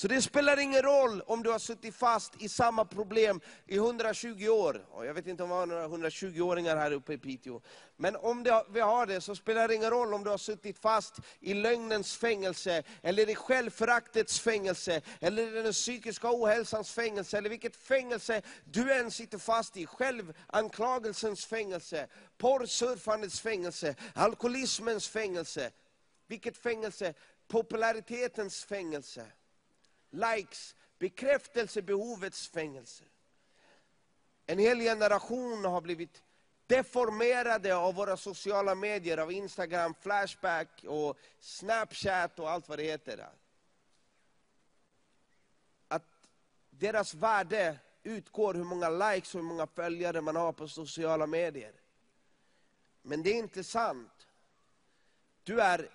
Så det spelar ingen roll om du har suttit fast i samma problem i 120 år. Jag vet inte om vi har några 120-åringar här uppe i Piteå. Men om det, vi har det så spelar det ingen roll om du har suttit fast i lögnens fängelse, eller i självföraktets fängelse, eller i den psykiska ohälsans fängelse, eller vilket fängelse du än sitter fast i. Självanklagelsens fängelse, porrsurfandets fängelse, alkoholismens fängelse. Vilket fängelse? Popularitetens fängelse likes, bekräftelsebehovets fängelse. En hel generation har blivit deformerade av våra sociala medier, av Instagram, Flashback och Snapchat och allt vad det heter. Att deras värde utgår hur många likes och hur många följare man har på sociala medier. Men det är inte sant. Du är,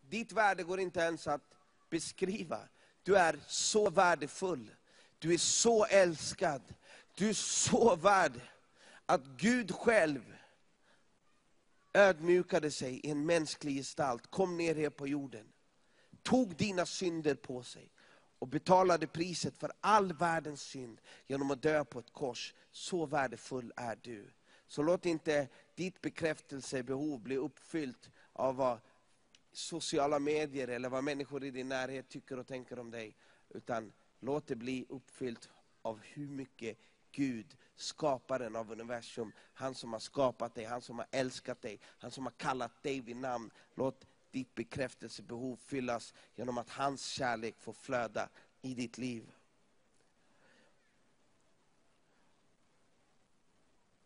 ditt värde går inte ens att beskriva. Du är så värdefull. Du är så älskad. Du är så värd att Gud själv ödmjukade sig i en mänsklig gestalt, kom ner här på jorden, tog dina synder på sig och betalade priset för all världens synd genom att dö på ett kors. Så värdefull är du. Så låt inte ditt bekräftelsebehov bli uppfyllt av vad sociala medier eller vad människor i din närhet tycker och tänker om dig. Utan låt det bli uppfyllt av hur mycket Gud, skaparen av universum, han som har skapat dig, han som har älskat dig, han som har kallat dig vid namn. Låt ditt bekräftelsebehov fyllas genom att hans kärlek får flöda i ditt liv.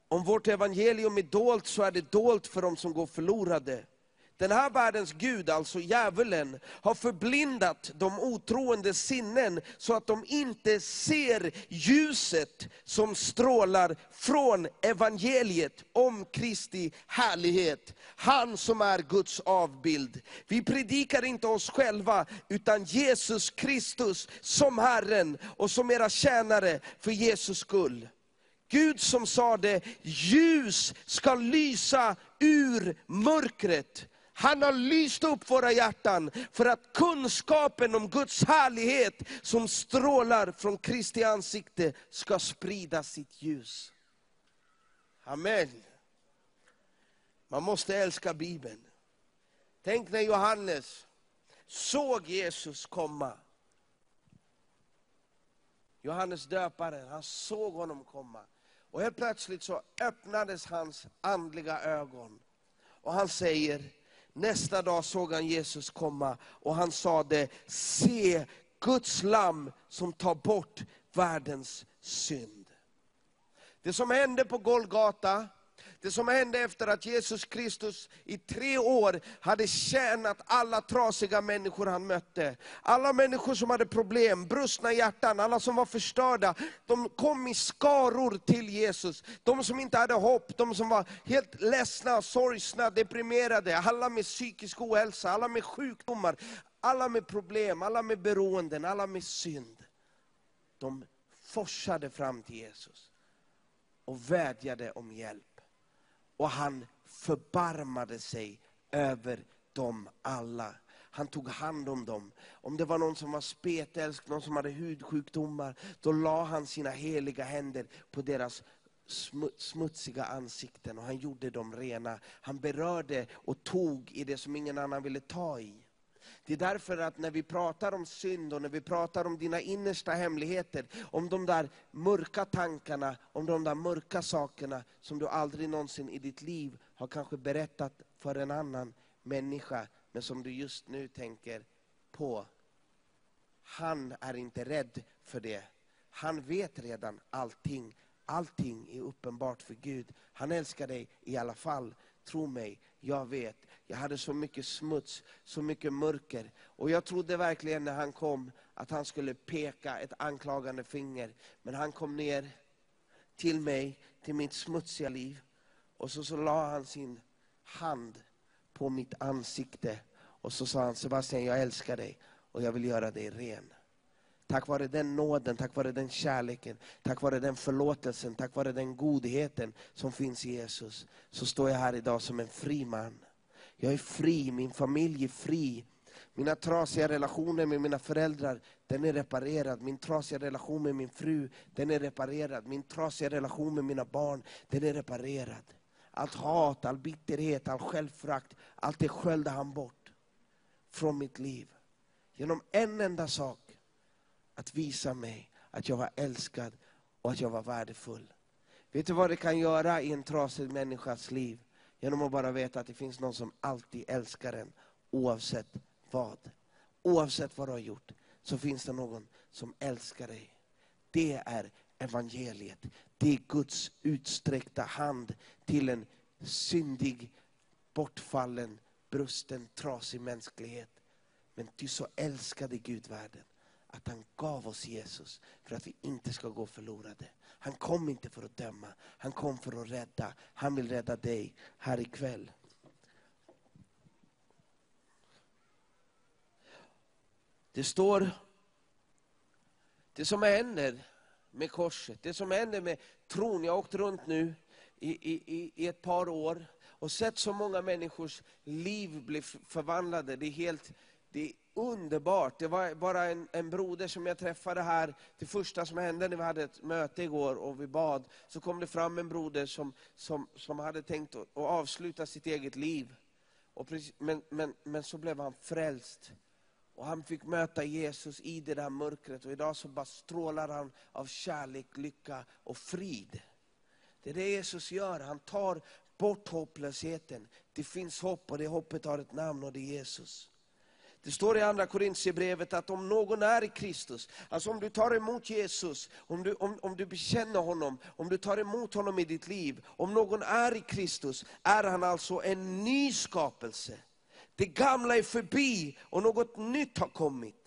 Om vårt evangelium är dolt så är det dolt för dem som går förlorade. Den här världens Gud, alltså djävulen, har förblindat de otroende sinnen så att de inte ser ljuset som strålar från evangeliet om Kristi härlighet. Han som är Guds avbild. Vi predikar inte oss själva, utan Jesus Kristus som Herren och som era tjänare för Jesus skull. Gud som sade, ljus ska lysa ur mörkret. Han har lyst upp våra hjärtan för att kunskapen om Guds härlighet som strålar från Kristi ansikte ska sprida sitt ljus. Amen. Man måste älska Bibeln. Tänk när Johannes såg Jesus komma. Johannes döparen, han såg honom komma. Och helt plötsligt så öppnades hans andliga ögon. Och han säger, nästa dag såg han Jesus komma och han sade, se Guds lamm som tar bort världens synd. Det som hände på Golgata, det som hände efter att Jesus Kristus i tre år hade tjänat alla trasiga människor han mötte. Alla människor som hade problem, brustna hjärtan, alla som var förstörda. De kom i skaror till Jesus. De som inte hade hopp, de som var helt ledsna, sorgsna, deprimerade. Alla med psykisk ohälsa, alla med sjukdomar, alla med problem, alla med beroenden, alla med synd. De forsade fram till Jesus och vädjade om hjälp. Och han förbarmade sig över dem alla. Han tog hand om dem. Om det var någon som var spetälsk, någon som hade hudsjukdomar, då la han sina heliga händer på deras smutsiga ansikten och han gjorde dem rena. Han berörde och tog i det som ingen annan ville ta i. Det är därför att när vi pratar om synd och när vi pratar om dina innersta hemligheter, om de där mörka tankarna, om de där mörka sakerna som du aldrig någonsin i ditt liv har kanske berättat för en annan människa, men som du just nu tänker på. Han är inte rädd för det. Han vet redan allting. Allting är uppenbart för Gud. Han älskar dig i alla fall. Tro mig, jag vet. Jag hade så mycket smuts, så mycket mörker. Och jag trodde verkligen när han kom att han skulle peka ett anklagande finger. Men han kom ner till mig, till mitt smutsiga liv. Och så, så la han sin hand på mitt ansikte. Och så sa han, Sebastian jag älskar dig och jag vill göra dig ren. Tack vare den nåden, tack vare den kärleken, tack vare den förlåtelsen, tack vare den godheten som finns i Jesus, så står jag här idag som en fri man. Jag är fri, min familj är fri. Mina trasiga relationer med mina föräldrar, den är reparerad. Min trasiga relation med min fru, den är reparerad. Min trasiga relation med mina barn, den är reparerad. Allt hat, all bitterhet, all självförakt, allt det sköljde han bort från mitt liv. Genom en enda sak, att visa mig att jag var älskad och att jag var värdefull. Vet du vad det kan göra i en trasig människas liv? Genom att bara veta att det finns någon som alltid älskar en, oavsett vad. Oavsett vad du har gjort, så finns det någon som älskar dig. Det är evangeliet. Det är Guds utsträckta hand till en syndig, bortfallen, brusten, trasig mänsklighet. Men ty så älskade Gud världen att han gav oss Jesus för att vi inte ska gå förlorade. Han kom inte för att döma, han kom för att rädda. Han vill rädda dig här ikväll. Det står, det som händer med korset, det som händer med tron. Jag har åkt runt nu i, i, i- ett par år och sett så många människors liv bli förvandlade. Det är helt det är underbart. Det var bara en, en broder som jag träffade här, det första som hände när vi hade ett möte igår och vi bad, så kom det fram en broder som, som, som hade tänkt att, att avsluta sitt eget liv. Och precis, men, men, men så blev han frälst. Och han fick möta Jesus i det där mörkret och idag så bara strålar han av kärlek, lycka och frid. Det är det Jesus gör, han tar bort hopplösheten. Det finns hopp och det hoppet har ett namn och det är Jesus. Det står i andra Korintierbrevet att om någon är i Kristus, alltså om du tar emot Jesus, om du, om, om du bekänner honom, om du tar emot honom i ditt liv, om någon är i Kristus, är han alltså en ny skapelse. Det gamla är förbi och något nytt har kommit.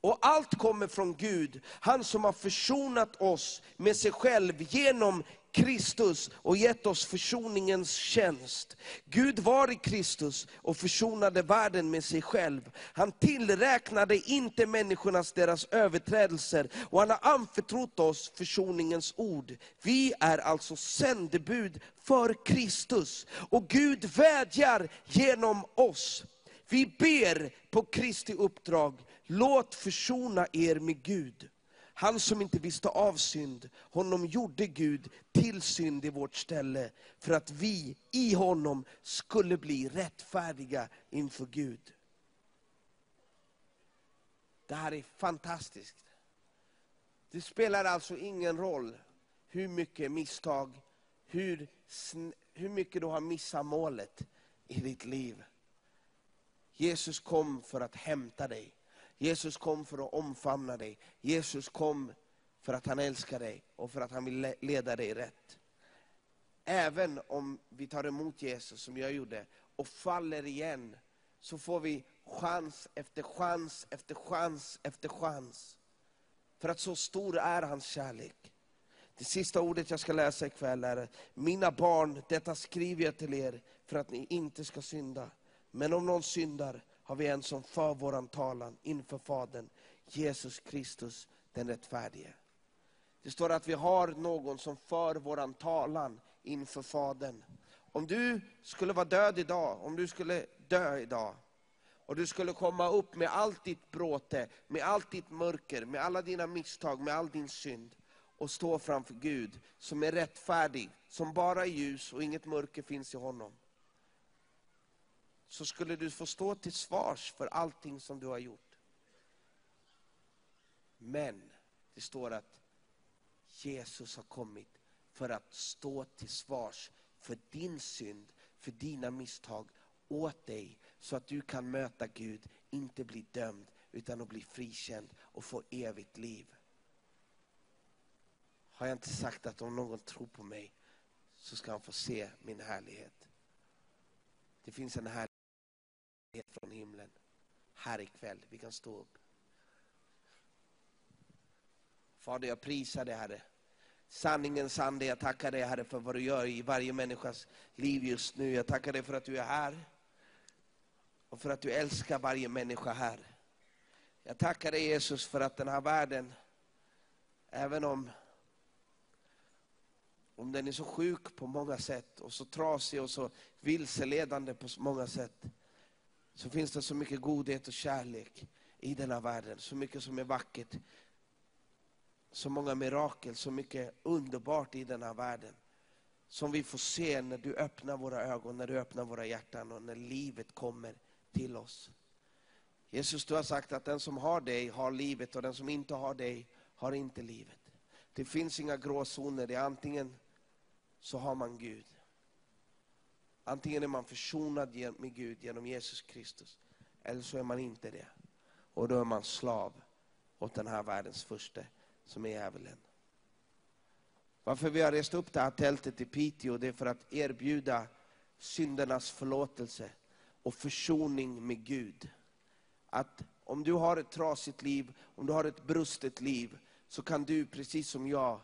Och allt kommer från Gud, han som har försonat oss med sig själv genom Kristus och gett oss försoningens tjänst. Gud var i Kristus och försonade världen med sig själv. Han tillräknade inte människornas deras överträdelser och han har anförtrott oss försoningens ord. Vi är alltså sändebud för Kristus och Gud vädjar genom oss. Vi ber på Kristi uppdrag, låt försona er med Gud. Han som inte visste av synd, honom gjorde Gud till synd i vårt ställe, för att vi i honom skulle bli rättfärdiga inför Gud. Det här är fantastiskt. Det spelar alltså ingen roll hur mycket misstag, hur, hur mycket du har missat målet i ditt liv. Jesus kom för att hämta dig. Jesus kom för att omfamna dig. Jesus kom för att han älskar dig och för att han vill leda dig rätt. Även om vi tar emot Jesus, som jag gjorde, och faller igen, så får vi chans efter chans efter chans efter chans. För att så stor är hans kärlek. Det sista ordet jag ska läsa ikväll är, mina barn, detta skriver jag till er för att ni inte ska synda. Men om någon syndar har vi en som för våran talan inför Fadern, Jesus Kristus den rättfärdige. Det står att vi har någon som för våran talan inför Fadern. Om du skulle vara död idag, om du skulle dö idag, och du skulle komma upp med allt ditt bråte, med allt ditt mörker, med alla dina misstag, med all din synd, och stå framför Gud som är rättfärdig, som bara är ljus och inget mörker finns i honom. Så skulle du få stå till svars för allting som du har gjort. Men det står att Jesus har kommit för att stå till svars för din synd, för dina misstag åt dig, så att du kan möta Gud, inte bli dömd, utan att bli frikänd och få evigt liv. Har jag inte sagt att om någon tror på mig så ska han få se min härlighet. Det finns en härlighet från himlen här ikväll. Vi kan stå upp. Fader, jag prisar dig Herre. Sanningens ande, jag tackar dig Herre för vad du gör i varje människas liv just nu. Jag tackar dig för att du är här och för att du älskar varje människa här. Jag tackar dig Jesus för att den här världen, även om, om den är så sjuk på många sätt och så trasig och så vilseledande på många sätt, så finns det så mycket godhet och kärlek i den här världen. Så mycket som är vackert. Så många mirakel, så mycket underbart i den här världen. Som vi får se när du öppnar våra ögon, när du öppnar våra hjärtan och när livet kommer till oss. Jesus, du har sagt att den som har dig har livet och den som inte har dig har inte livet. Det finns inga gråzoner, det är antingen så har man Gud. Antingen är man försonad med Gud genom Jesus Kristus, eller så är man inte det. Och då är man slav åt den här världens första, som är djävulen. Varför vi har rest upp det här tältet i Piteå, det är för att erbjuda syndernas förlåtelse och försoning med Gud. Att om du har ett trasigt liv, om du har ett brustet liv, så kan du, precis som jag,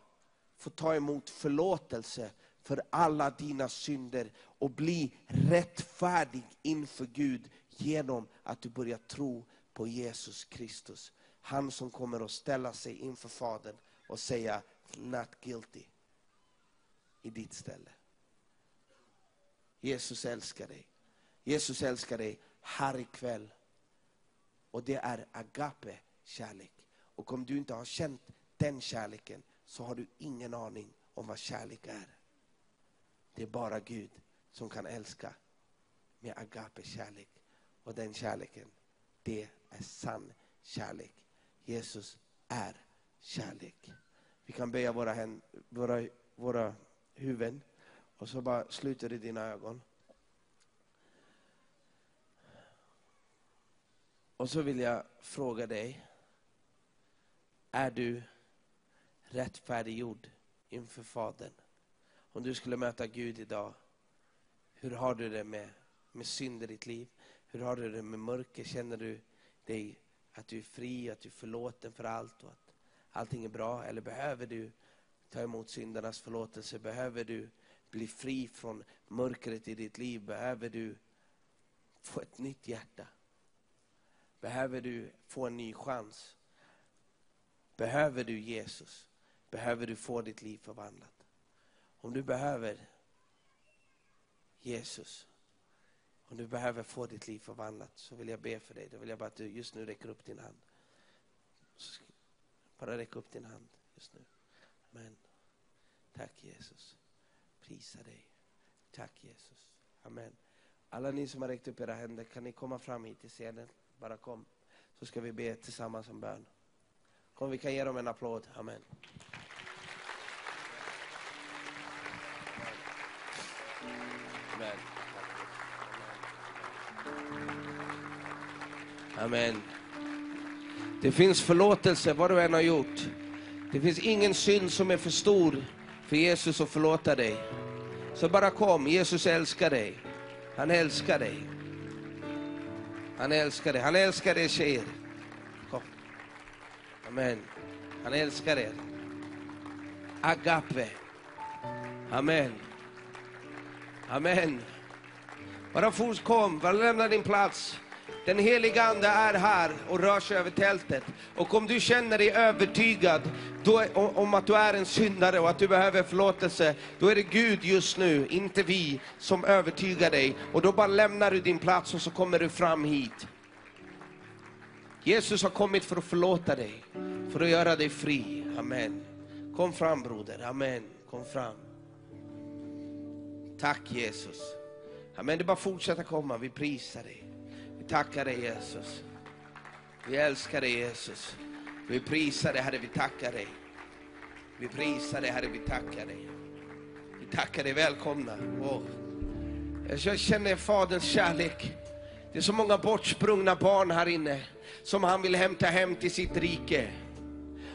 få ta emot förlåtelse för alla dina synder och bli rättfärdig inför Gud genom att du börjar tro på Jesus Kristus. Han som kommer att ställa sig inför Fadern och säga not guilty i ditt ställe. Jesus älskar dig. Jesus älskar dig här ikväll. Och det är agape kärlek. Och om du inte har känt den kärleken så har du ingen aning om vad kärlek är. Det är bara Gud som kan älska med agape kärlek. Och den kärleken, det är sann kärlek. Jesus är kärlek. Vi kan böja våra, våra, våra huvuden och så bara sluter du dina ögon. Och så vill jag fråga dig, är du rättfärdiggjord inför Fadern? Om du skulle möta Gud idag, hur har du det med, med synd i ditt liv? Hur har du det med mörker? Känner du dig att du är fri, att du är förlåten för allt och att allting är bra? Eller behöver du ta emot syndernas förlåtelse? Behöver du bli fri från mörkret i ditt liv? Behöver du få ett nytt hjärta? Behöver du få en ny chans? Behöver du Jesus? Behöver du få ditt liv förvandlat? Om du behöver Jesus, om du behöver få ditt liv förvandlat så vill jag be för dig. Då vill jag bara att du just nu räcker upp din hand. Bara räck upp din hand just nu. Amen. Tack Jesus. Prisa dig. Tack Jesus. Amen. Alla ni som har räckt upp era händer, kan ni komma fram hit till scenen? Bara kom. Så ska vi be tillsammans om bön. Kom, vi kan ge dem en applåd. Amen. Amen. Amen. Det finns förlåtelse vad du än har gjort. Det finns ingen synd som är för stor för Jesus att förlåta dig. Så bara kom, Jesus älskar dig. Han älskar dig. Han älskar dig. Han älskar er tjejer. Kom. Amen. Han älskar er. Agape. Amen. Amen. Bara fort kom, bara lämna din plats. Den heliga Ande är här och rör sig över tältet. Och om du känner dig övertygad då, om att du är en syndare och att du behöver förlåtelse, då är det Gud just nu, inte vi, som övertygar dig. Och då bara lämnar du din plats och så kommer du fram hit. Jesus har kommit för att förlåta dig, för att göra dig fri. Amen. Kom fram broder, amen. Kom fram. Tack Jesus. Amen, det är bara att fortsätta komma, vi prisar dig. Vi tackar dig Jesus. Vi älskar dig Jesus. Vi prisar dig Herre, vi tackar dig. Vi prisar dig Herre, vi tackar dig. Vi tackar dig, välkomna. Oh. Jag känner Faderns kärlek. Det är så många bortsprungna barn här inne som han vill hämta hem till sitt rike.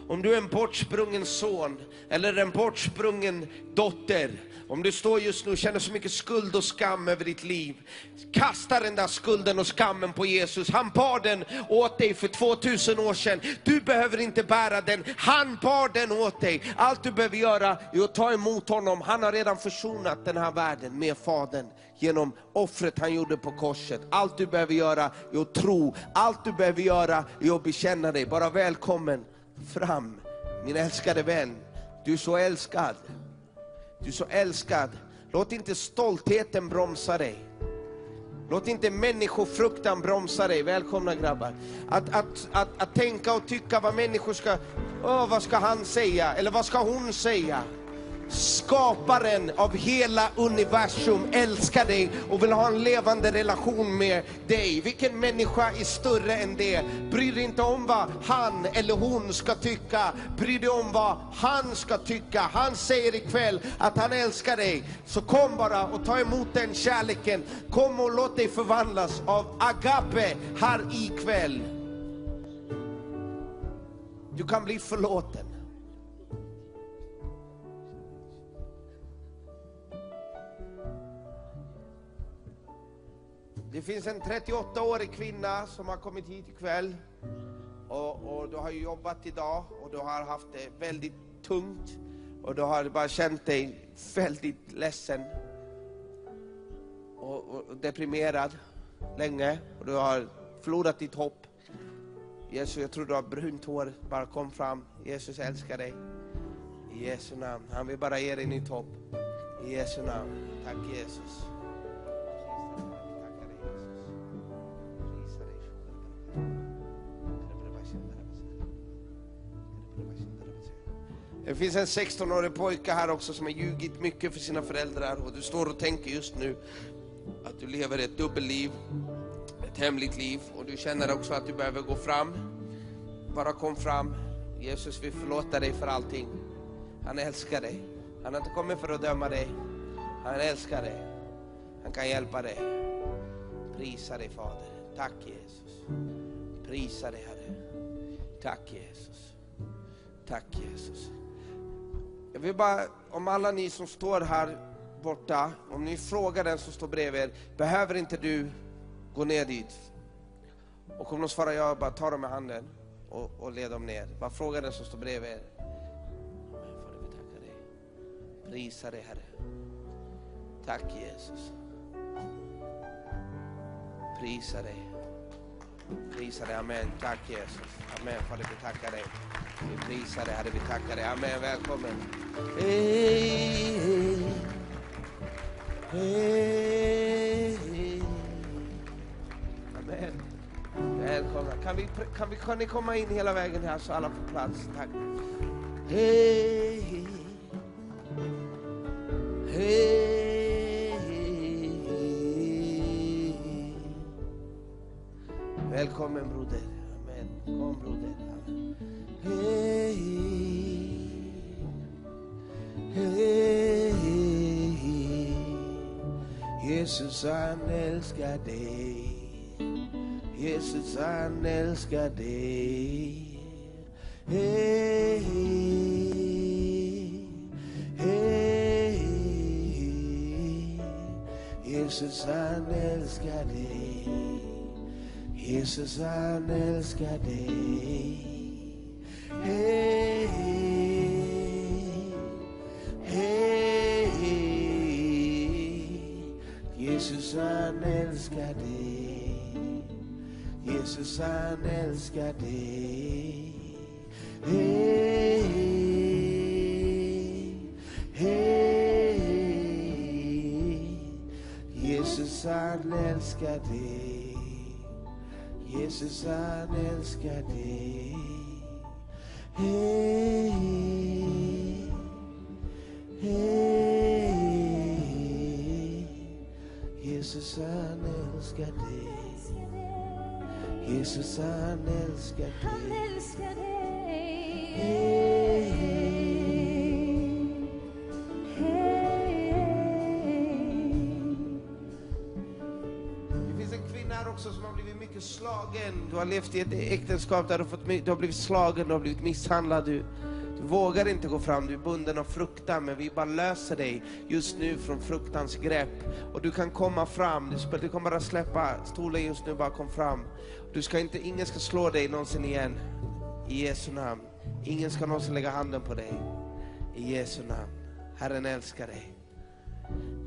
Om du är en bortsprungen son eller en bortsprungen dotter, om du står just nu och känner så mycket skuld och skam över ditt liv, kasta den där skulden och skammen på Jesus. Han bar den åt dig för 2000 år sedan. Du behöver inte bära den, han bar den åt dig. Allt du behöver göra är att ta emot honom. Han har redan försonat den här världen med Fadern genom offret han gjorde på korset. Allt du behöver göra är att tro, allt du behöver göra är att bekänna dig. Bara välkommen fram, min älskade vän. Du är så älskad. Du är så älskad. Låt inte stoltheten bromsa dig. Låt inte människofruktan bromsa dig. Välkomna grabbar. Att, att, att, att tänka och tycka vad människor ska, åh vad ska han säga? Eller vad ska hon säga? Skaparen av hela universum älskar dig och vill ha en levande relation med dig. Vilken människa är större än det? Bry dig inte om vad han eller hon ska tycka. Bry dig om vad han ska tycka. Han säger ikväll att han älskar dig. Så kom bara och ta emot den kärleken. Kom och låt dig förvandlas av agape här ikväll. Du kan bli förlåten. Det finns en 38-årig kvinna som har kommit hit ikväll. Och, och du har jobbat idag och du har haft det väldigt tungt. Och du har bara känt dig väldigt ledsen. Och, och deprimerad länge. Och du har förlorat ditt hopp. Jesus, jag tror du har brunt hår. Bara kom fram. Jesus älskar dig. I Jesu namn. Han vill bara ge dig nytt hopp. I Jesu namn. Tack Jesus. Det finns en 16-årig pojke här också som har ljugit mycket för sina föräldrar och du står och tänker just nu att du lever ett dubbelliv, ett hemligt liv och du känner också att du behöver gå fram. Bara kom fram. Jesus vill förlåta dig för allting. Han älskar dig. Han har inte kommit för att döma dig. Han älskar dig. Han kan hjälpa dig. Prisa dig Fader. Tack Jesus. Prisa dig Herre. Tack Jesus. Tack Jesus. Jag vill bara, om alla ni som står här borta, om ni frågar den som står bredvid er, behöver inte du gå ner dit? Och om de svarar ja, bara ta dem i handen och, och led dem ner. Bara fråga den som står bredvid er. Amen, Fader, vi tackar dig. Prisa dig Herre. Tack Jesus. Prisa dig. Prisa dig, amen. Tack Jesus. Amen, Fader vi tackar dig. Vi prisar det, Herre, vi tackar dig. Amen, välkommen. Hey, hey. Hey, hey. Amen. Välkomna. Kan, vi, kan, vi, kan ni komma in hela vägen här så alla får plats? Tack. Hej, hej. Välkommen broder. Amen. Kom broder. Amen. Hej, hej. Jesus han älskar dig. Jesus han älskar dig. Hej, hej. Jesus han älskar dig. Jesus han älskar dig. Hej, hej. Jesus han älskar dig. Jesus han älskar dig. Hej, hej. Jesus han älskar dig. Jesus han älskar dig. Hej, hej. Jesus han älskar dig. Jesus han älskar Han dig. älskar dig. Det också som har blivit mycket slagen. Du har levt i ett äktenskap där du, fått, du har blivit slagen, du har blivit misshandlad. Du, du vågar inte gå fram, du är bunden av fruktan. Men vi bara löser dig just nu från fruktans grepp. Och du kan komma fram, du, du kan bara släppa stolen just nu, bara kom fram. Du ska inte, ingen ska slå dig någonsin igen. I Jesu namn. Ingen ska någonsin lägga handen på dig. I Jesu namn. Herren älskar dig.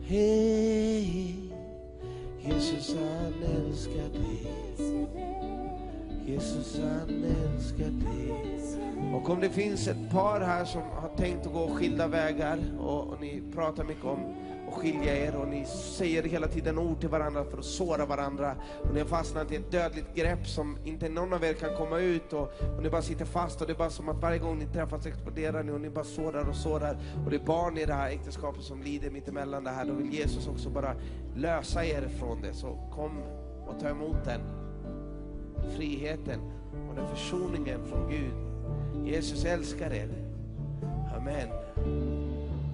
Hej. Jesus han älskar dig. Jesus han älskar dig. Och om det finns ett par här som har tänkt att gå skilda vägar och, och ni pratar mycket om och skilja er och ni säger hela tiden ord till varandra för att såra varandra och ni har fastnat i ett dödligt grepp som inte någon av er kan komma ut och, och ni bara sitter fast och det är bara som att varje gång ni träffas exploderar ni och ni bara sårar och sårar och det är barn i det här äktenskapet som lider mittemellan det här. Då vill Jesus också bara lösa er från det. Så kom och ta emot den friheten och den försoningen från Gud. Jesus älskar er. Amen.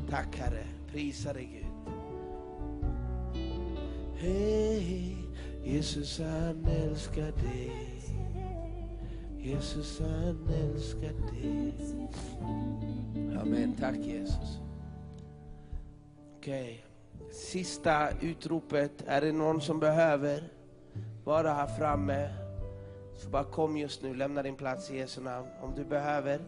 Tack Herre. Prisa dig Gud. Hej, Jesus han älskar dig. Jesus han älskar dig. Amen. Tack Jesus. Okej. Sista utropet. Är det någon som behöver vara här framme? Så bara kom just nu, lämna din plats i Jesu namn. Om du behöver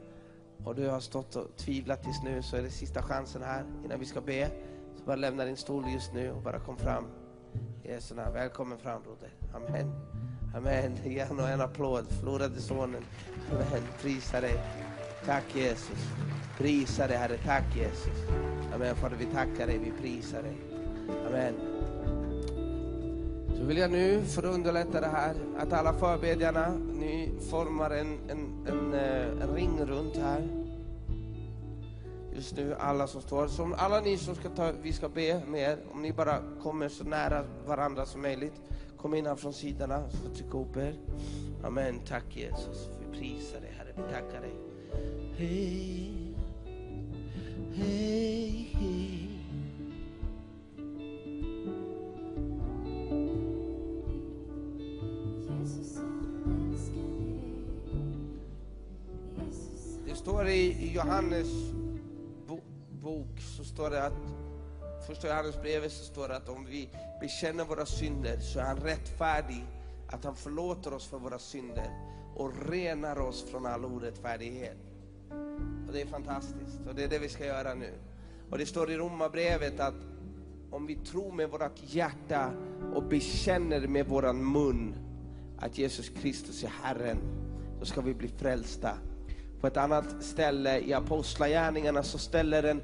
och du har stått och tvivlat tills nu så är det sista chansen här innan vi ska be. Så bara lämna din stol just nu och bara kom fram. Jesu namn. Välkommen fram broder. Amen. Amen. Ge honom en applåd. Förlorade sonen. Amen. Prisa dig. Tack Jesus. Prisa dig Herre. Tack Jesus. Amen. Fader vi tackar dig. Vi prisar dig. Amen. Så vill jag nu, för att underlätta det här, att alla förbedjarna, ni formar en, en, en, eh, en ring runt här. Just nu, alla som står. Så alla ni som ska ta, vi ska be med er, om ni bara kommer så nära varandra som möjligt. Kom in här från sidorna, så tryck ihop er. Amen. Tack Jesus. Vi prisar dig Herre, vi tackar dig. Hej, hej, hej. Det står i Johannes bok, så står det att, första Johannesbrevet så står det att om vi bekänner våra synder så är han rättfärdig, att han förlåter oss för våra synder och renar oss från all orättfärdighet. Och det är fantastiskt och det är det vi ska göra nu. Och det står i Romarbrevet att om vi tror med vårt hjärta och bekänner med våran mun att Jesus Kristus är Herren, då ska vi bli frälsta. På ett annat ställe i Apostlagärningarna så ställer en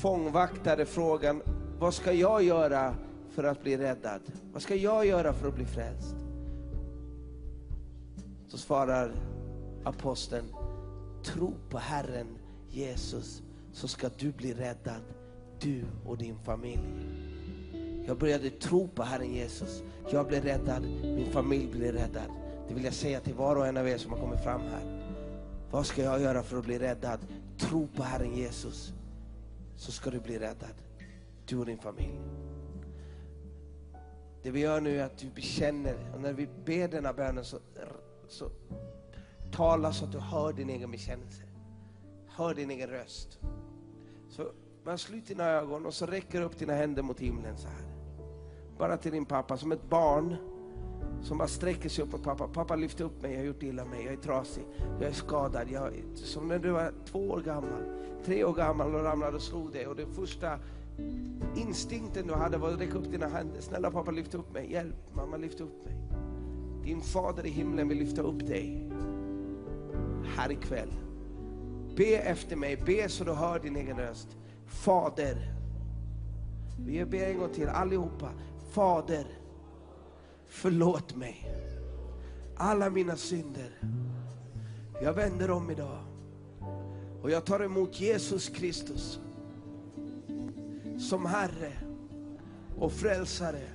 fångvaktare frågan, vad ska jag göra för att bli räddad? Vad ska jag göra för att bli frälst? Så svarar aposteln, tro på Herren Jesus så ska du bli räddad, du och din familj. Jag började tro på Herren Jesus. Jag blev räddad, min familj blev räddad. Det vill jag säga till var och en av er som har kommit fram här. Vad ska jag göra för att bli räddad? Tro på Herren Jesus, så ska du bli räddad. Du och din familj. Det vi gör nu är att du bekänner, och när vi ber denna bönen så, så tala så att du hör din egen bekännelse. Hör din egen röst. Så man slut dina ögon och så räcker upp dina händer mot himlen så här. Bara till din pappa, som ett barn som bara sträcker sig upp mot pappa. Pappa lyft upp mig, jag har gjort illa mig, jag är trasig, jag är skadad. Jag, som när du var två år gammal, tre år gammal och ramlade och slog dig och den första instinkten du hade var att räcka upp dina händer. Snälla pappa lyft upp mig, hjälp mamma lyft upp mig. Din fader i himlen vill lyfta upp dig här ikväll. Be efter mig, be så du hör din egen röst. Fader, vi ber en gång till allihopa. Fader, förlåt mig alla mina synder. Jag vänder om idag och jag tar emot Jesus Kristus som Herre och Frälsare.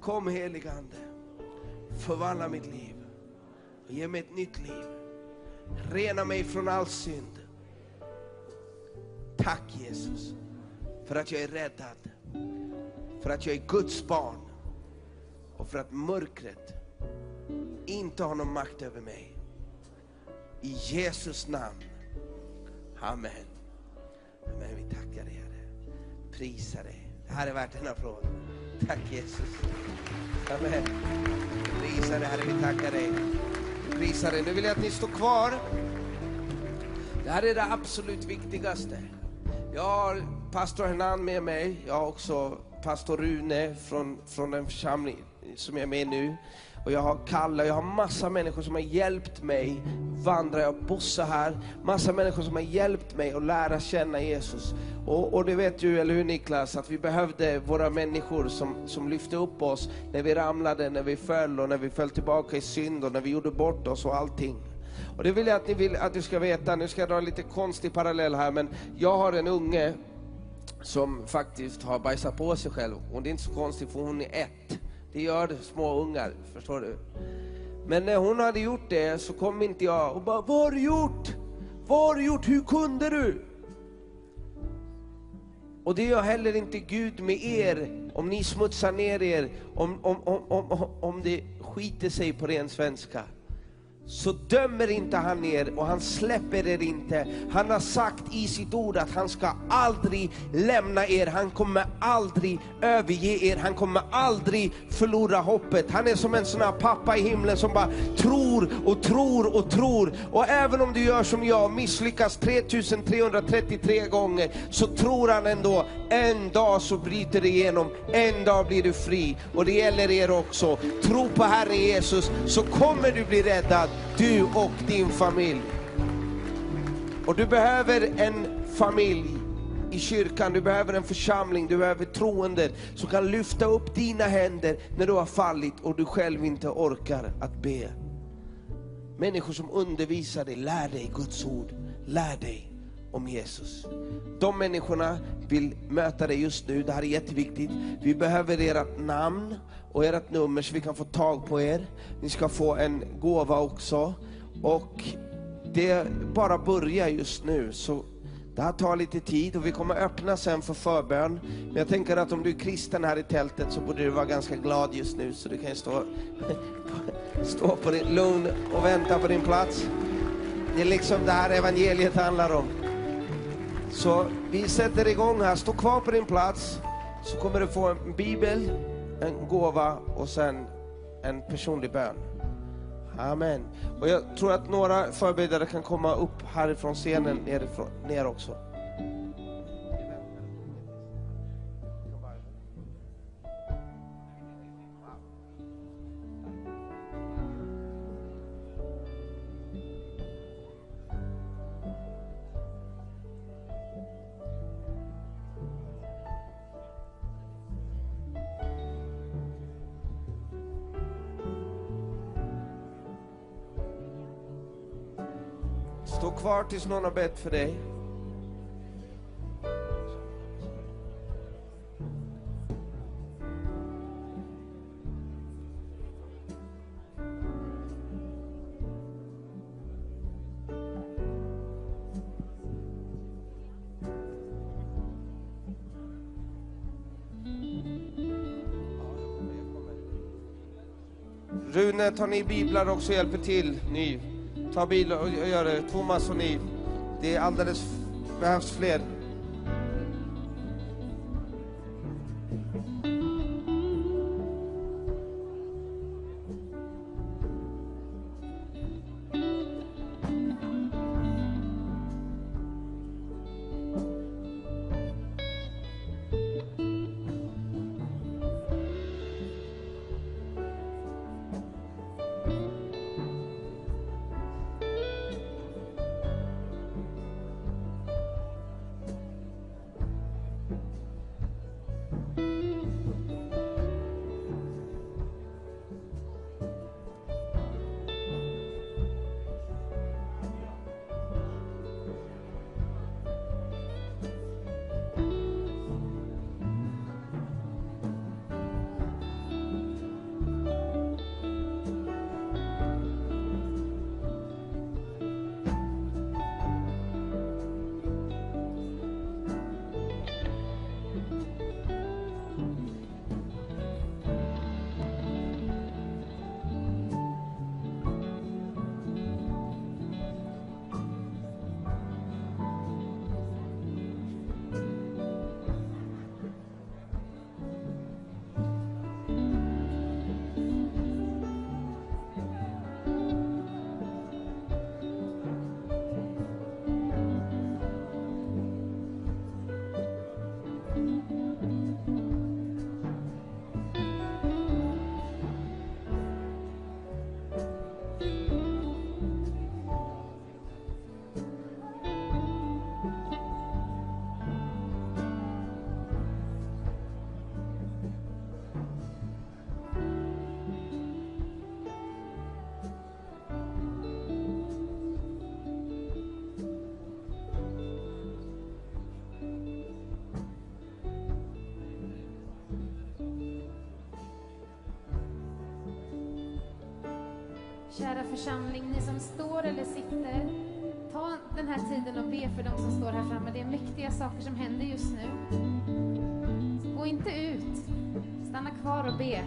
Kom heligande, förvandla mitt liv och ge mig ett nytt liv. Rena mig från all synd. Tack Jesus för att jag är räddad, för att jag är Guds barn och för att mörkret inte har någon makt över mig. I Jesus namn. Amen. Amen. Vi tackar dig Herre. Prisar dig. Det här är värt en applåd. Tack Jesus. Amen. Prisar dig Herre, vi tackar dig. Prisar dig. Nu vill jag att ni står kvar. Det här är det absolut viktigaste. Jag har pastor Hernan med mig. Jag har också pastor Rune från, från den församling som jag är med nu. Och jag har Kalle, jag har massa människor som har hjälpt mig vandra. Jag har Bosse här. Massa människor som har hjälpt mig att lära känna Jesus. Och, och det vet ju, eller hur Niklas, att vi behövde våra människor som, som lyfte upp oss när vi ramlade, när vi föll och när vi föll tillbaka i synd och när vi gjorde bort oss och allting. Och det vill jag att ni vill att du ska veta, nu ska jag dra en lite konstig parallell här, men jag har en unge som faktiskt har bajsat på sig själv. Och det är inte så konstigt för hon är ett. Det gör små ungar, förstår du. Men när hon hade gjort det så kom inte jag och bara, vad har du gjort? Vad har du gjort? Hur kunde du? Och det gör heller inte Gud med er om ni smutsar ner er, om, om, om, om, om det skiter sig på ren svenska så dömer inte han er och han släpper er inte. Han har sagt i sitt ord att han ska aldrig lämna er, han kommer aldrig överge er, han kommer aldrig förlora hoppet. Han är som en sån här pappa i himlen som bara tror och tror och tror. Och även om du gör som jag, misslyckas 3333 gånger, så tror han ändå, en dag så bryter det igenom, en dag blir du fri. Och det gäller er också. Tro på Herren Jesus, så kommer du bli räddad, du och din familj. Och du behöver en familj i kyrkan, du behöver en församling, du behöver troende som kan lyfta upp dina händer när du har fallit och du själv inte orkar att be. Människor som undervisar dig, lär dig Guds ord, lär dig om Jesus. De människorna vill möta dig just nu, det här är jätteviktigt. Vi behöver ert namn och ert nummer så vi kan få tag på er. Ni ska få en gåva också. Och det bara börjar just nu, så det här tar lite tid och vi kommer öppna sen för förbön. Men jag tänker att om du är kristen här i tältet så borde du vara ganska glad just nu, så du kan stå, stå på din lugn och vänta på din plats. Det är liksom det här evangeliet handlar om. Så vi sätter igång här, stå kvar på din plats, så kommer du få en bibel, en gåva och sen en personlig bön. Amen. Och jag tror att några förberedare kan komma upp härifrån scenen nerifrån, ner också. Stå kvar tills någon har bett för dig. Rune, tar ni biblar också och hjälper till? Ni, ta bil och och gör det. Thomas och ni. Det är alldeles, behövs fler. Den här tiden och be för de som står här framme. Det är mäktiga saker som händer just nu. Gå inte ut. Stanna kvar och be.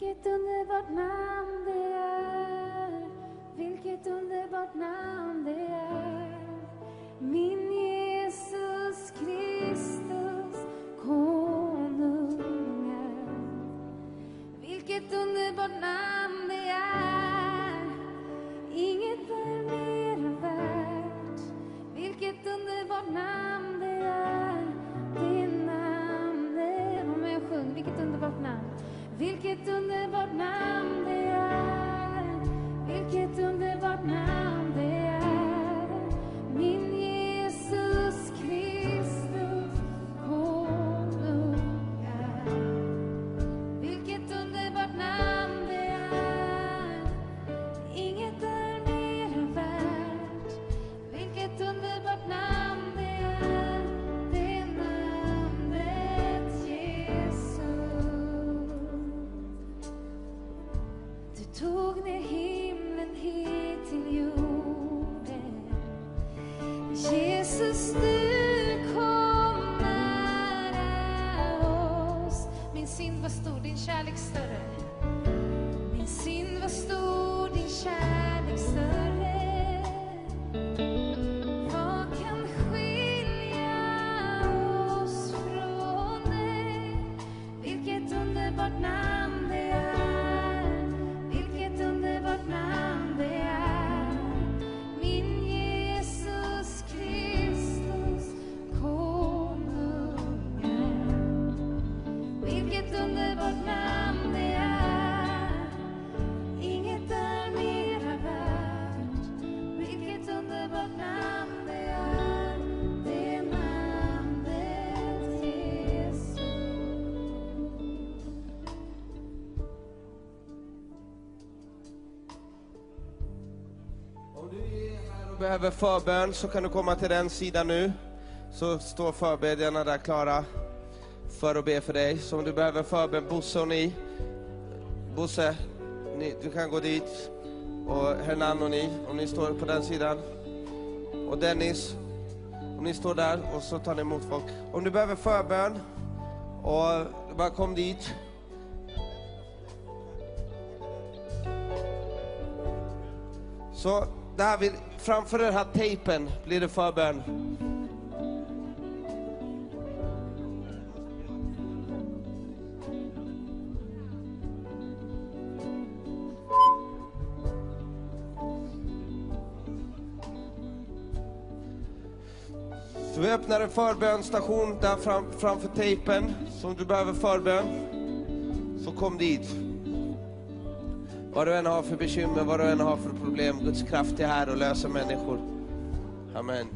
Vilket underbart namn det behöver förbön så kan du komma till den sidan nu. Så står förbedjarna där klara för att be för dig. Så om du behöver förbön, Bosse och ni. Bosse, ni, du kan gå dit. Och Hernan och ni, om ni står på den sidan. Och Dennis, om ni står där och så tar ni emot folk. Om du behöver förbön, och bara kom dit. Så det här vill framför den här tejpen blir det förbön. Så vi öppnar en förbönstation där fram, framför tejpen. som om du behöver förbön, så kom dit. Vad du än har för bekymmer, vad du än har för problem, Guds kraft är här och löser människor. Amen.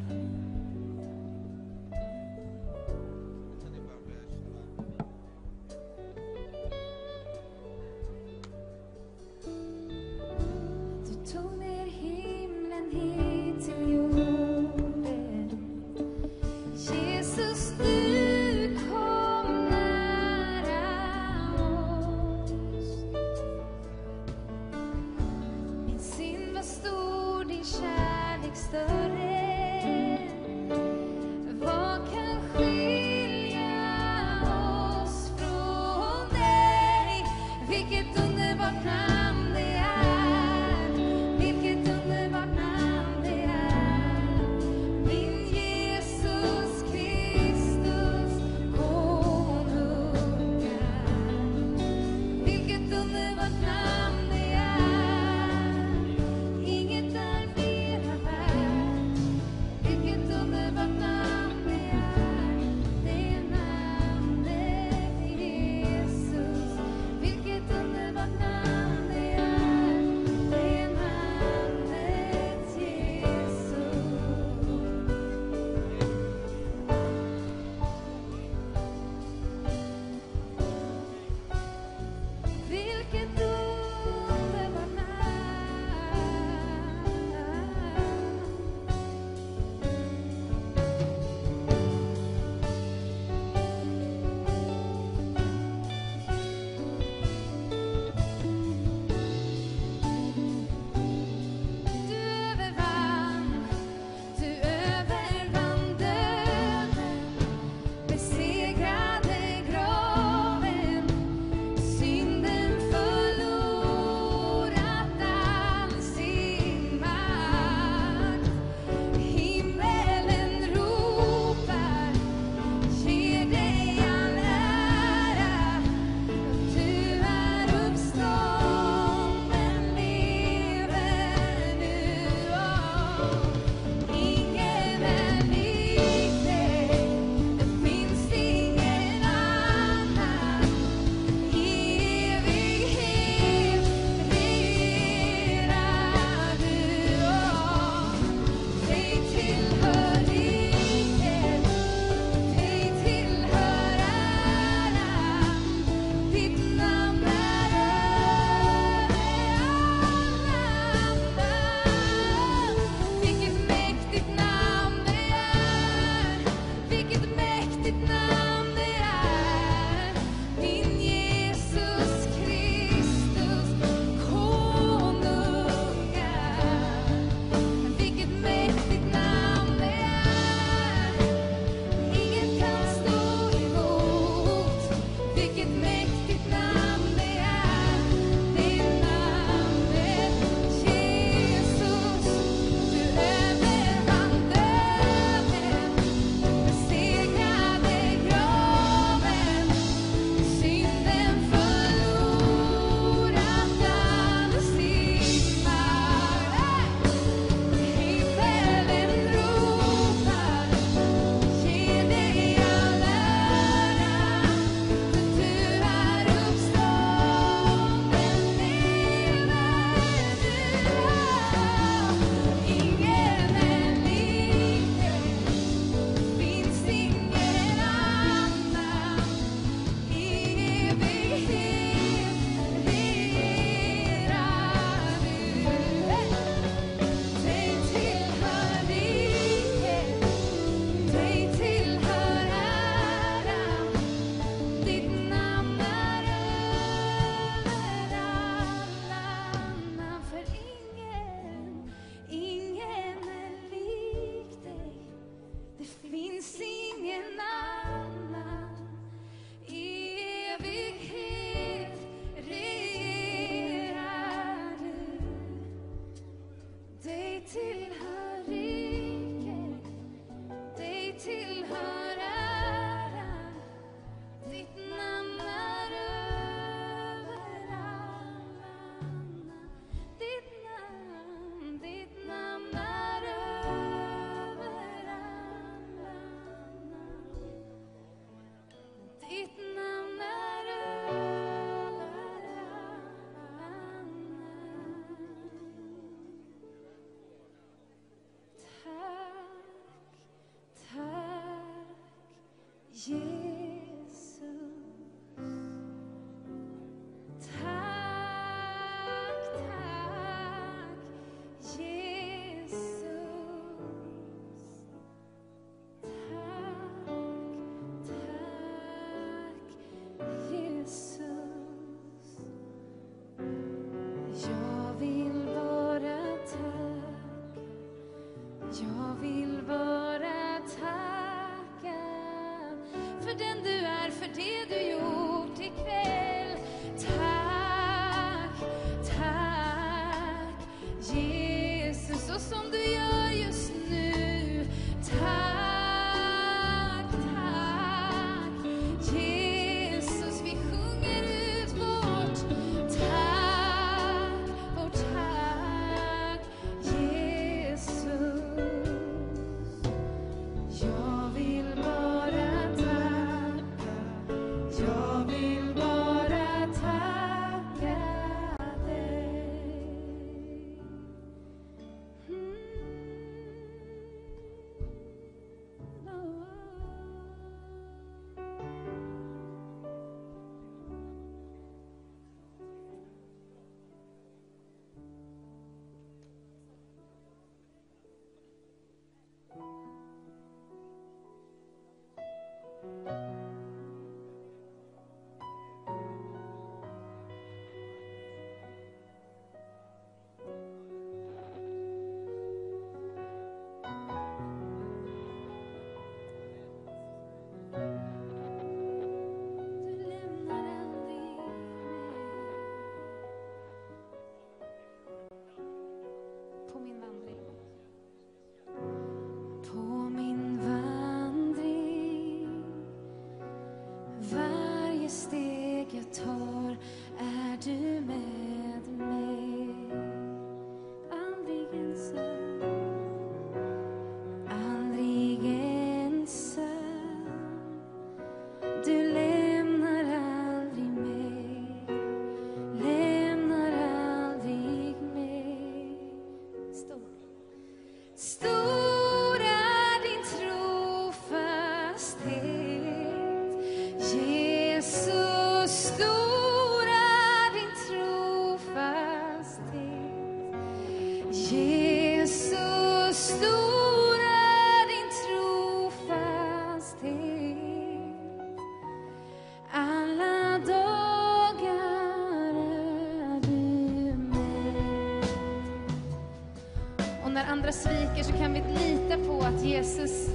andra sviker så kan vi lita på att Jesus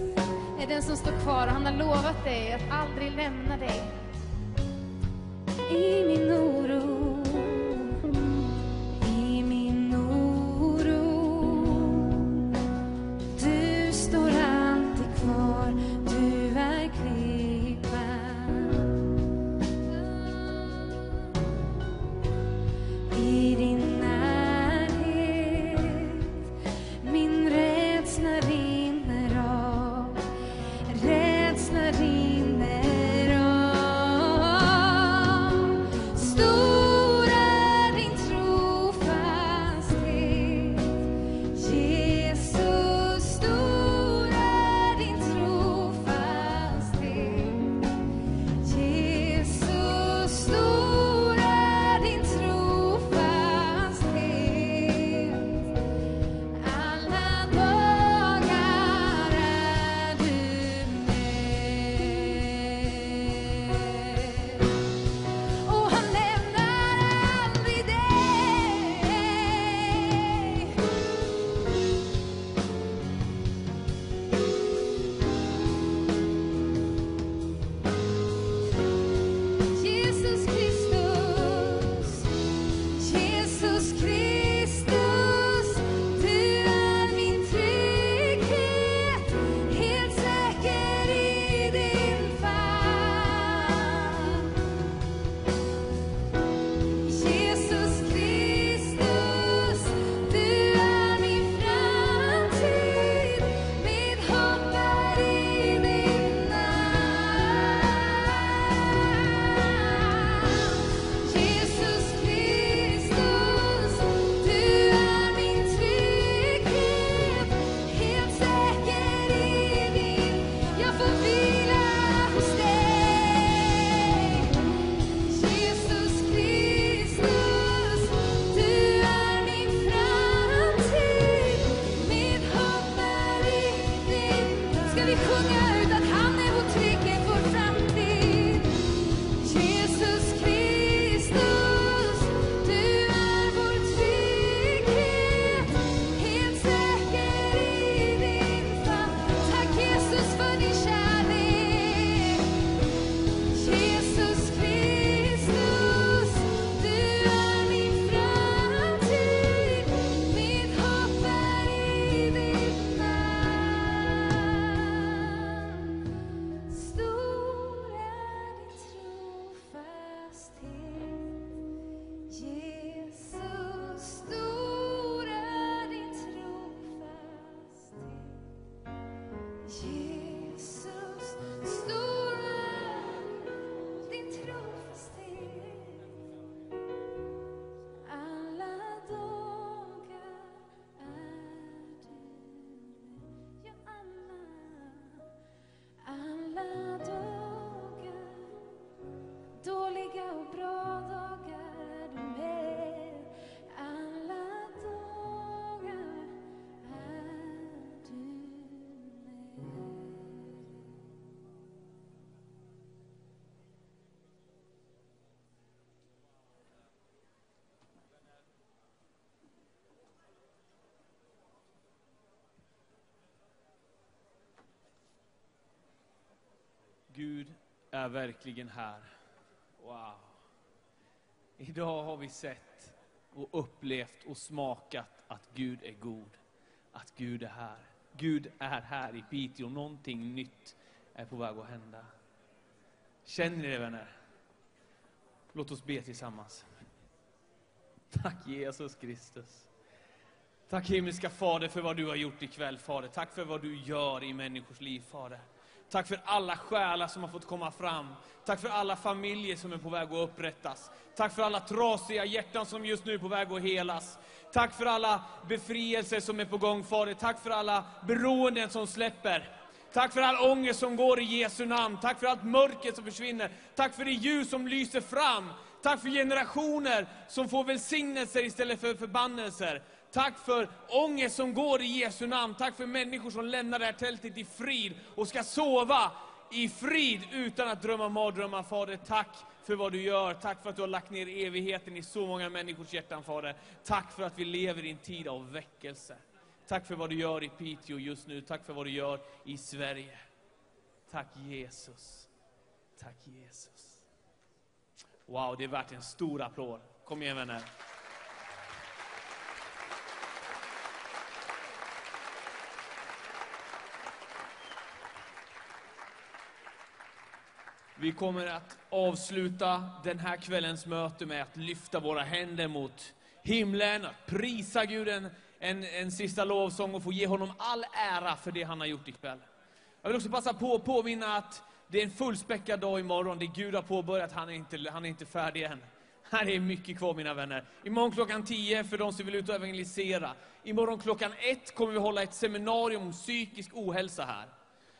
är den som står kvar och han har lovat dig att aldrig lämna dig. Gud är verkligen här. Wow. Idag har vi sett och upplevt och smakat att Gud är god. Att Gud är här. Gud är här i Piteå. Någonting nytt är på väg att hända. Känner ni det vänner? Låt oss be tillsammans. Tack Jesus Kristus. Tack himmelska Fader för vad du har gjort ikväll Fader. Tack för vad du gör i människors liv Fader. Tack för alla själar som har fått komma fram. Tack för alla familjer som är på väg att upprättas. Tack för alla trasiga hjärtan som just nu är på väg att helas. Tack för alla befrielser som är på gång Fader. Tack för alla beroenden som släpper. Tack för all ångest som går i Jesu namn. Tack för allt mörker som försvinner. Tack för det ljus som lyser fram. Tack för generationer som får välsignelser istället för förbannelser. Tack för ångest som går i Jesu namn. Tack för människor som lämnar det här tältet i frid och ska sova i frid utan att drömma mardrömmar. Fader, tack för vad du gör. Tack för att du har lagt ner evigheten i så många människors hjärtan, Fader. Tack för att vi lever i en tid av väckelse. Tack för vad du gör i Piteå just nu. Tack för vad du gör i Sverige. Tack Jesus. Tack Jesus. Wow, det är värt en stor applåd. Kom igen vänner. Vi kommer att avsluta den här kvällens möte med att lyfta våra händer mot himlen, att prisa Gud en, en, en sista lovsång och få ge honom all ära för det han har gjort ikväll. Jag vill också passa på att påminna att det är en fullspäckad dag imorgon. Det Gud har påbörjat, han är inte, han är inte färdig än. Här är mycket kvar mina vänner. Imorgon klockan 10 för de som vill ut och evangelisera. Imorgon klockan 1 kommer vi hålla ett seminarium om psykisk ohälsa här.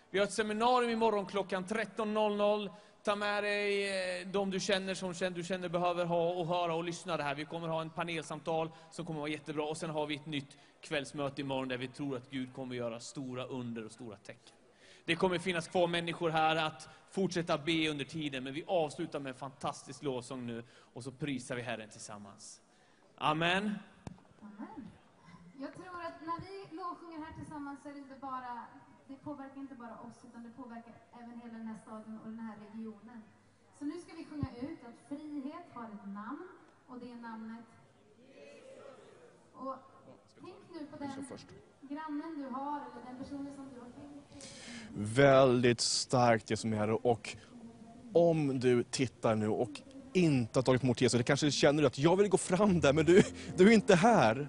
Vi har ett seminarium imorgon klockan 13.00. Ta med dig eh, de du känner som du känner behöver ha och höra och lyssna det här. Vi kommer ha en panelsamtal som kommer vara jättebra. Och sen har vi ett nytt kvällsmöte imorgon där vi tror att Gud kommer göra stora under och stora tecken. Det kommer finnas kvar människor här att fortsätta be under tiden, men vi avslutar med en fantastisk lovsång nu och så prisar vi Herren tillsammans. Amen. Amen. Jag tror att när vi lovsjunger här tillsammans så är det inte bara, det påverkar inte bara oss utan det påverkar även hela den här staden och den här regionen. Så nu ska vi sjunga ut att frihet har ett namn och det är namnet och tänk nu på den grannen du har eller den personen som du har tänkt Väldigt starkt det som är här. Och om du tittar nu och inte har tagit emot Jesus, det kanske känner du att jag vill gå fram där, men du, du är inte här.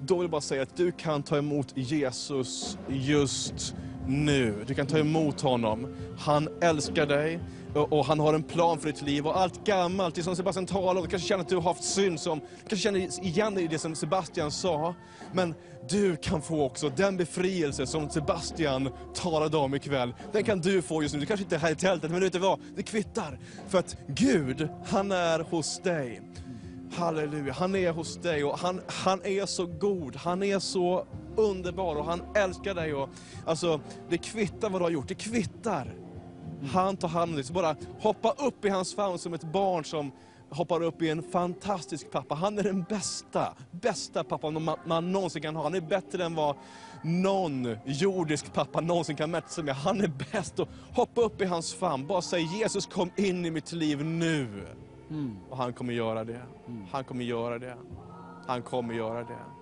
Då vill jag bara säga att du kan ta emot Jesus just nu. Du kan ta emot honom. Han älskar dig och och han har en plan för ditt liv. Och allt gammalt, det som Sebastian talar om, du kanske känner att du har haft synd, som, du kanske känner igen i det som Sebastian sa. Men du kan få också den befrielse som Sebastian talade om ikväll. Den kan du få just nu. Du kanske inte är här i tältet, men vet du vad? Det kvittar. För att Gud, han är hos dig. Halleluja, han är hos dig och han, han är så god, han är så underbar och han älskar dig. Och, alltså, det kvittar vad du har gjort, det kvittar. Han tar hand om dig. Så bara hoppa upp i hans famn som ett barn som hoppar upp i en fantastisk pappa. Han är den bästa, bästa pappan man, man någonsin kan ha. Han är bättre än vad någon jordisk pappa någonsin kan mäta sig med. Han är bäst. Och hoppa upp i hans famn. Bara säg Jesus kom in i mitt liv nu. Och han kommer göra det. Han kommer göra det. Han kommer göra det.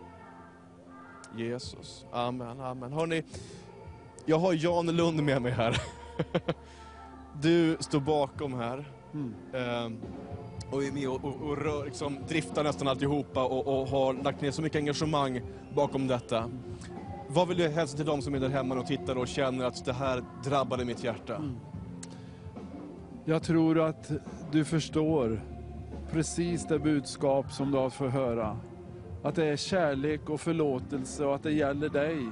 Jesus. Amen, amen. Hörrni, jag har Jan Lund med mig här. Du står bakom här. Ehm, och är med och, och, och rör, liksom, driftar nästan alltihopa och, och har lagt ner så mycket engagemang bakom detta. Vad vill du hälsa till de som är där hemma och tittar och känner att det här drabbade mitt hjärta? Jag tror att du förstår precis det budskap som du har fått höra. Att det är kärlek och förlåtelse och att det gäller dig.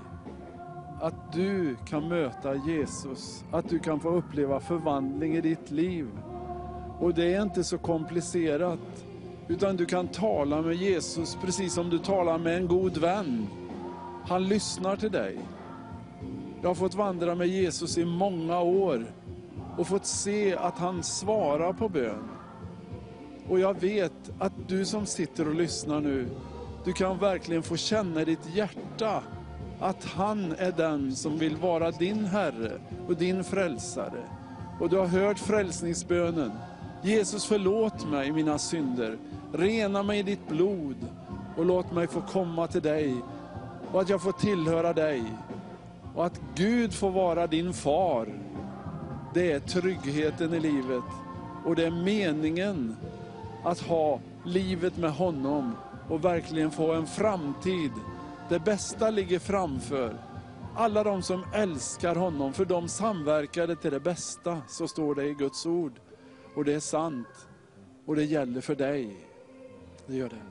Att du kan möta Jesus, att du kan få uppleva förvandling i ditt liv. Och det är inte så komplicerat, utan du kan tala med Jesus precis som du talar med en god vän. Han lyssnar till dig. Jag har fått vandra med Jesus i många år och fått se att han svarar på bön. Och jag vet att du som sitter och lyssnar nu, du kan verkligen få känna i ditt hjärta att han är den som vill vara din Herre och din frälsare. och du har hört frälsningsbönen. Jesus förlåt mig mina synder, rena mig i ditt blod och låt mig få komma till dig och att jag får tillhöra dig och att Gud får vara din far. Det är tryggheten i livet och det är meningen att ha livet med honom och verkligen få en framtid. Det bästa ligger framför. Alla de som älskar honom, för de samverkade till det bästa, så står det i Guds ord. Och det är sant. Och det gäller för dig. Det gör det.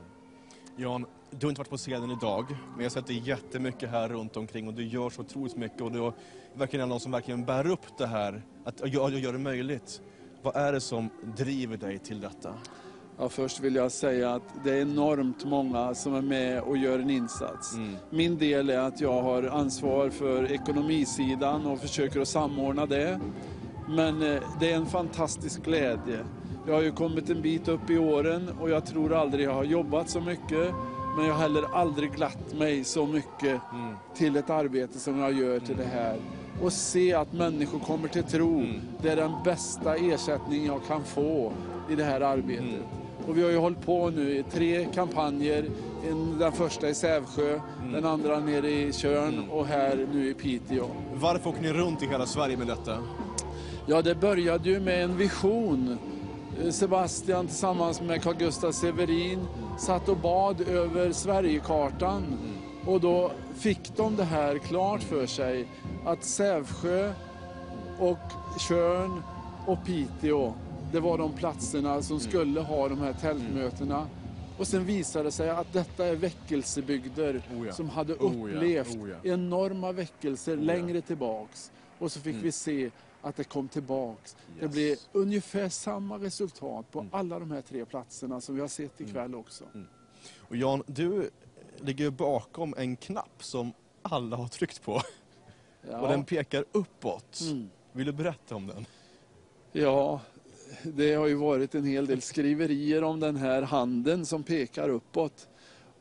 Jan, du har inte varit på scenen idag, men jag har sett dig jättemycket här runt omkring och du gör så otroligt mycket och du är verkligen någon som verkligen bär upp det här, att gör det möjligt. Vad är det som driver dig till detta? Ja, först vill jag säga att det är enormt många som är med och gör en insats. Min del är att jag har ansvar för ekonomisidan och försöker att samordna det. Men eh, det är en fantastisk glädje. Jag har ju kommit en bit upp i åren och jag tror aldrig jag har jobbat så mycket. Men jag har heller aldrig glatt mig så mycket till ett arbete som jag gör till det här. Och se att människor kommer till tro, det är den bästa ersättning jag kan få i det här arbetet. Och vi har ju hållit på nu i tre kampanjer. En, den första i Sävsjö, den andra nere i Tjörn och här nu i Piteå. Varför åker ni runt i hela Sverige med detta? Ja, det började ju med en vision. Eh, Sebastian tillsammans med Carl Gustaf Severin satt och bad över Sverigekartan. Och då fick de det här klart för sig att Sävsjö och Tjörn och Piteå, det var de platserna som skulle ha de här tältmötena. Och sen visade det sig att detta är väckelsebygder Oh ja. som hade Oh ja, upplevt oh ja. enorma väckelser längre tillbaks. Och så fick vi se att det kom tillbaks. Det Yes. blev ungefär samma resultat på alla de här tre platserna som vi har sett ikväll också. Och Jan, du ligger bakom en knapp som alla har tryckt på. Och den pekar uppåt. Mm. Vill du berätta om den? Ja, det har ju varit en hel del skriverier om den här handen som pekar uppåt.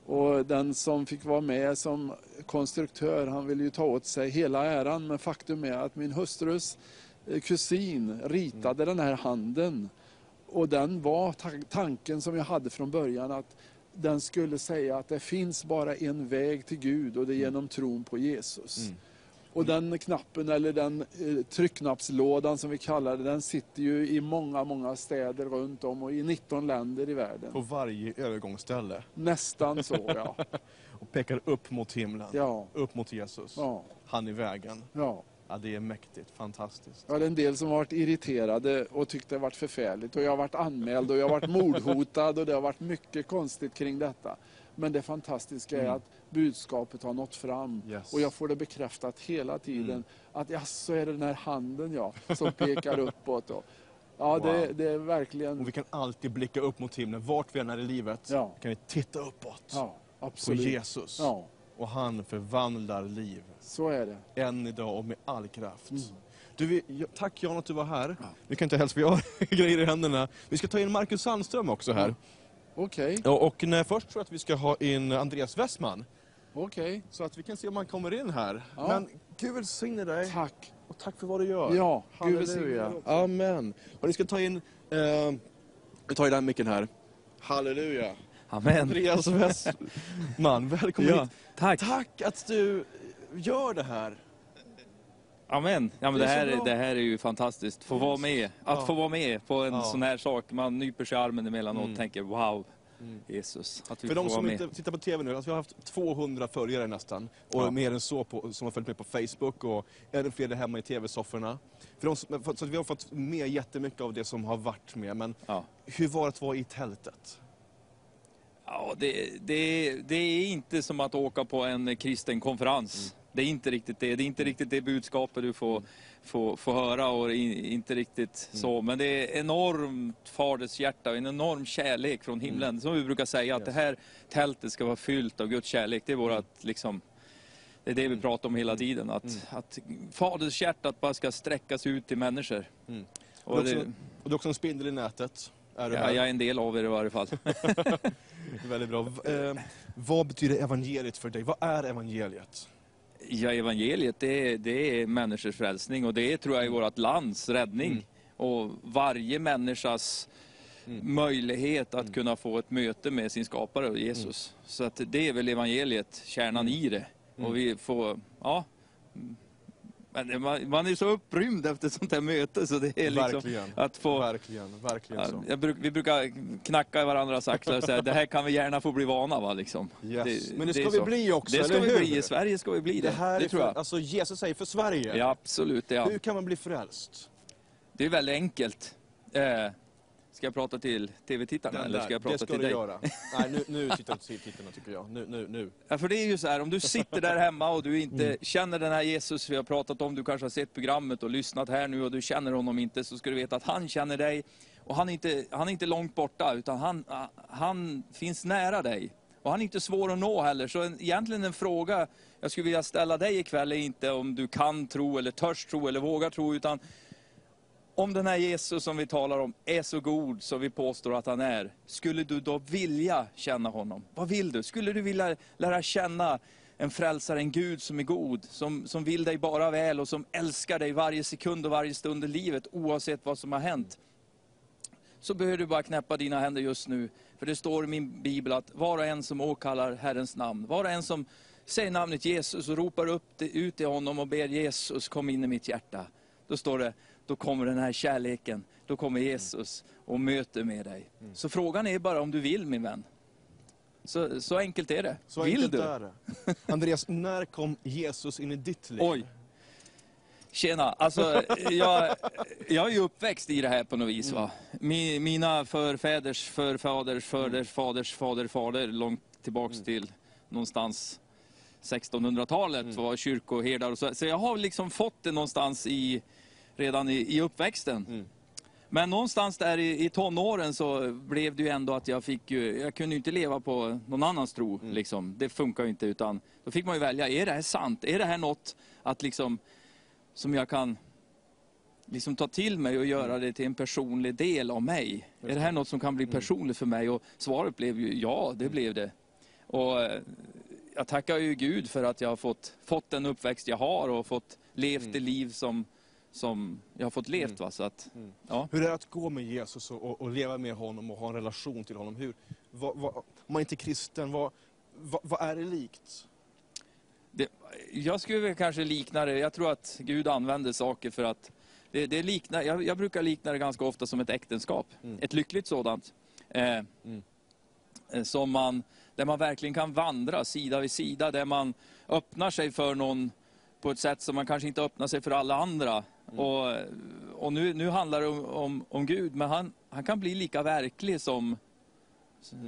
Och den som fick vara med som konstruktör, han ville ju ta åt sig hela äran. Men faktum är att min hustrus eh, kusin ritade den här handen. Och den var ta- tanken som jag hade från början att den skulle säga att det finns bara en väg till Gud och det är genom tron på Jesus. Och den knappen, eller den eh, tryckknappslådan som vi kallar det, den sitter ju i många, många städer runt om och i 19 länder i världen. På varje övergångsställe. Nästan så, ja. Och pekar upp mot himlen. Ja. Upp mot Jesus. Ja. Han är vägen. Ja. Ja, det är mäktigt. Fantastiskt. Ja, det är en del som har varit irriterade och tyckt det har varit förfärligt. Och jag har varit anmäld och jag har varit mordhotad och det har varit mycket konstigt kring detta. Men det fantastiska är Mm. att budskapet har nått fram. Yes. Och jag får det bekräftat hela tiden. Mm. Att ja, så är det den här handen ja, som pekar uppåt. Och, ja, det, Wow. det är verkligen... Och vi kan alltid blicka upp mot himlen. Vart vi än är i livet Ja. kan vi titta uppåt. Ja, på absolut. Jesus. Ja, Och han förvandlar liv. så är det. Än idag och med all kraft. Mm. Du, vi, ja, tack Jan att du var här. Vi kan inte för jag har grejer i händerna. Vi ska ta in Marcus Sandström också här. Okej, Ja, och nej, först tror jag att vi ska ha in Andreas Westman. okej. Så att vi kan se om han kommer in här. Ja. Men Gud välsigne dig. Tack. Och tack för vad du gör. Ja, Gud Halleluja. välsigne. Amen. Och ni ska ta in... Eh, vi tar ju den micken här. Halleluja. Amen. Andreas Westman, välkommen Ja, hit. tack. Tack att du gör det här. Amen. Ja, men Det det, är här, bra. det här är ju fantastiskt. Få vara med. Att Ja. få vara med på en Ja. sån här sak. Man nyper sig i armen emellanåt och Mm. tänker wow, Jesus. Att vi För de som inte tittar på TV nu, alltså vi har haft 200 följare nästan. Och Ja. mer än så på, som har följt med på Facebook och ännu fler där hemma i TV-sofforna. Så vi har fått med jättemycket av det som har varit med. Men Ja. hur var det att vara i tältet? Ja, det, det, det är inte som att åka på en kristen konferens. Det är inte riktigt det. Det är inte riktigt det budskapet du får, får, får höra och inte riktigt så. Men det är enormt faders hjärta och en enorm kärlek från himlen. Som vi brukar säga att det här tältet ska vara fyllt av Guds kärlek. Det är vårat liksom det är det vi pratar om hela tiden. Att, att faders hjärtat bara ska sträckas ut till människor. Mm. Och Och, det, också, och du är också en spindel i nätet. Är du ja, jag är en del av er i varje fall. Väldigt bra. Eh, vad betyder evangeliet för dig? Vad är evangeliet? Ja, evangeliet det är, det är människors frälsning och det är, tror jag är vårt lands räddning. Mm. och varje människas möjlighet att kunna få ett möte med sin skapare, Jesus. Så att det är väl evangeliet, kärnan i det. Och vi får, ja. Men det- man, man är så upprymd efter ett sånt här möte så det är liksom Verkligen. att få... Verkligen, verkligen så. Ja, jag bruk, vi brukar knacka i varandras axlar och säga det här kan vi gärna få bli vana va liksom. Yes. Men det är ska vi så. bli också, Det ska vi hur? bli, i Sverige ska vi bli det. Det här det är tror för, jag. alltså Jesus säger för Sverige. Ja, absolut. Ja. Hur kan man bli frälst? Det är väldigt enkelt. Eh, ska jag prata till tv-tittarna eller ska jag prata det ska till du dig? göra. Nej, nu, nu tittar du till tittarna tycker jag. Nu, nu, nu. Ja, för det är ju så här, om du sitter där hemma och du inte Mm. känner den här Jesus vi har pratat om, du kanske har sett programmet och lyssnat här nu och du känner honom inte, så ska du veta att han känner dig. Och han är inte, han är inte långt borta, utan han, han finns nära dig. Och han är inte svår att nå heller, så en, egentligen en fråga jag skulle vilja ställa dig ikväll är inte om du kan tro, eller törs tro, eller vågar tro, utan om den här Jesus som vi talar om är så god som vi påstår att han är, skulle du då vilja känna honom? Vad vill du? Skulle du vilja lära känna en frälsare, en Gud som är god, som, som vill dig bara väl och som älskar dig varje sekund och varje stund i livet, oavsett vad som har hänt? Så behöver du bara knäppa dina händer just nu, för det står i min bibel att var och en som åkallar Herrens namn, var och en som säger namnet Jesus och ropar upp det, ut till honom och ber Jesus kom in i mitt hjärta. Då står det, då kommer den här kärleken, då kommer Jesus och möter med dig. Så frågan är bara om du vill min vän. Så, så enkelt är det. Så vill du? Andreas, när kom Jesus in i ditt liv? Oj. Tjena, alltså jag, jag är uppväxt i det här på något vis. Va? Mi, mina förfäders förfaders förders faders fader fader långt tillbaks till någonstans 1600-talet var kyrkoherdar och så. Så jag har liksom fått det någonstans i, redan i, i uppväxten. Men någonstans där i, i tonåren så blev det ju ändå att jag fick ju, jag kunde ju inte leva på någon annans tro. Liksom. Det funkar ju inte utan då fick man ju välja, är det här sant? Är det här något att liksom, som jag kan liksom ta till mig och göra det till en personlig del av mig? Är det här något som kan bli personligt för mig? Och svaret blev ju ja, det blev det. Och eh, jag tackar ju Gud för att jag har fått, fått den uppväxt jag har och fått levt det liv som, som jag har fått levt. Va? Så att, ja. Hur är det att gå med Jesus och, och, och leva med honom och ha en relation till honom? Hur, vad, vad, om man inte är kristen, vad, vad, vad är det likt? Det, jag skulle kanske likna det, jag tror att Gud använder saker för att det, det liknar, jag, jag brukar likna det ganska ofta som ett äktenskap. Ett lyckligt sådant. Eh, eh, som man, där man verkligen kan vandra sida vid sida, där man öppnar sig för någon på ett sätt som man kanske inte öppnar sig för alla andra. Och, och nu, nu handlar det om, om, om Gud, men han, han kan bli lika verklig som,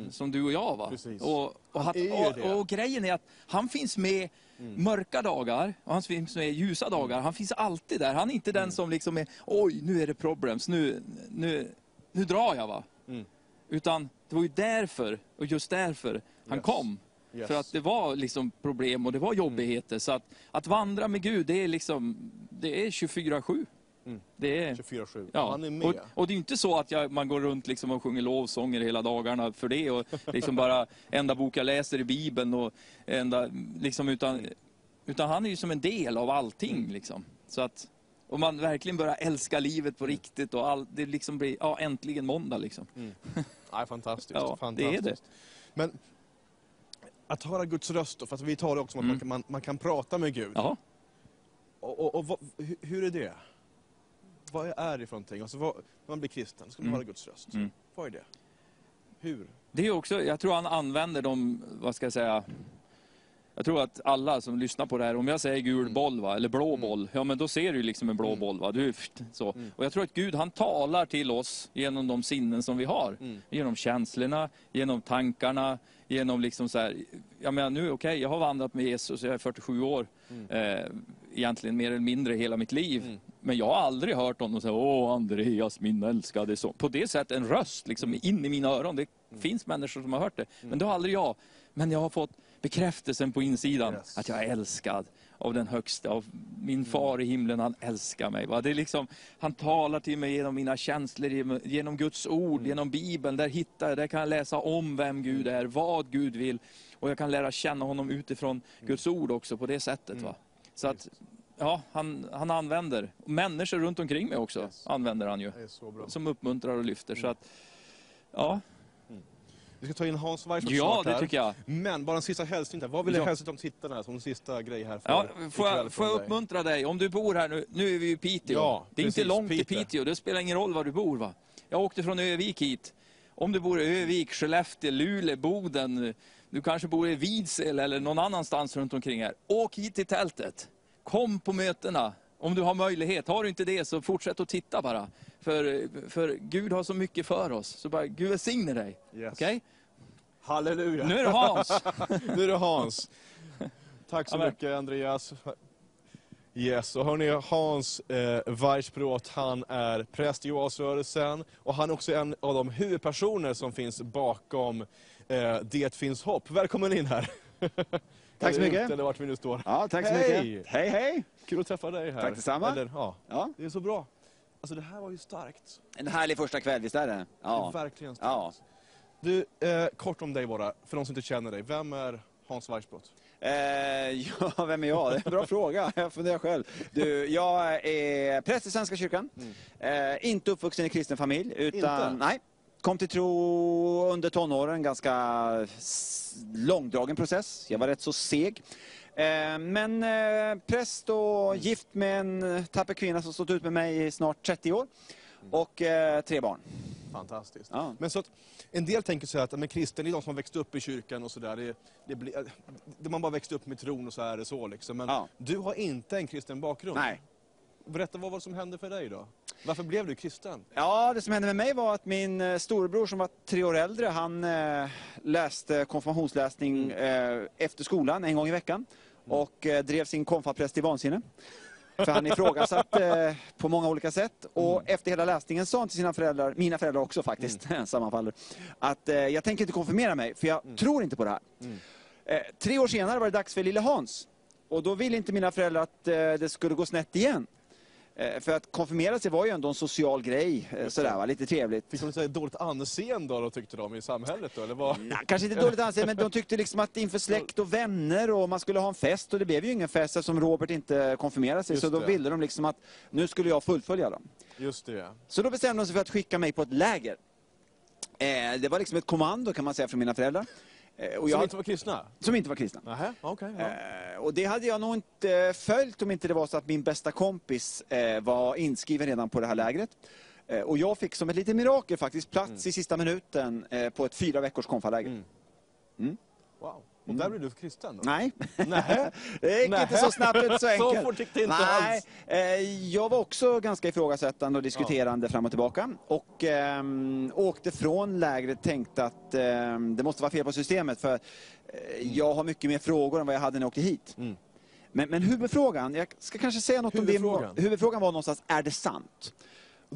som du och jag. Va? Precis. Och, och, ju och, och grejen är att han finns med mörka dagar och han finns med ljusa dagar. Han finns alltid där. Han är inte den som liksom är, oj nu är det problems, nu, nu, nu drar jag va. Utan det var ju därför, och just därför, han Yes. kom. Yes. För att det var liksom problem och det var jobbigheter. Så att, att vandra med Gud, det är liksom, det är 24-7. Det är... 24-7. Ja, Han är med. och, och det är inte så att jag, man går runt liksom och sjunger lovsånger hela dagarna för det. Och liksom bara enda bok jag läser i Bibeln. Och enda, liksom utan, utan han är ju som en del av allting. Liksom. Så att, om man verkligen börjar älska livet på riktigt och all, det liksom blir, ja äntligen måndag liksom. Nej, fantastiskt. Ja, det fantastiskt. är det. Men att höra Guds röst, då, för att vi talar också om att man, kan- man, man kan prata med Gud. Ja. Och, och, och vad, hur, är det? Vad är det för någonting? Alltså, vad, när man blir kristen, ska man Mm. höra Guds röst. Mm. Vad är det? Hur? Det är också, jag tror han använder dem, vad ska jag säga, jag tror att alla som lyssnar på det här, om jag säger gul boll va, eller blå boll, ja men då ser du liksom en blå boll va. Du, så. Och jag tror att Gud han talar till oss genom de sinnen som vi har. Genom känslorna, genom tankarna, genom liksom så här, jag menar nu okej, jag har vandrat med Jesus, jag är 47 år. Eh, egentligen mer eller mindre hela mitt liv. Men jag har aldrig hört honom säga Åh Andreas min älskade son. På det sättet en röst liksom in i mina öron. Det finns människor som har hört det. Men det har aldrig jag. Men jag har fått bekräftelsen på insidan att jag är älskad av den högsta, av min far i himlen, han älskar mig. Va? Det är liksom, han talar till mig genom mina känslor, genom- Guds ord, genom Bibeln. Där hittar jag, där kan jag läsa om vem Gud är, vad Gud vill. Och jag kan lära känna honom utifrån Guds ord också på det sättet. Va? Så att ja, han, han använder. Människor runt omkring mig också använder han ju. Som uppmuntrar och lyfter. Så att, ja. Vi ska ta in Hans Weissman Ja, det här. tycker jag. Men bara en sista hälsning där. Vad vill du Ja. hälsa till tittarna som sista grej här för Ja, får jag, får jag uppmuntra dig? Om du bor här nu, nu är vi i Piteå. Ja, det är precis, inte långt till Piteå. Det spelar ingen roll var du bor. va? Jag åkte från Övik hit. Om du bor i Övik, Skellefteå, Luleå, Boden, du kanske bor i Vidsel eller någon annanstans runt omkring här. Åk hit till tältet. Kom på mötena om du har möjlighet. Har du inte det så fortsätt att titta bara. För, för Gud har så mycket för oss. Så bara, Gud välsigne dig. Yes. Okej? Halleluja! Nu är det Hans. nu är det Hans. Tack så Amen. mycket Andreas. Yes, och hörni, Hans eh, Weissbrot, han är präst i Oasrörelsen och han är också en av de huvudpersoner som finns bakom eh, Det finns hopp. Välkommen in här. Tack så mycket. Eller vart vi nu står. Ja, tack så Hej! mycket. Hej, hej. Kul att träffa dig här. Tack detsamma. Eller, ja. Ja. Det är så bra. Alltså det här var ju starkt. En härlig första kväll, visst är det? Det Ja. är verkligen starkt. ja. Du, eh, kort om dig bara, för de som inte känner dig. Vem är Hans Weissbrot? Eh, ja, vem är jag? Det är en bra fråga. Jag funderar själv. Du, jag är präst i Svenska kyrkan. Eh, inte uppvuxen i kristen familj. Utan, Inte? Nej. Kom till tro under tonåren, ganska långdragen process. Jag var rätt så seg. Eh, men eh, präst och gift med en tapper kvinna som stått ut med mig i snart 30 år. Och eh, tre barn. Fantastiskt. Ja. Men så att, en del tänker så här att men kristen är de som har växt upp i kyrkan och sådär. Det, det, blir- det, man bara växt upp med tron och så är det så liksom. Men Ja. du har inte en kristen bakgrund. Nej. Berätta, vad var det som hände för dig då? Varför blev du kristen? Ja, det som hände med mig var att min eh, storebror som var tre år äldre, han eh, läste konfirmationsläsning eh, efter skolan en gång i veckan. Och eh, drev sin konfapräst till vansinne. För han ifrågasatte eh, på många olika sätt. Och efter hela läsningen sa han till sina föräldrar, mina föräldrar också faktiskt, sammanfaller, att eh, jag tänker inte konfirmera mig, för jag tror inte på det här. Eh, tre år senare var det dags för lille Hans. Och då ville inte mina föräldrar att eh, det skulle gå snett igen. Eh, för att konfirmera sig var ju ändå en social grej, eh, sådär va, lite trevligt. Fick de lite dåligt anseende då, tyckte de i samhället då? Eller vad? Nej, kanske inte dåligt anseende, men de tyckte liksom att inför släkt och vänner och man skulle ha en fest och det blev ju ingen fest eftersom Robert inte konfirmerade sig. Just så då det. ville de liksom att nu skulle jag fullfölja dem. Just det. Så då bestämde de sig för att skicka mig på ett läger. Eh, det var liksom ett kommando kan man säga från mina föräldrar. Eh, Som jag, inte var kristna? som inte var kristna. Nähä, okej. ja. Eh, och det hade jag nog inte följt om inte det var så att min bästa kompis eh, var inskriven redan på det här lägret. Och jag fick som ett litet mirakel faktiskt plats i sista minuten på ett fyra veckors konfaläger. Mm. Wow. Och där blev du kristen då? Nej, Nähä. det gick Nähä. inte så snabbt, inte så Så enkelt. fort gick det inte Nej, alls. eh, jag var också ganska ifrågasättande och diskuterande fram och tillbaka. Och ehm, åkte från lägret tänkte att ehm, det måste vara fel på systemet för eh, jag har mycket mer frågor än vad jag hade när jag åkte hit. Mm. Men, men huvudfrågan, jag ska kanske säga något om det. Huvudfrågan var någonstans, är det sant?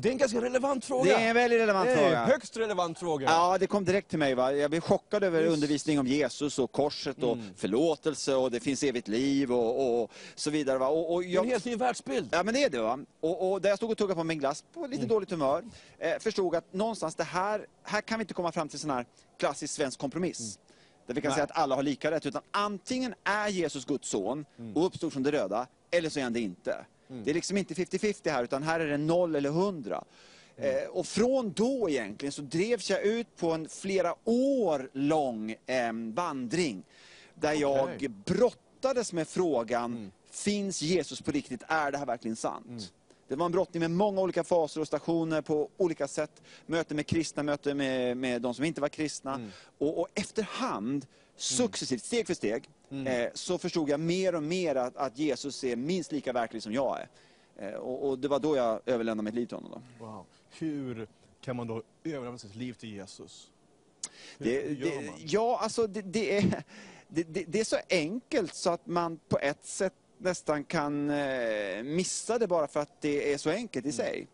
Det är en ganska relevant fråga. Det är en väldigt relevant Det fråga. högst relevant fråga. Ja, det kom direkt till mig. Va? Jag blev chockad över Just. undervisning om Jesus och korset och Mm. förlåtelse och det finns evigt liv och, och så vidare. Va? Och, och Det är jag, en helt ny världsbild. Ja, men det är det. Va? Och, och där jag stod och tuggade på min glass på lite dåligt humör, eh, förstod att någonstans det här, här kan vi inte komma fram till sån här klassisk svensk kompromiss. Där vi kan Nej. säga att alla har lika rätt. Utan antingen är Jesus Guds son och uppstod från de döda, eller så är han det inte. Det är liksom inte 50-50 här, utan här är det noll eller hundra. Eh, och från då egentligen så drevs jag ut på en flera år lång eh, vandring. Där jag Okej. brottades med frågan, finns Jesus på riktigt? Är det här verkligen sant? Det var en brottning med många olika faser och stationer på olika sätt. Möte med kristna, möte med, med de som inte var kristna. Och, och efterhand, successivt, steg för steg, eh, så förstod jag mer och mer att, att Jesus är minst lika verklig som jag är. Eh, och, och det var då jag överlämnade mitt liv till honom. Då. Wow. Hur kan man då överlämna sitt liv till Jesus? Hur, Det, hur gör det, ja, alltså det, det, är, det, är så enkelt så att man på ett sätt nästan kan eh, missa det bara för att det är så enkelt Mm. i sig.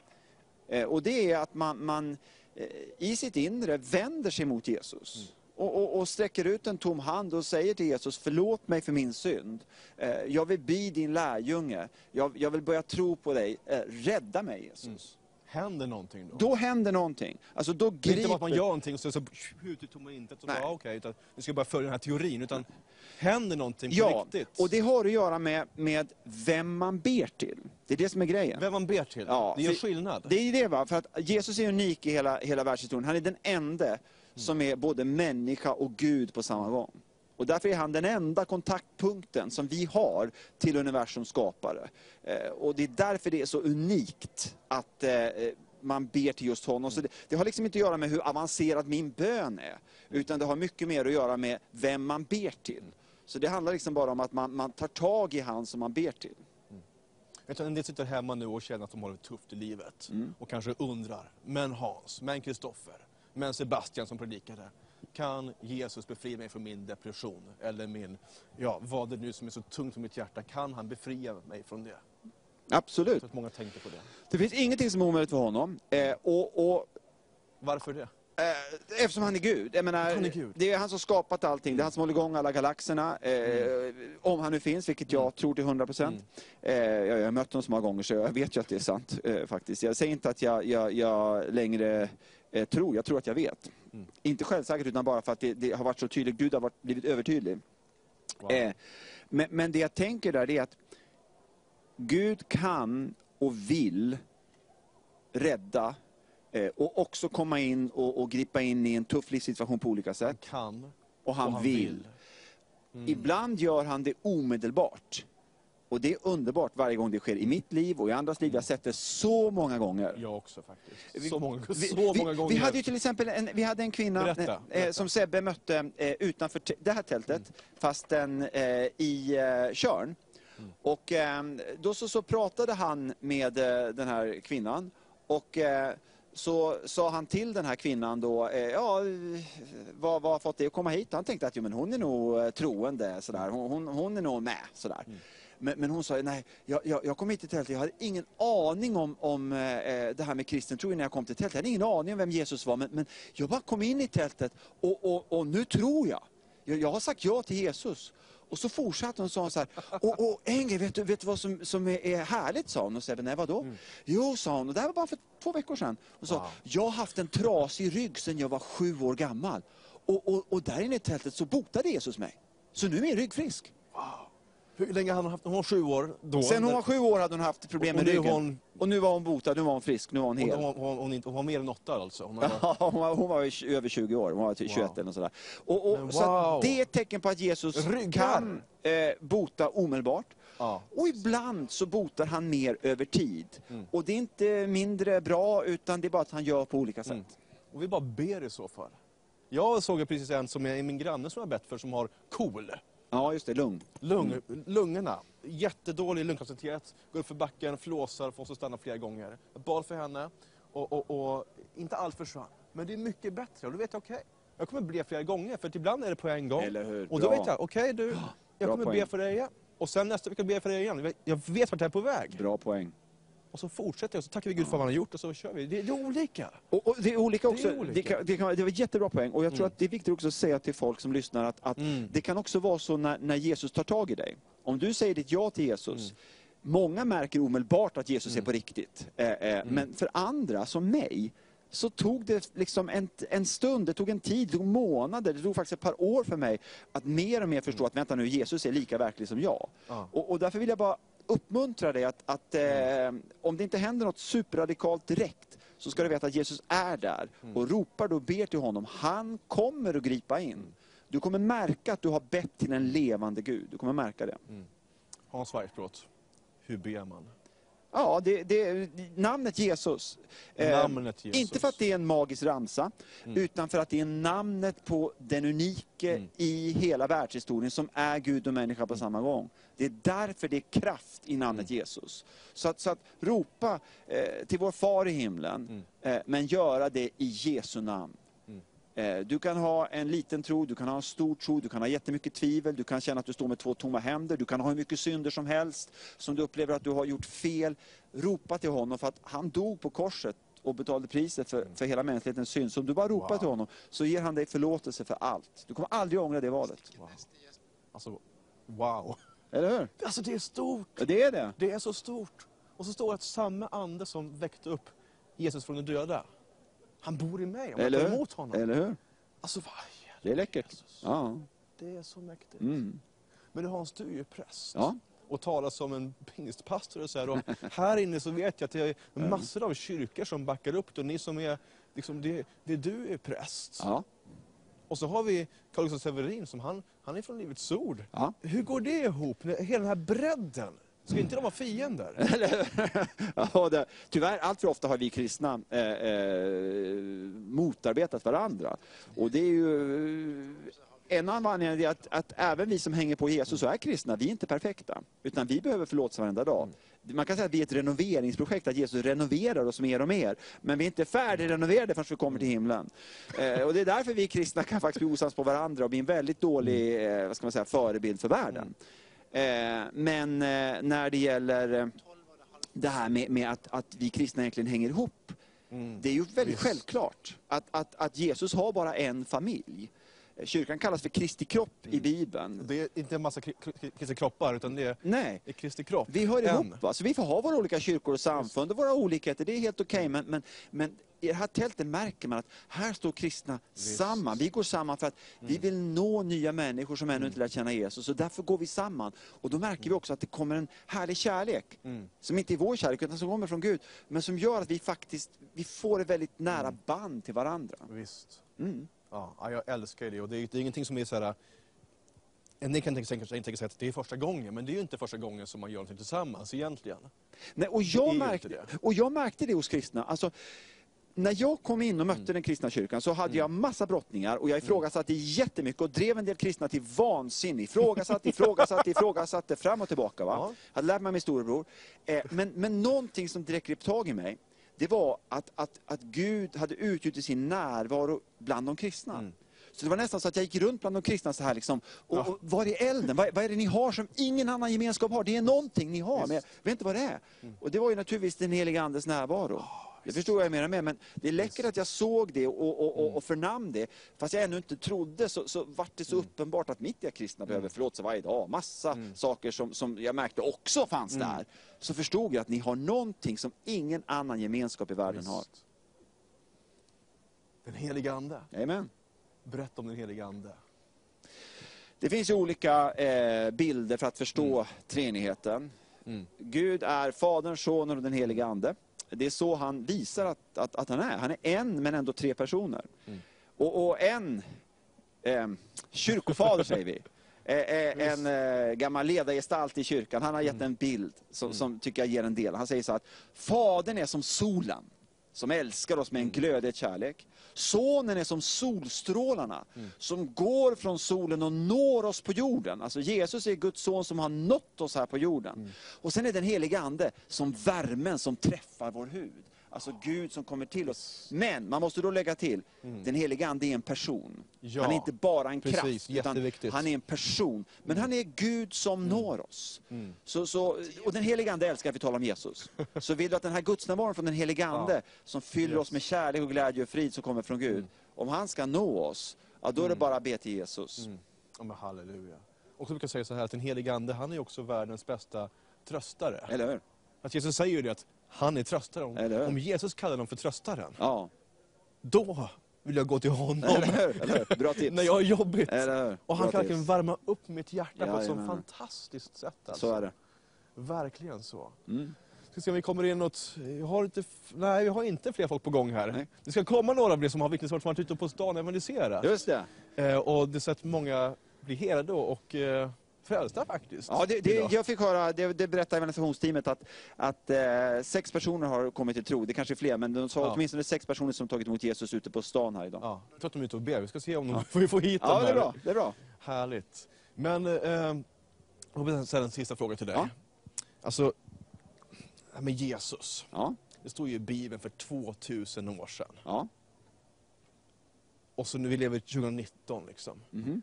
Eh, och det är att man, man eh, i sitt inre vänder sig mot Jesus. Mm. Och, och, och sträcker ut en tom hand och säger till Jesus, förlåt mig för min synd. Eh, jag vill bli din lärjunge. Jag, jag vill börja tro på dig. Eh, rädda mig Jesus. händer någonting då? Då händer någonting. Alltså då Det är inte bara att man griper... gör någonting och så, så ut i tomma intet. Och så okej, utan vi ska bara följa den här teorin. Utan händer någonting på Ja, riktigt? och det har att göra med, med vem man ber till. Det är det som är grejen. Vem man ber till? Ja, det gör skillnad. Det är det va, för att Jesus är unik i hela, hela världshistorien. Han är den enda som är både människa och Gud på samma gång. Och därför är han den enda kontaktpunkten som vi har till universums skapare. Eh, och det är därför det är så unikt att eh, man ber till just honom. Så det, det har liksom inte att göra med hur avancerad min bön är. Utan det har mycket mer att göra med vem man ber till. Så det handlar liksom bara om att man, man tar tag i han som man ber till. Jag tror en del sitter hemma nu och känner att de har det tufft i livet. Mm. Och kanske undrar, men Hans, men Kristoffer, men Sebastian som predikade. Kan Jesus befria mig från min depression? Eller min, ja, vad det nu som är så tungt för mitt hjärta. Kan han befria mig från det? Absolut. Tror att många tänker på det. Det finns ingenting som är omöjligt för honom. Eh, och, och, Varför det? eh, eftersom han är Gud. Menar, Han är Gud. Det är han som skapat allting. Det är han som håller igång alla galaxerna. Eh, Om han nu finns, vilket jag tror till 100 procent. Eh, jag, jag har mött honom så många gånger så jag vet ju att det är sant. Eh, faktiskt. Jag säger inte att jag, jag, jag längre eh, tror, jag tror att jag vet. Inte självsäkert utan bara för att det, det har varit så tydligt. Gud har varit, blivit övertydlig. Eh, men, men det jag tänker där är att Gud kan och vill rädda eh, och också komma in och, och gripa in i en tuff livssituation på olika sätt. kan och han, och han vill. vill. Mm. Ibland gör han det omedelbart. Och det är underbart varje gång det sker i mitt liv och i andras liv. Jag har sett det så många gånger. Jag också faktiskt. Så många, Vi, så vi, många gånger. vi hade ju till exempel en, vi hade en kvinna Berätta, eh, berätta. som Sebbe mötte eh, utanför det här tältet, Mm. fast den eh, i eh, Tjörn. Mm. Och eh, då så, så pratade han med eh, den här kvinnan och eh, så sa han till den här kvinnan då, eh, ja, eh, vad, vad har fått dig att komma hit? Han tänkte att jo, men hon är nog eh, troende, sådär. Hon, hon, hon är nog med. Sådär. Mm. Men, men hon sa, nej, jag, jag, jag kom hit till tältet, jag hade ingen aning om, om eh, det här med kristen tro innan jag kom till tältet. Jag hade ingen aning om vem Jesus var, men, men jag bara kom in i tältet och, och, och nu tror jag. jag. Jag har sagt ja till Jesus. Och så fortsatte hon och sa här, och, och en grej, vet du, vet du vad som, som är, är härligt? sa hon. Och sa, nej vadå? Jo, sa hon, och det här var bara för två veckor sedan. Hon sa, jag har haft en trasig rygg sedan jag var sju år gammal. Och, och, och där inne i tältet så botade Jesus mig. Så nu är min rygg frisk. Hur länge har hon haft? Hon var sju år då. Sen hon var sju år hade hon haft problem med ryggen. hon- Och nu var hon botad, nu var hon frisk, nu var hon hel. hon, hon, hon, hon var mer än åtta alltså? Hon Ja, hon var, hon var över 20 år, hon var till 21 eller något sådär. Och, och, Men Så wow. det är ett tecken på att Jesus Ryggar. kan eh, bota omedelbart. ja. Och ibland så botar han mer över tid. Mm. Och det är inte mindre bra, utan det är bara att han gör på olika sätt. Mm. Och vi bara ber i så fall. Jag såg precis en som är min granne som jag bett för som har KOL. Ja, just det, lugn. Lung, Mm. Lungorna. Jättedålig lungkapacitet. Går upp för backen, flåsar, får så stanna flera gånger. Jag bad för henne och, och, och inte allt försvann. Men det är mycket bättre och då vet jag okej. Jag kommer be flera gånger för ibland är det på en gång. Eller hur? Och då Bra. vet jag, okej du, jag Bra kommer poäng. be för dig igen. Och sen nästa vecka ber jag för dig igen. Jag vet vart jag är på väg. Bra poäng. Och så fortsätter jag, så tackar vi Gud för vad han har gjort och så kör vi. Det, är olika. Och, och det är olika Det är också. Det, olika. kan, det, kan, det var jättebra poäng. Och jag tror Mm. att det är viktigt också att säga till folk som lyssnar att, att Mm. det kan också vara så när, när Jesus tar tag i dig. Om du säger ditt ja till Jesus, Mm. många märker omedelbart att Jesus är på riktigt. Eh, eh, Mm. Men för andra, som mig, så tog det liksom en, en stund, det tog en tid, det tog månader, det tog faktiskt ett par år för mig att mer och mer förstå att vänta nu, Jesus är lika verklig som jag. Ja. Och, och därför vill jag bara uppmuntra dig att, att eh, om det inte händer något superradikalt direkt, så ska du veta att Jesus är där och ropar du och ber till honom. Han kommer att gripa in. Du kommer märka att du har bett till en levande Gud. Du kommer märka det. Hans Weissbrott, hur ber man? Ja, det, det, namnet Jesus. eh, Namnet Jesus. Inte för att det är en magisk ramsa, Mm. utan för att det är namnet på den unike Mm. i hela världshistorien som är Gud och människa på samma gång. Det är därför det är kraft i namnet Mm. Jesus. Så att, så att ropa eh, till vår far i himlen, Mm. eh, men göra det i Jesu namn. Eh, Du kan ha en liten tro, du kan ha en stor tro, du kan ha jättemycket tvivel, du kan känna att du står med två tomma händer, du kan ha hur mycket synder som helst som du upplever att du har gjort fel. Ropa till honom för att han dog på korset och betalade priset för, för hela mänsklighetens synd. Så om du bara ropar Wow. till honom så ger han dig förlåtelse för allt. Du kommer aldrig ångra det valet. Wow. Alltså, wow. Eller hur? Alltså det är stort. Det är det. Det är så stort. Och så står det att samma ande som väckte upp Jesus från de döda. Han bor i mig, om Eller jag tar emot honom. Eller hur? Alltså, vad Det är läckert. Ja. Det är så mäktigt. Mm. Men Hans, du är ju präst. Ja. Och talar som en pingstpastor och så här. Och här inne så vet jag att det är massor av kyrkor som backar upp det. Och ni som är, liksom, det, det du är präst. Ja. Och så har vi Carl Gustaf Severin, som han, han är från Livets Ord. Ja. Hur går det ihop? Hela den här bredden. Ska inte de vara fiender? Ja, det, tyvärr, allt för ofta har vi kristna eh, eh, motarbetat varandra. Och det är ju... En annan anledning är att, att även vi som hänger på Jesus och är kristna, vi är inte perfekta. Utan vi behöver förlåtelse varenda dag. Man kan säga att vi är ett renoveringsprojekt, att Jesus renoverar oss mer och mer. Men vi är inte färdigrenoverade förrän vi kommer till himlen. Eh, och det är därför vi kristna kan faktiskt bli osams på varandra och bli en väldigt dålig eh, vad ska man säga, förebild för världen. Eh, men eh, när det gäller eh, det här med, med att, att vi kristna egentligen hänger ihop. Det är ju väldigt Visst. självklart att, att, att Jesus har bara en familj. Kyrkan kallas för Kristi kropp i Bibeln. Det är inte en massa kri- kri- Kristi kroppar, utan det är, Nej. är Kristi kropp. Vi hör En. ihop. Va? Så vi får ha våra olika kyrkor och samfund och våra olikheter. Det är helt okej. Men, men, men i det här tältet märker man att här står kristna samman. Vi går samman för att vi vill nå nya människor som ännu inte lärt känna Jesus. Och därför går vi samman. Och då märker vi också att det kommer en härlig kärlek. Som inte är vår kärlek, utan som kommer från Gud. Men som gör att vi faktiskt vi får ett väldigt nära band till varandra. Visst. Mm. Ja, ja, jag älskar det. Och det är, det är ingenting som är så här... En del kan tänka sig, tänka sig att det är första gången, men det är ju inte första gången som man gör någonting tillsammans egentligen. Nej, och, jag märkte, det. och jag märkte det hos kristna. Alltså, när jag kom in och mötte Mm. den kristna kyrkan så hade jag massa brottningar och jag ifrågasatte jättemycket och drev en del kristna till vansinne. Ifrågasatte, ifrågasatte, ifrågasatte, fram och tillbaka. Va? Ja. Hade lärt mig av min storebror. Eh, men, men någonting som direkt grep tag i mig, det var att, att, att Gud hade utgjutit sin närvaro bland de kristna. Mm. Så det var nästan så att jag gick runt bland de kristna så här liksom. Och, och var är elden? Vad, vad är det ni har som ingen annan gemenskap har? Det är någonting ni har, men jag vet inte vad det är. Och det var ju naturligtvis den heliga Andes närvaro. Det förstod jag mer och mer, men det är läckert att jag såg det och, och, och, och förnam det. Fast jag ännu inte trodde så, så vart det så uppenbart att mitt i kristna behöver förlåtelse varje dag. Massa saker som, som jag märkte också fanns där. Så förstod jag att ni har någonting som ingen annan gemenskap i världen har. Visst. Den heliga Ande. Amen. Berätta om den heliga Ande. Det finns ju olika eh, bilder för att förstå treenigheten. Mm. Gud är Fadern, Sonen och den helige Ande. Det är så han visar att, att, att han är. Han är en men ändå tre personer. Mm. Och, och en eh, kyrkofader säger vi. Eh, en eh, gammal ledargestalt i kyrkan. Han har gett en bild som, som tycker jag ger en del. Han säger så att Fadern är som solen som älskar oss med en glödhet kärlek. Sonen är som solstrålarna som går från solen och når oss på jorden. Alltså Jesus är Guds son som har nått oss här på jorden. Och sen är den helige Ande som värmen som träffar vår hud. Alltså Gud som kommer till oss. Men man måste då lägga till, den helige Ande är en person. Ja, han är inte bara en precis, kraft, utan han är en person. Men han är Gud som når oss. Så, så, och den helige Ande älskar att vi talar om Jesus. Så vill du att den här gudsnärvaron från den helige Ande, som fyller oss med kärlek och glädje och frid som kommer från Gud, om han ska nå oss, ja, då är det bara att be till Jesus. Ja, men halleluja. Och så brukar jag säga så här att den heliga Ande, han är också världens bästa tröstare. Eller hur? Att Jesus säger ju det att han är tröstaren. Eller? Om, Jesus kallar honom för tröstaren, Ja, då vill jag gå till honom. eller? Eller? Bra tips. När jag har jobbigt. Eller? Och han kan verkligen värma upp mitt hjärta på ett så fantastiskt sätt. Alltså. Så är det. Verkligen så. Mm. Ska se om vi kommer in något... Jag har inte, nej, vi har inte fler folk på gång här. Nej. Det ska komma några av er som har vittnesbörd som har varit ute på stan och evangeliserat. Just det. Eh, och det sett många bli helade och eh, frälsta faktiskt. Ja, det, det, jag fick höra, det, det berättade evangelisationsteamet, att, att eh, sex personer har kommit till tro. Det kanske är fler, men de sa Ja. åtminstone sex personer som tagit emot Jesus ute på stan här idag. Ja, jag tror att de är ute och ber. Vi ska se om de, vi får hit Ja, dem det är bra. Det är bra. Härligt. Men eh, jag vill ställa en sista fråga till dig. Ja. Alltså, det här med Jesus. Ja, Det står ju i Bibeln för 2000 år sedan. ja. Och så nu vi lever i 2019 liksom. Mhm.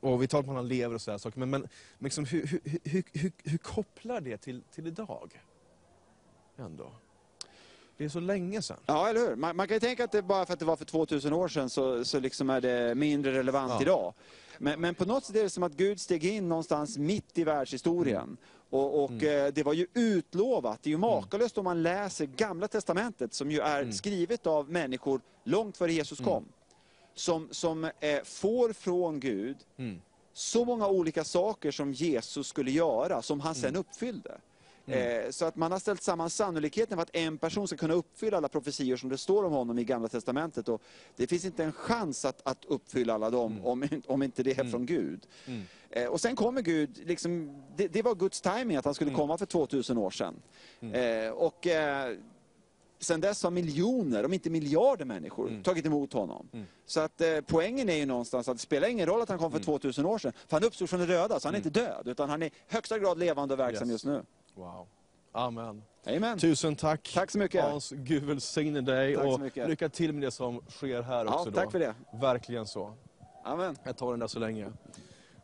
Och vi talar om att han lever och sådär saker. Men, men liksom, hur, hur, hur, hur, hur kopplar det till, till idag? Ändå. Det är så länge sedan. Ja, eller hur? Man, man kan ju tänka att det bara för att det var för 2000 år sedan så, så liksom är det mindre relevant Ja. idag. Men, men på något sätt är det som att Gud steg in någonstans mitt i världshistorien. Mm. Och, och eh, det var ju utlovat. Det är ju makalöst om man läser Gamla Testamentet som ju Mm. är skrivet av människor långt före Jesus kom. Som, som eh, får från Gud Mm. så många olika saker som Jesus skulle göra, som han sen uppfyllde. Eh, så att man har ställt samman sannolikheten för att en person ska kunna uppfylla alla profetior som det står om honom i Gamla Testamentet. Och det finns inte en chans att, att uppfylla alla dem om, om inte det är från Gud. Eh, och sen kommer Gud, liksom, det, det var Guds timing att han skulle komma för 2000 år sedan. Eh, och sen dess har miljoner, om inte miljarder människor tagit emot honom. Så att eh, poängen är ju någonstans att det spelar ingen roll att han kom för 2000 år sedan. För han uppstod från de döda, så han är inte död. Utan han är i högsta grad levande och verksam Yes. just nu. Wow. Amen. Amen. Tusen tack. Tack så mycket. Hans, Gud välsigne dig och lycka till med det som sker här Ja, också. tack då. för det. Verkligen så. Amen. Jag tar den där så länge.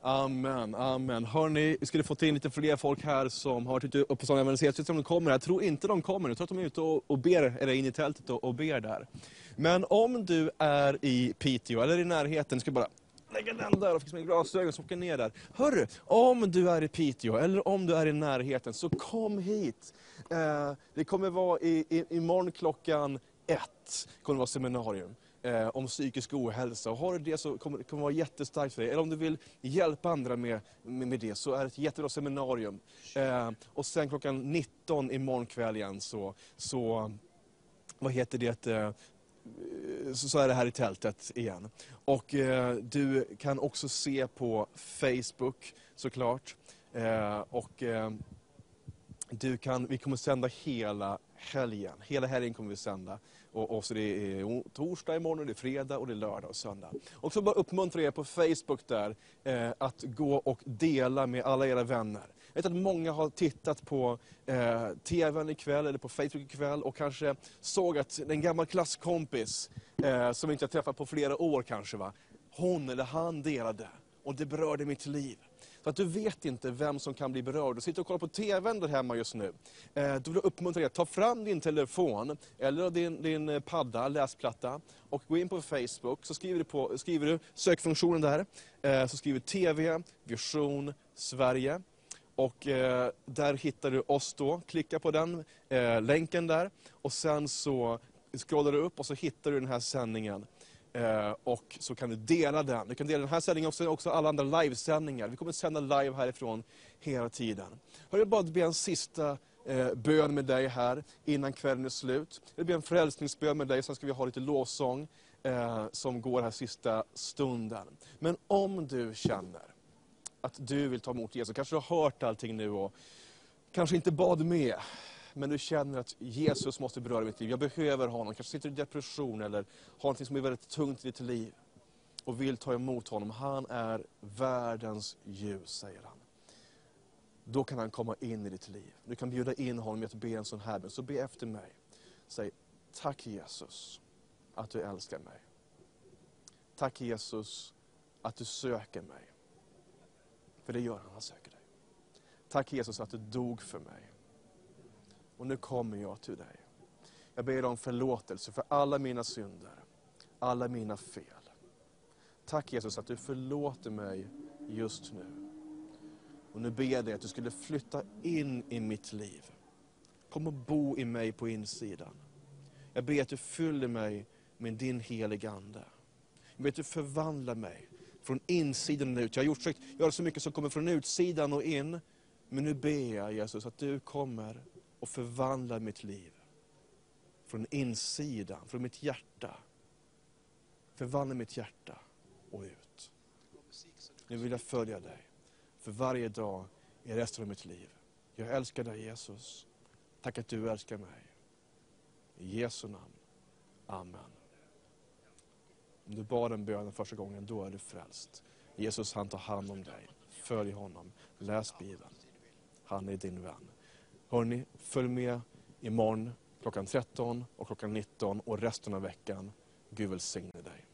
Amen, amen. Hörni, vi skulle fått in lite fler folk här som har tittat upp på sådana evangelister som de kommer. Jag tror inte de kommer. Jag tror att de är ute och, och ber, eller in i tältet och, och ber där. Men om du är i Piteå eller i närheten, ska jag bara lägga den där och fixa mina glasögon så åker ner där. Hörru, om du är i Piteå eller om du är i närheten så kom hit. Eh, det kommer vara i, i, imorgon klockan ett, kommer det vara seminarium eh, om psykisk ohälsa. Och har du det så kommer det kommer vara jättestarkt för dig. Eller om du vill hjälpa andra med, med, med det så är det ett jättebra seminarium. Eh, och sen klockan 19 imorgon kväll igen så, så vad heter det, eh, så så är det här i tältet igen. Och eh, du kan också se på Facebook såklart. Eh, och eh, du kan, vi kommer sända hela helgen. Hela helgen kommer vi sända. Och, och så det är torsdag imorgon, och det är fredag, och det är lördag och söndag. Och så bara uppmuntra er på Facebook där eh, att gå och dela med alla era vänner. Jag vet att många har tittat på eh, TVn ikväll eller på Facebook ikväll och kanske såg att en gammal klasskompis eh, som vi inte har träffat på flera år kanske, va? hon eller han delade och det berörde mitt liv. För att du vet inte vem som kan bli berörd. Du sitter och kollar på TVn där hemma just nu. Eh, då vill jag uppmuntra dig att ta fram din telefon eller din, din eh, padda, läsplatta och gå in på Facebook. Så skriver du, på, skriver du sökfunktionen där. Eh, så skriver TV, Vision, Sverige. Och eh, där hittar du oss då. Klicka på den eh, länken där. Och sen så scrollar du upp och så hittar du den här sändningen. Eh, och så kan du dela den. Du kan dela den här sändningen också, också alla andra livesändningar. Vi kommer att sända live härifrån hela tiden. Jag vill bara be en sista eh, bön med dig här innan kvällen är slut. Jag vill be en frälsningsbön med dig, sen ska vi ha lite låsång eh, som går här sista stunden. Men om du känner att du vill ta emot Jesus, kanske du har hört allting nu och kanske inte bad med, men du känner att Jesus måste beröra mitt liv. Jag behöver honom. Kanske sitter du i depression eller har något som är väldigt tungt i ditt liv och vill ta emot honom. Han är världens ljus, säger han. Då kan han komma in i ditt liv. Du kan bjuda in honom i att be en sån här bön. Så be efter mig. Säg, tack Jesus att du älskar mig. Tack Jesus att du söker mig. För det gör han, han söker dig. Tack Jesus att du dog för mig. Och nu kommer jag till dig. Jag ber om förlåtelse för alla mina synder, alla mina fel. Tack Jesus att du förlåter mig just nu. Och nu ber jag dig att du skulle flytta in i mitt liv. Kom och bo i mig på insidan. Jag ber att du fyller mig med din heliga Ande. Jag ber att du förvandlar mig från insidan och ut. Jag har gjort, försökt göra så mycket som kommer från utsidan och in. Men nu ber jag Jesus att du kommer och förvandlar mitt liv. Från insidan, från mitt hjärta. Förvandla mitt hjärta och ut. Nu vill jag följa dig för varje dag i resten av mitt liv. Jag älskar dig Jesus. Tack att du älskar mig. I Jesu namn. Amen. Om du bad den bönen första gången, då är du frälst. Jesus han tar hand om dig. Följ honom. Läs Bibeln. Han är din vän. Hörni, följ med imorgon klockan 13 och klockan 19 och resten av veckan. Gud välsigne dig.